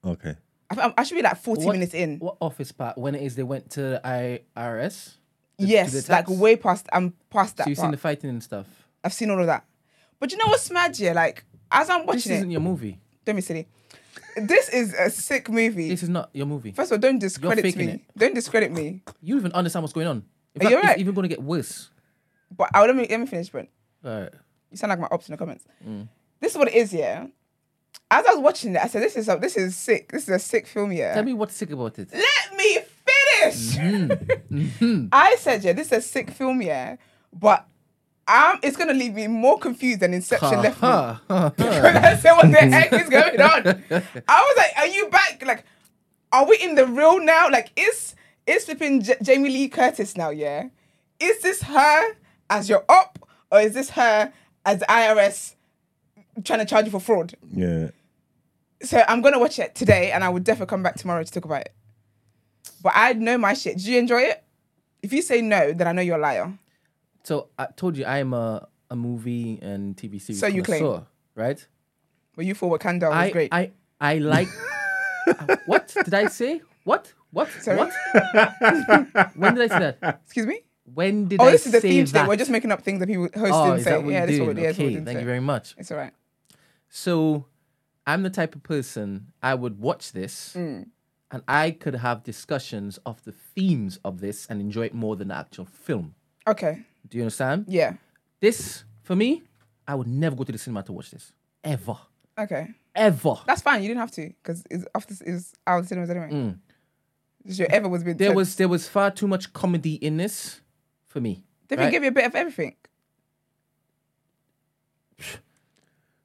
Okay. I, I'm- um, should be like 40 What- minutes in. What office part? When it is they went to I- IRS? the- to yes, the like way past. I'm past that So you've part. seen the fighting and stuff. I've seen all of that. But you know what's mad? Yeah, like as I'm watching, This isn't it, your movie. don't be silly. This is a sick movie. This is not your movie. First of all, don't discredit faking me. it. Don't discredit me. You don't even understand what's going on. In Are you fact, alright? it's even going to get worse. But I, let me let me finish, Brent. All right. You sound like my ops in the comments. Mm. This is what it is, yeah. As I was watching it, I said, "This is a, this is sick. This is a sick film, yeah." Tell me what's sick about it. Let me finish. Mm-hmm. [LAUGHS] I said, "Yeah, this is a sick film, yeah," but um, it's gonna leave me more confused than Inception left me. Because [LAUGHS] I said, "What the heck is going on?" [LAUGHS] I was like, "Are you back? Like, are we in the real now? Like, is is flipping J- Jamie Lee Curtis now? Yeah, is this her as your op, or is this her as the IRS trying to charge you for fraud?" Yeah. So I'm gonna watch it today, and I will definitely come back tomorrow to talk about it. But I know my shit. Did you enjoy it? If you say no, then I know you're a liar. So I told you I am a, a movie and TV series So you claim. connoisseur, right? But you thought Wakanda was I, great. I I like. Uh, [LAUGHS] what did I say? What? What? Sorry? What? [LAUGHS] when did I say that? Excuse me. When did Oh, I this is the theme that? state. We're just making up things that people host oh, is say. that what yeah, this is what it is. okay, thank you very much. It's all right. So, I'm the type of person I would watch this, Mm. and I could have discussions of the themes of this and enjoy it more than the actual film. Okay. Do you understand? Yeah. This, for me, I would never go to the cinema to watch this ever, Okay. ever. That's fine. You didn't have to because it's after it's out of cinemas anyway. Just your ever was being. Mm. There said. was there was far too much comedy in this for me. They didn't right? give you a bit of everything. [SIGHS]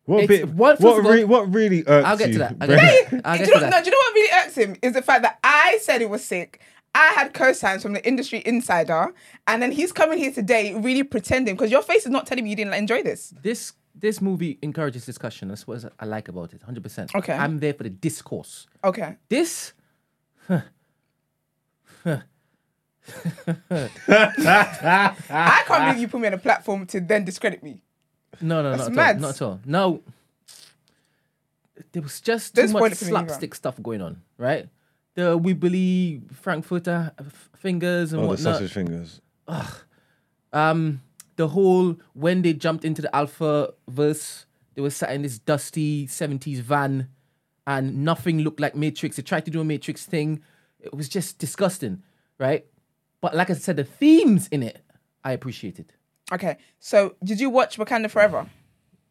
What It's- bit? one- first what, of all- re- what really irks I'll get you? to that. I'll Brent? get to that. I'll do, get you to know, no, that. do you know what really irks him is the fact that I said it was sick. I had cosigns from the industry insider, and then he's coming here today really pretending because your face is not telling me you didn't like, enjoy this. This this movie encourages discussion. That's what I like about it. Hundred percent. Okay. I'm there for the discourse. Okay. This I can't believe you put me on a platform to then discredit me. No, no, That's not at mad. all. Not at all. No. There was just Don't too spoil much it for me either. slapstick stuff going on, right? The wibbly Frankfurter f- fingers and Oh, the whatnot. sausage fingers. Um, the whole when they jumped into the Alpha verse, they were sat in this dusty '70s van, and nothing looked like Matrix. They tried to do a Matrix thing. It was just disgusting, right? But like I said, the themes in it, I appreciated. Okay. So did you watch Wakanda Forever?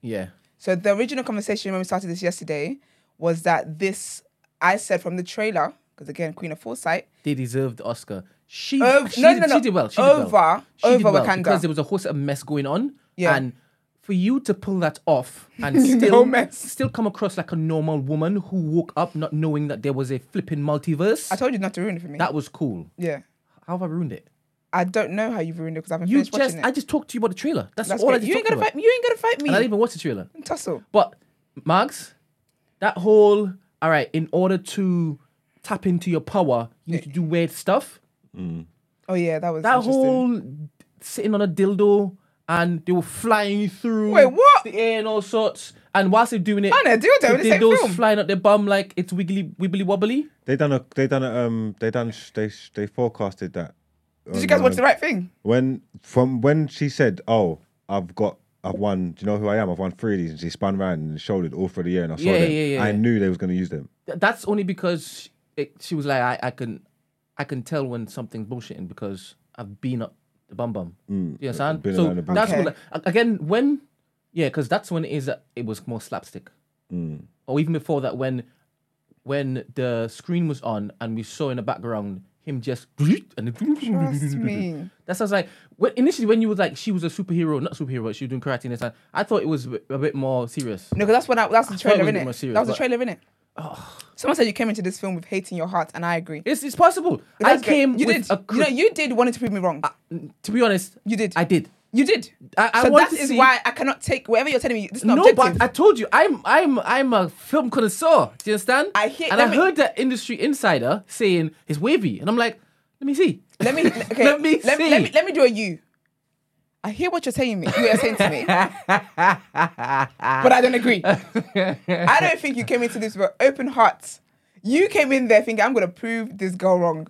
Yeah. So the original conversation when we started this yesterday was that this I said from the trailer because again Queen of Foresight they deserved the Oscar. She, Ov- she, no, did, no, no. she did well. She did Over- well. She did over well Wakanda. because there was a whole set of mess going on. Yeah. And for you to pull that off and [LAUGHS] No still mess. still come across like a normal woman who woke up not knowing that there was a flipping multiverse, I told you not to ruin it for me. that was cool. yeah. How have I ruined it? I don't know how you've ruined it because I haven't You finished just watching it. I just talked to you about the trailer. That's, That's all I great. just You ain't talked gonna about. fight me. You ain't gonna fight me. And I didn't even watch the trailer. Tussle. But Margs, that whole all right, in order to tap into your power, you need to do weird stuff. Mm. Oh yeah, that was That whole sitting on a dildo and they were flying through Wait, what? the air and all sorts. And whilst they're doing it, On a dildo in the same dildo's film? flying up their bum like it's wiggly wibbly wobbly. They done a. They done a. Um. They done. sh- They sh- they forecasted that. Did you guys watch the right thing? When from when she said, "Oh, I've got, I've won. Do you know who I am? I've won three of these." And she spun around and showed it all through the year, and I saw Yeah, them. yeah, yeah, I yeah. knew they was going to use them. Th- That's only because it, she was like, I, I can, I can tell when something's bullshitting because I've been up the bum bum. Do you understand? been So around the bum. that's Okay. what, like, again when, yeah, because that's when it is. It was more slapstick, mm. or even before that when, when the screen was on and we saw in the background him just and Trust me. That's what I was like. When, initially, when you was like, she was a superhero, not superhero, but she was doing karate in this time. I thought it was a bit, more serious. No, because that's what I, that's the I trailer was a in it. more serious, That was the but- trailer in it. Someone said you came into this film with hating your heart, and I agree. It's, it's possible. I That's great. came You with did. a. you know, you did wanted to prove me wrong. Uh, to be honest, you did. I did. You did. I- I so wanted that to is see- why I cannot take whatever you're telling me. This is not No, objective. but I told you, I'm I'm I'm a film connoisseur. Do you understand? I hear- and I me- heard that industry insider saying it's wavy, and I'm like, let me see. let me [LAUGHS] okay, Let me let, see. let me let me do a you. I hear what you're saying me. You're saying to me, [LAUGHS] but I don't agree. I don't think you came into this with open hearts. You came in there thinking I'm gonna prove this girl wrong,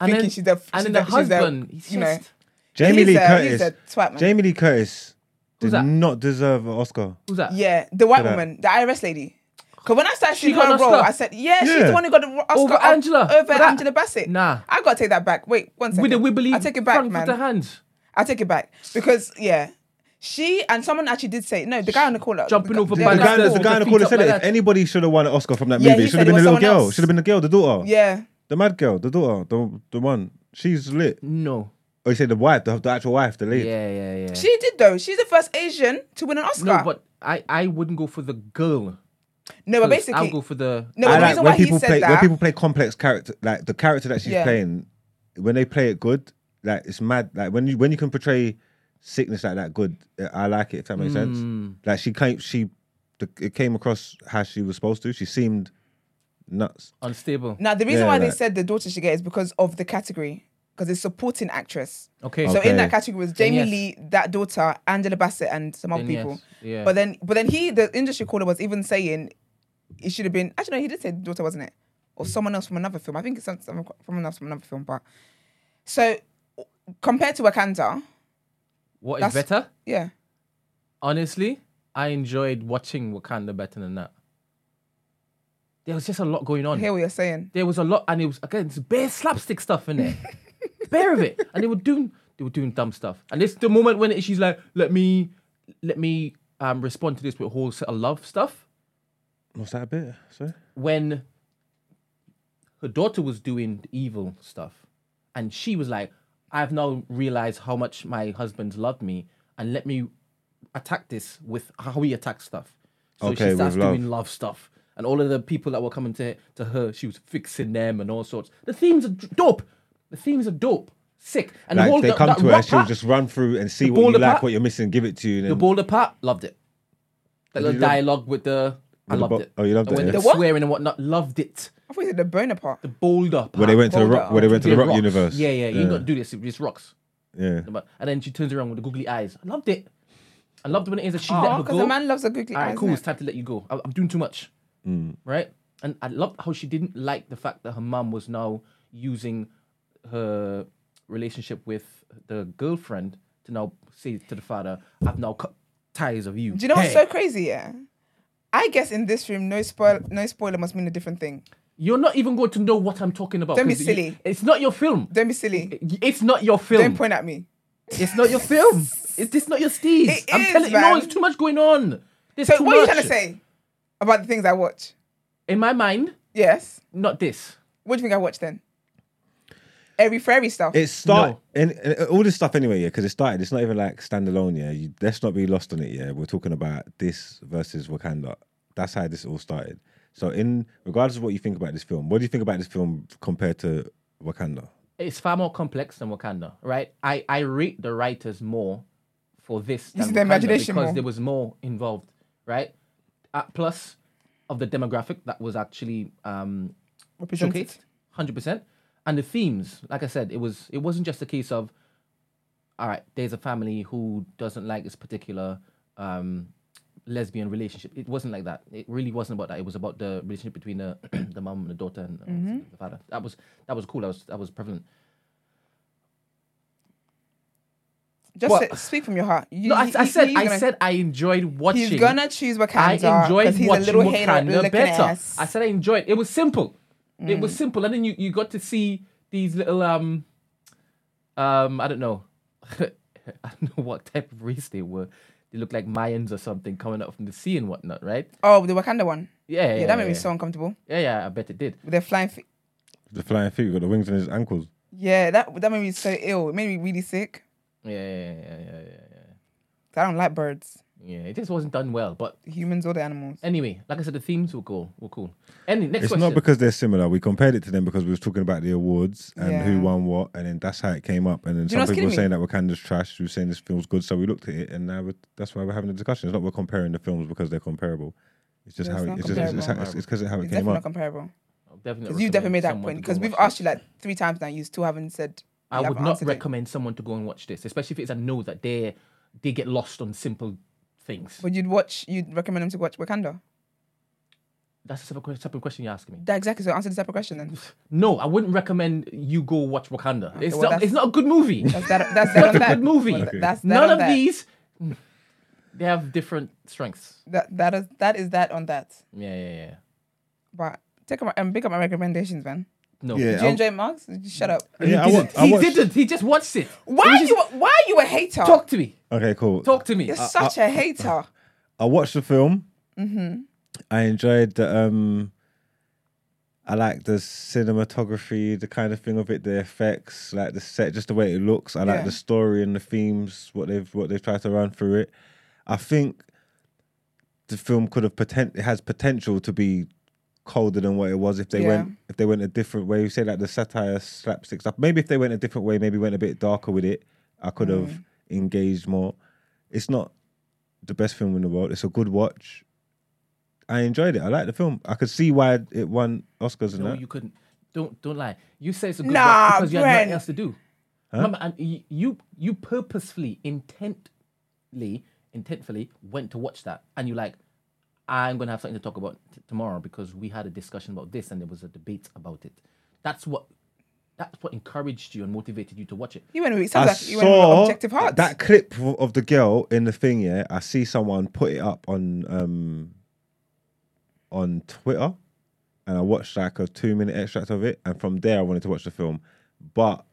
And thinking then, she's the and she's then the, the she's the- husband, you know. just Jamie He's Lee a- Curtis. He's a twat, man. Jamie Lee Curtis Who's did that? not deserve an Oscar. Who's that? Yeah, the white For that. woman, the IRS lady. Because when I started She seeing got her an role, Oscar? I said, yeah, she's Yeah. the one who got the Oscar Over up- Angela. Over For that? Angela Bassett. Nah. I got to take that back. Wait, one second. With the wibbly I take it back, front man. with the hands. I take it back. Because, yeah, she and someone actually did say, no, the guy on the corner. Jumping the, over the, The guy, Banisters the with guy the in the feet corner up said like it. If that. anybody should have won an Oscar from that Yeah, movie, he it should said have been the was little someone girl. else. Should have been the girl, the daughter. Yeah. The mad girl, the daughter, the the one. She's lit. No. Oh, you said the wife, the, the actual wife, the lead. Yeah, yeah, yeah. She did, though. She's the first Asian to win an Oscar. no, but I, I wouldn't go for the girl. No, but basically. I'll go for the. No, I but the like reason when why he people said play when people play complex character, like the character that she's Yeah. playing. When they play it good, like it's mad. Like when you when you can portray sickness like that good, I like it. If that makes Mm. sense. Like she came, she the, it came across how she was supposed to. She seemed nuts. Unstable. Now, the reason Yeah, why they like- said the daughter should get is because of the category, because it's supporting actress. Okay. So Okay. in that category was Jamie yes. Lee, that daughter, Angela Bassett, and some other Then yes, people. yeah. But then, but then he, the industry caller, was even saying it should have been. Actually, no, he did say daughter, wasn't it, or someone else from another film? I think it's some, some, someone else from another film. But so compared to Wakanda, What is That's- better? yeah, Honestly, I enjoyed watching Wakanda better than that. There was just a lot going I on. hear what you're saying. There was a lot, and it was again it's bare slapstick stuff in there, [LAUGHS] bare of it, and they were doing they were doing dumb stuff. And it's the moment when she's like, "Let me, let me um respond to this with a whole set of love stuff." What's that a bit? Sorry. When her daughter was doing evil stuff, and she was like, "I've now realized how much my husband loved me, and let me attack this with how he attacks stuff." So Okay, she starts doing love stuff. And all of the people that were coming to, to her, she was fixing them and all sorts. The themes are dope. The themes are dope. Sick. And Like the whole they that- come that to her, rock she'll part, just run through and see what you boulder like, part- what you're missing, give it to you. And the then, boulder part, loved it. The Did little you love- dialogue with the I With the loved bo- it. oh, you loved And it, when yeah? they The what? swearing and whatnot, loved it. I thought you said the boner part. The boulder part. where they went to the rock, where they went to the Yeah, rock rocks. universe. Yeah, yeah. You ain't got to do this. It's rocks. yeah. And then she turns around with the googly eyes. I loved it. I loved when it is that she let Oh, her because go. a man loves a googly All right, eyes. cool. innit? It's time to let you go. I- I'm doing too much. Mm. Right? And I loved how she didn't like the fact that her mum was now using her relationship with the girlfriend to now say to the father, I've now cut ties of you. Do you know what's Hey, so crazy? Yeah, I guess in this room, no spoil, no spoiler must mean a different thing. You're not even going to know what I'm talking about. Don't be 'cause you- silly. it's not your film. Don't be silly. It's not your film. Don't point at me. It's not your film. It's this not your steez. It I'm is, telling you, no, it's too much going on. There's So what are you trying to say about the things I watch? In my mind, Yes. not this. What do you think I watch then? Every fairy stuff. It start and, and all this stuff anyway, yeah, because it started. It's not even like standalone, yeah. You, let's not be lost on it, yeah. We're talking about this versus Wakanda. That's how this all started. So, in regardless of what you think about this film, what do you think about this film compared to Wakanda? It's far more complex than Wakanda, right? I, I rate the writers more for this You than the imagination because more. there was more involved, right? Uh, plus of the demographic that was actually um, showcased, hundred percent, and the themes. Like I said, it was it wasn't just a case of, all right, there's a family who doesn't like this particular um, lesbian relationship. It wasn't like that. It really wasn't about that. It was about the relationship between the [CLEARS THROAT] the mom and the daughter and uh, Mm-hmm. the father. That was that was cool. That was that was prevalent. Just What? say- speak from your heart. You, No, I, I said I gonna- said I enjoyed watching. he's gonna choose I Wakanda enjoyed because he's a watching little Wakanda better. ass. I said I enjoyed. It was simple. It Mm. was simple, and then you, you got to see these little um um I don't know, [LAUGHS] I don't know what type of race they were. They looked like Mayans or something coming up from the sea and whatnot, right? oh, the Wakanda one. Yeah, yeah, Yeah, that made me so uncomfortable Yeah, yeah, I bet it did. with their flying feet. The flying feet got the wings on his ankles. Yeah, that that made me so ill. It made me really sick. Yeah, yeah, yeah, yeah, yeah, yeah. 'Cause I don't like birds, Yeah, it just wasn't done well. But humans or the animals. anyway, like I said, the themes were cool. Were cool. Any next It's question? not because they're similar. We compared it to them because we was talking about the awards and Yeah. who won what, and then that's how it came up. And then you know some what's people were killing saying that Wakanda's trash. We were saying this film's good, so we looked at it, and now we're, that's why we're having a discussion. It's not we're comparing the films because they're comparable. It's just Yeah, how it's it, not it's just it's, it's, how- it's, because of how it It's came definitely not up. comparable. I'll definitely Because you definitely made that someone point. to go Because and we've watch asked this. you like three times now. You still haven't said. I would haven't not answered it. recommend someone to go and watch this, especially if it's a know that they they get lost on simple things. But you'd watch. You'd recommend them to watch Wakanda. That's a separate, separate question you're asking me. That exactly. So answer the separate question then. [LAUGHS] No, I wouldn't recommend you go watch Wakanda. it's well, not. It's not a good movie. That's that. That's [LAUGHS] that. a good movie. Well, Okay. That's that None of that. these. [LAUGHS] They have different strengths. That that is that is that on that. Yeah, yeah, yeah. But take up my um, pick up my recommendations, man. No, Yeah, Did you I- enjoy Marks? Just shut up. he Yeah, I didn't. wa- I he watched- didn't. He just watched it. Why are just- you? Why are you a hater? Talk to me. Okay, cool. Talk to me. You're I- such a hater. [LAUGHS] I watched the film. Mm-hmm. I enjoyed the um I like the cinematography, the kind of thing of it, the effects, like the set, just the way it looks. I like Yeah. the story and the themes, what they've what they've tried to run through it. I think the film could have potent it has potential to be colder than what it was if they Yeah. went if they went a different way. You say like the satire slapstick stuff. Maybe if they went a different way, maybe went a bit darker with it, I could have Mm. engaged more. It's not the best film in the world. It's a good watch. I enjoyed it. I like the film. I could see why it won Oscars and No, that. you couldn't. Don't don't lie. You say it's a good Nah, watch because you had nothing else to do. Remember, and you you purposefully, intently, intentfully went to watch that, and you like, I'm gonna have something to talk about t- tomorrow because we had a discussion about this and there was a debate about it. That's what that's what encouraged you and motivated you to watch it. You went. It I sounds like you went with saw objective hearts. that clip of of the girl in the thing. Yeah, I see someone put it up on um on Twitter, and I watched like a two minute extract of it, and from there I wanted to watch the film, but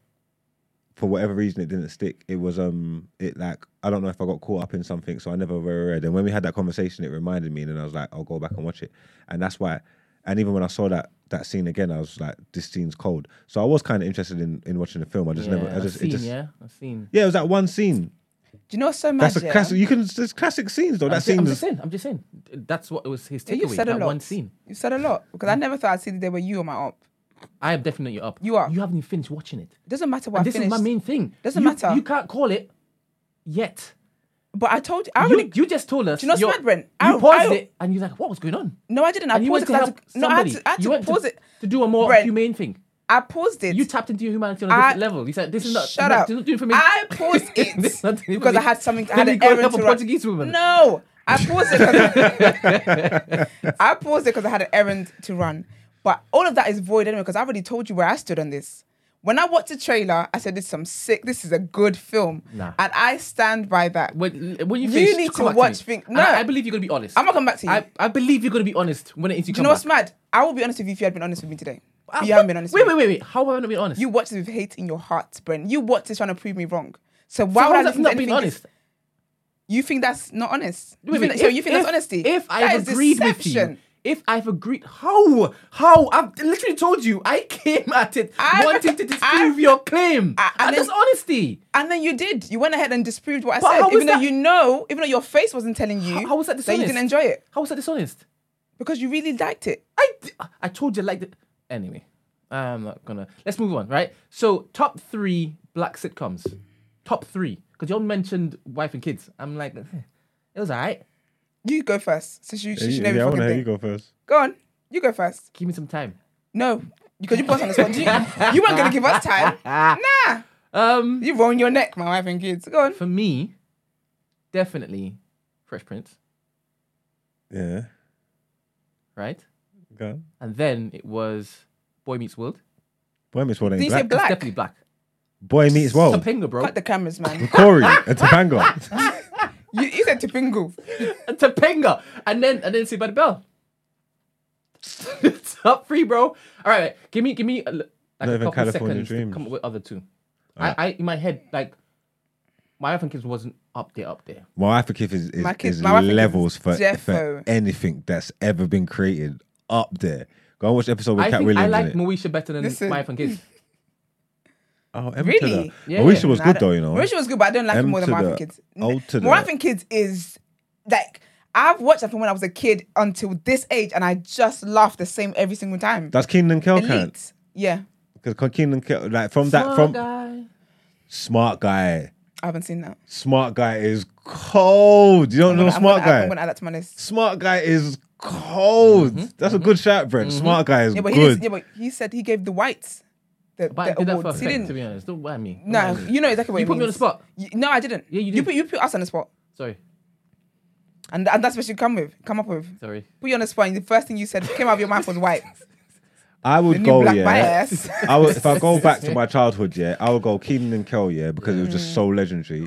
for whatever reason it didn't stick. It was um it like I don't know if I got caught up in something, so I never read. And when we had that conversation, it reminded me, and then I was like, I'll go back and watch it, and that's why. And even when I saw that that scene again, I was like, this scene's cold. So I was kind of interested in, in watching the film. I just yeah, never, I I've just, seen, it just, yeah, I've seen. yeah, it was that one scene. Do you know what's so mad? That's a yeah? classic. You can. There's classic scenes though. I'm, That scene I'm just saying. I'm just saying. That's what was his Yeah, you said a that lot. one scene. You said a lot because I never thought I'd see the day where you were my up. I am definitely up. You are. You haven't even finished watching it. It doesn't matter what And I this finished. is my main thing. Doesn't You- matter. You can't call it yet. But I told you. I You, already. you just told us. Do you know what's you're- mad, Brent? You I- paused I- it and you're like, what was going on? no, I didn't. I and you paused went it to 'cause I help had to, no, I had somebody. to, I had you to went pause it. to do a more Brent, humane thing. I paused it. You tapped into your humanity on a I- different level. You said, this is not, Shut not, up. This is not doing for me. I paused [LAUGHS] This it is not doing for because me. I had something. I Then had you an go errand help to a run. Portuguese woman. No, I paused it. 'cause- [LAUGHS] I paused it because I had an errand to run. But all of that is void anyway because I already told you where I stood on this. When I watched the trailer, I said, "This is some sick. This is a good film," Nah. and I stand by that. When, when you, You finish, need come to back watch me. thing- And No. I, I believe you're going to be honest. I'm not coming back to you. I, I believe you're going to be honest when it is you Do come you know what's back. mad? I will be honest with you if you had been honest with me today. Ah, you haven't been honest. Wait, with wait, me. wait, wait. How have I not been honest? You watched it with hate in your heart, Brent. You watched this trying to prove me wrong. So so why how would I is that listen to not being anything honest? You think that's not honest? You Wait, think wait, that- so you think that's honesty? If That I've is agreed with deception. If I've agreed, how? How? I've literally told you. I came at it I wanting to disprove I- your claim. I- and and that's honesty. And then you did. You went ahead and disproved what I But said, even though that- you know, even though your face wasn't telling you How- how was that you didn't enjoy it How was that dishonest? because you really liked it. I, I told you I liked it. anyway. I'm not gonna. Let's move on, right? So top three black sitcoms, top three. Because you all mentioned wife and kids. I'm like, eh, it was alright. You go first, since you, Yeah, you should yeah, know I want to fucking hear you go first. Go on, you go first. Give me some time. No, because you put us on the spot. You, you weren't gonna give us time. [LAUGHS] Nah, Um, you ruined your neck, my wife and kids. Go on. for me, definitely Fresh Prince, Yeah, right? go on. And then it was Boy Meets World. Boy Meets World Did ain't you say black. It's definitely black. Boy Meets World. Topanga, bro. Cut the cameras, man. Corey and Topanga. [LAUGHS] you, you said Topingu. [LAUGHS] Topanga, and then and then Saved by the Bell. [LAUGHS] Top three, bro. All right, give me give me a, like Not a even couple California seconds to Dreams. come up with other two. I, I in my head like my wife and kids wasn't up there, up there. My wife and kid is, is, My kid- is my wife and kid levels is for, for defo. anything that's ever been created up there. Go and watch the episode with I Katt think Williams I in like it. Moesha better than Listen. my wife and kids. [LAUGHS] Oh, M Really? To the, Yeah. Moesha was good though, you know. Marisha was good, but I don't like it M more than to my the kids. O to My wife the- and kids is like I've watched that from when I was a kid until this age, and I just laugh the same every single time. That's Kenan and Kel can Elite. Yeah, because Kenan and Kel like from that Smart from guy. smart guy. I haven't seen that. Smart guy is cold. You don't I'm know gonna- I'm smart gonna guy. I'm gonna add that to my list. Smart guy is cold. Mm-hmm. That's a good shout, Brent. Mm-hmm. Smart guy is Yeah, but he good. didn't, yeah, but he said he gave the whites the, But I the did that for awards. He effect, didn't. to be honest. Don't mind me. Don't No, mind me. you know exactly what You it put me on the means. spot. You- no, I didn't. Yeah, you You did. put you put us on the spot. Sorry. And, and that's what you come with, come up with. Sorry. Put you on the spot. and The first thing you said came out of your mouth was white. [LAUGHS] I The would new go, black yeah. bias. I would, if I go back to [LAUGHS] my childhood, yeah, I would go Kenan and Kel, yeah, because it was just so mm. legendary.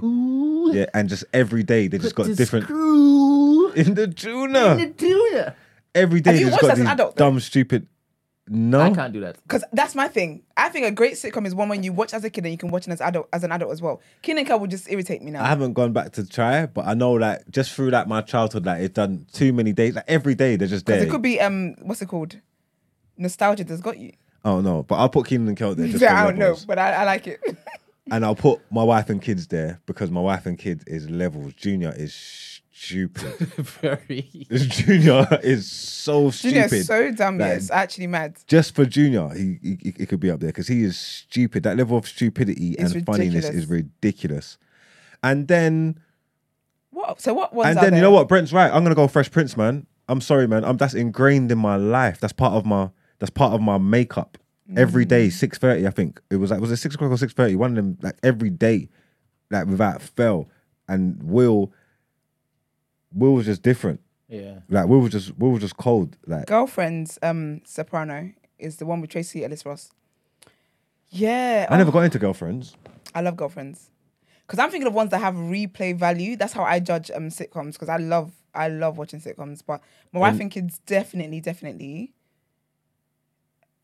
Yeah, and just every day they just got different [LAUGHS] in the tuna. Every day Have you they just watched got as an these adult, though? dumb, stupid. No, I can't do that. Because that's my thing. I think a great sitcom is one when you watch as a kid and you can watch it as adult as an adult as well. King and Kel would just irritate me now. I haven't gone back to try, but I know that just through like my childhood, like it's done too many days. Like every day they're just Because there. it could be um, what's it called? Nostalgia that's got you. oh no, but I'll put Kenan and Kel there. Just [LAUGHS] Yeah, I don't know, but I, I like it. [LAUGHS] and I'll put my wife and kids there because my wife and kid is levels. Junior is stupid. [LAUGHS] Very. Junior is so stupid. so dumb. Like, it's actually mad. just for Junior, he, he he could be up there because he is stupid. That level of stupidity It's and funniness ridiculous. is ridiculous. And then What? So what ones and are then you know what, Brent's right. I'm gonna go Fresh Prince, man. I'm sorry, man. I'm that's ingrained in my life. That's part of my that's part of my makeup. Every Mm. day, six thirty. I think it was like was it six o'clock or six thirty? One of them like every day, like without fail. And Will, Will was just different. Yeah. Like Will was just Will was just cold. Like Girlfriends, um, Soprano is the one with Tracee Ellis Ross. Yeah, I never oh, got into girlfriends. I love Girlfriends because I'm thinking of ones that have replay value. That's how I judge um sitcoms because I love I love watching sitcoms. But my wife and kids definitely definitely.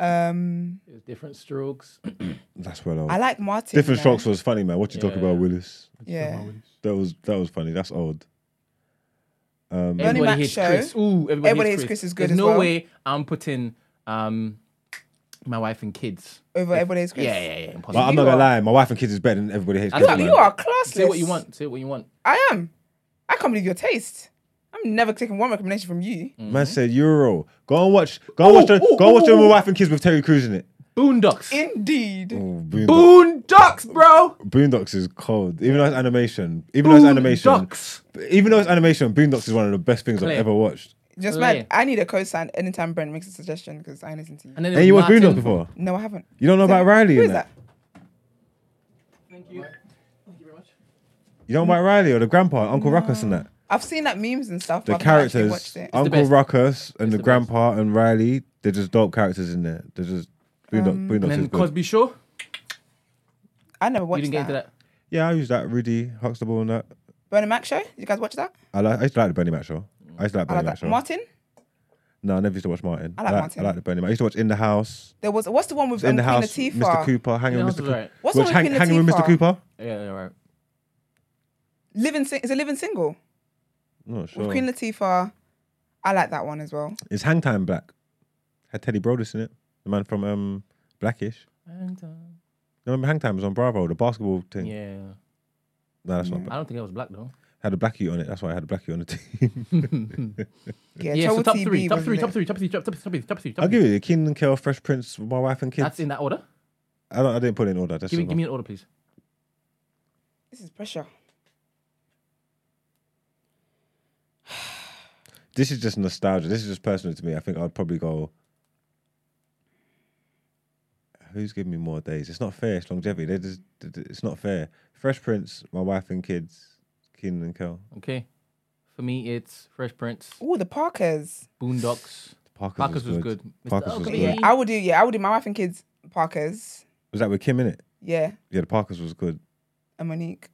Um, There's different strokes. [CLEARS THROAT] That's well old. I like Martin. Different you strokes was funny, man. What you talk Yeah. about, Willis? Yeah, That was that was funny. That's old. Um, Bernie Everybody Mac hates show. Chris. Ooh, everybody, Everybody hates Hates Chris. Chris is good as well. There's as no well. way I'm putting um my wife and kids. over everybody's Chris. Yeah, yeah, yeah. but Impossible. I'm You not gonna are- lie. My wife and kids is better than everybody hates. I Chris, thought You are classless. Say what you want. Say what you want. I am. I can't believe your taste. I'm never taking one recommendation from you. Man said Euro. Go and watch. Go and watch. The, ooh, go and watch ooh, my wife and kids with Terry Crews in it. Boondocks. Indeed. Oh, Boondock- Boondocks, bro. Boondocks is cold. Even though it's animation. Even though it's animation. Boondocks. Even though it's animation, Boondocks is one of the best things Clear. I've ever watched. Just Slay. mad. I need a co-sign anytime Brent makes a suggestion because I listen to you. And then And you watched Boondocks before? No, I haven't. You don't know about Riley Who and is that? that? Thank you. Thank you very much. You don't know about Riley or the grandpa, Uncle Ruckus and that? I've seen that memes and stuff. The but I've not actually characters, watched it. Uncle best. Ruckus and It's the, the grandpa and Riley, they're just dope characters in there. They're just Boondock, Um, Boondocks And then is good. Cosby Show. I never You watched didn't get into that. that. Yeah, I use that Rudy Huxtable and that. Bernie Mac show. You guys watch that? I like. I used to like the Bernie Mac show. I used to like I Bernie like Mac that. show. Martin. No, I never used to watch Martin. I like Martin. I like the Bernie Mac. I used to watch In the House. There was what's the one with In um, the Queen House, Latifah? Mr. Cooper, hanging with Mr. Cooper. right. What's the one with hang, Queen hanging with Mr. Latifah? Cooper. Yeah, yeah, right. Living sing- is it Living Single I'm not with sure. Queen Latifah. I like that one as well. Is Hang Time Black? Had Teddy Brodis in it. The man from um, Blackish. And, uh, Remember Hang Time was on Bravo, the basketball thing. yeah. No, that's not. I don't think I was black though. Had a blackie on it. That's why I had a blackie on the team. [LAUGHS] Yeah, Yeah, so top TB three, top three, top three, top three, top three, top three, top three, top I'll give you Kenan and Kel, Fresh Prince, my wife and kids. That's in that order. I don't. I didn't put it in order. That's Give me, give me an order, please. This is pressure. [SIGHS] This is just nostalgia. This is just personal to me. I think I'd probably go. Who's giving me more days? It's not fair. It's longevity. They just, it's not fair. Fresh Prince, my wife and kids, Kenan and Kel. Okay. For me, it's Fresh Prince, Oh, the Parkers. Boondocks. Parker's, Parker's was good. Mr. Parker's was Oakley. good. Yeah, I would do. Yeah, I would do my wife and kids Parkers. Was that with Kim in it? Yeah, Yeah, the Parkers was good. and Mo'Nique.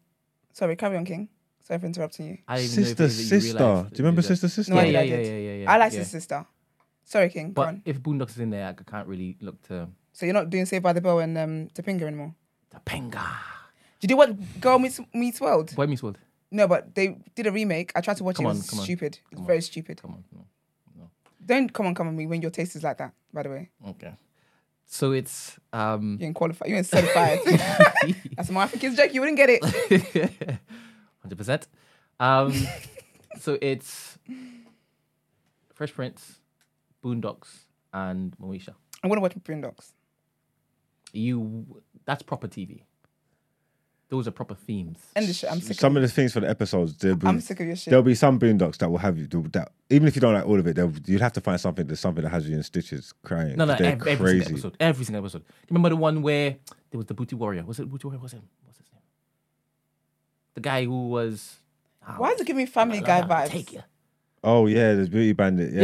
Sorry, carry on, King. Sorry for interrupting you. I didn't even know Sister, if you- you sister. realised Do you remember that- Sister, Sister? No, Yeah, I yeah, yeah, yeah, yeah, yeah. I like yeah. his sister. Sorry, King. Go But on. if Boondocks is in there, I can't really look to So you're not doing Saved by the Bell and um, Topanga anymore. Topanga. Did you watch Girl Meets Meets World? Boy Meets World. No, but they did a remake. I tried to watch Come it. on, It was come on, stupid. It's come on. very stupid. Come on. No. Don't come on, come on me when your taste is like that. By the way, Okay. So it's um you ain't qualified. You ain't certified. [LAUGHS] That's my kids joke. You wouldn't get it. [LAUGHS] hundred percent. Um [LAUGHS] so it's Fresh Prince, Boondocks, and Moesha. I'm gonna watch Boondocks. You that's proper TV. Those are proper themes. End the shit. I'm sick. Some of of the things for the episodes, there'll be, I'm sick of your shit. there'll be some boondocks that will have you. do That even if you don't like all of it, there'll- you'd have to find something. There's something that has you in stitches, crying. No, no, 'cause they're every, every crazy. single episode. Every single episode. Do you remember the one where there was the Booty Warrior? Was it Booty Warrior? Was it? What's his name? The guy who was. oh, Why is it giving me Family I'll- Guy vibes? Take you. Oh yeah, there's Beauty Bandit. Yeah.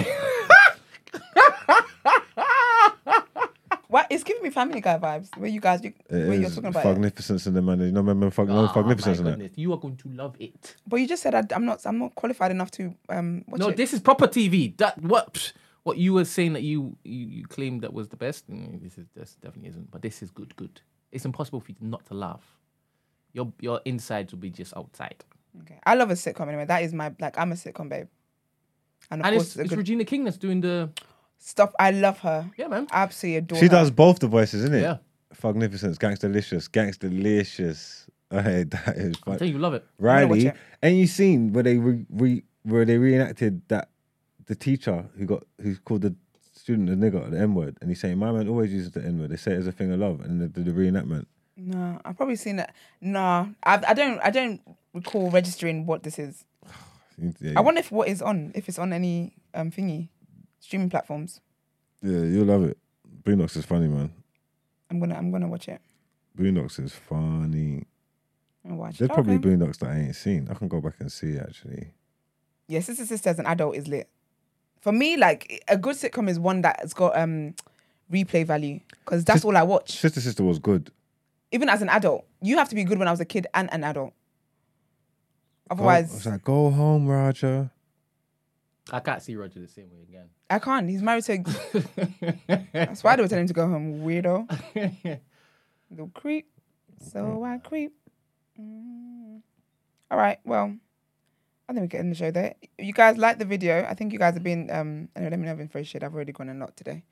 Yeah. [LAUGHS] What? It's giving me Family Guy vibes. Where you guys, you, where you're talking about it. Fugnificence and the man. You know, remember Fug, no, Oh, Fugnificence my and that. goodness, You are going to love it. But you just said I, I'm not. I'm not qualified enough to um. Watch No, it. this is proper TV. That what psh, what you were saying that you you, you claimed that was the best. mm, This is this definitely isn't. But this is good. Good. It's impossible for you not to laugh. Your your insides will be just outside. Okay. I love a sitcom anyway. That is my like. I'm a sitcom babe. And of And course, it's, a it's good Regina King that's doing the stuff. I love her. yeah man. Absolutely adore She her. does both the voices, isn't it? Yeah. Fugnificence, Gangstalicious, Gangstalicious. [LAUGHS] Hey, that is I fun. tell you, you love it. gonna watch Riley, it. and you seen where they re, re, where they reenacted that the teacher who got who called the student a nigger, the N word, and he's saying my man always uses the N word. They say it as a thing of love, and they did the reenactment. No, I've probably seen it. No, I, I don't. I don't recall registering what this is. [SIGHS] Yeah, I wonder if what is on, if it's on any um thingy, streaming platforms. yeah, you'll love it. Boondocks is funny, man. I'm gonna. I'm gonna watch it. Boondocks is funny. I'll watch. There's it. probably Okay. Boondocks that I ain't seen. I can go back and see actually. Yeah, Sister Sister as an adult is lit. For me, like a good sitcom is one that's got um replay value because that's all I watch. Sister Sister was good. Even as an adult, you have to be good when I was a kid and an adult. Go, Otherwise, I was like, go home, Roger. I can't see Roger the same way again. I can't. He's married to. [LAUGHS] That's why they were telling him to go home, weirdo. [LAUGHS] Little creep. So I creep. Mm. All right. Well, I think we can end the show there. You guys like the video? I think you guys have been. Um, anyway, let me know if very shit. I've already gone a lot today.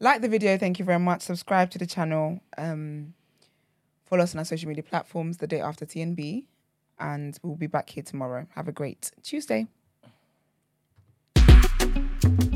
Like the video. Thank you very much. Subscribe to the channel. Um, follow us on our social media platforms. The day after TNB, and we'll be back here tomorrow. Have a great Tuesday thank you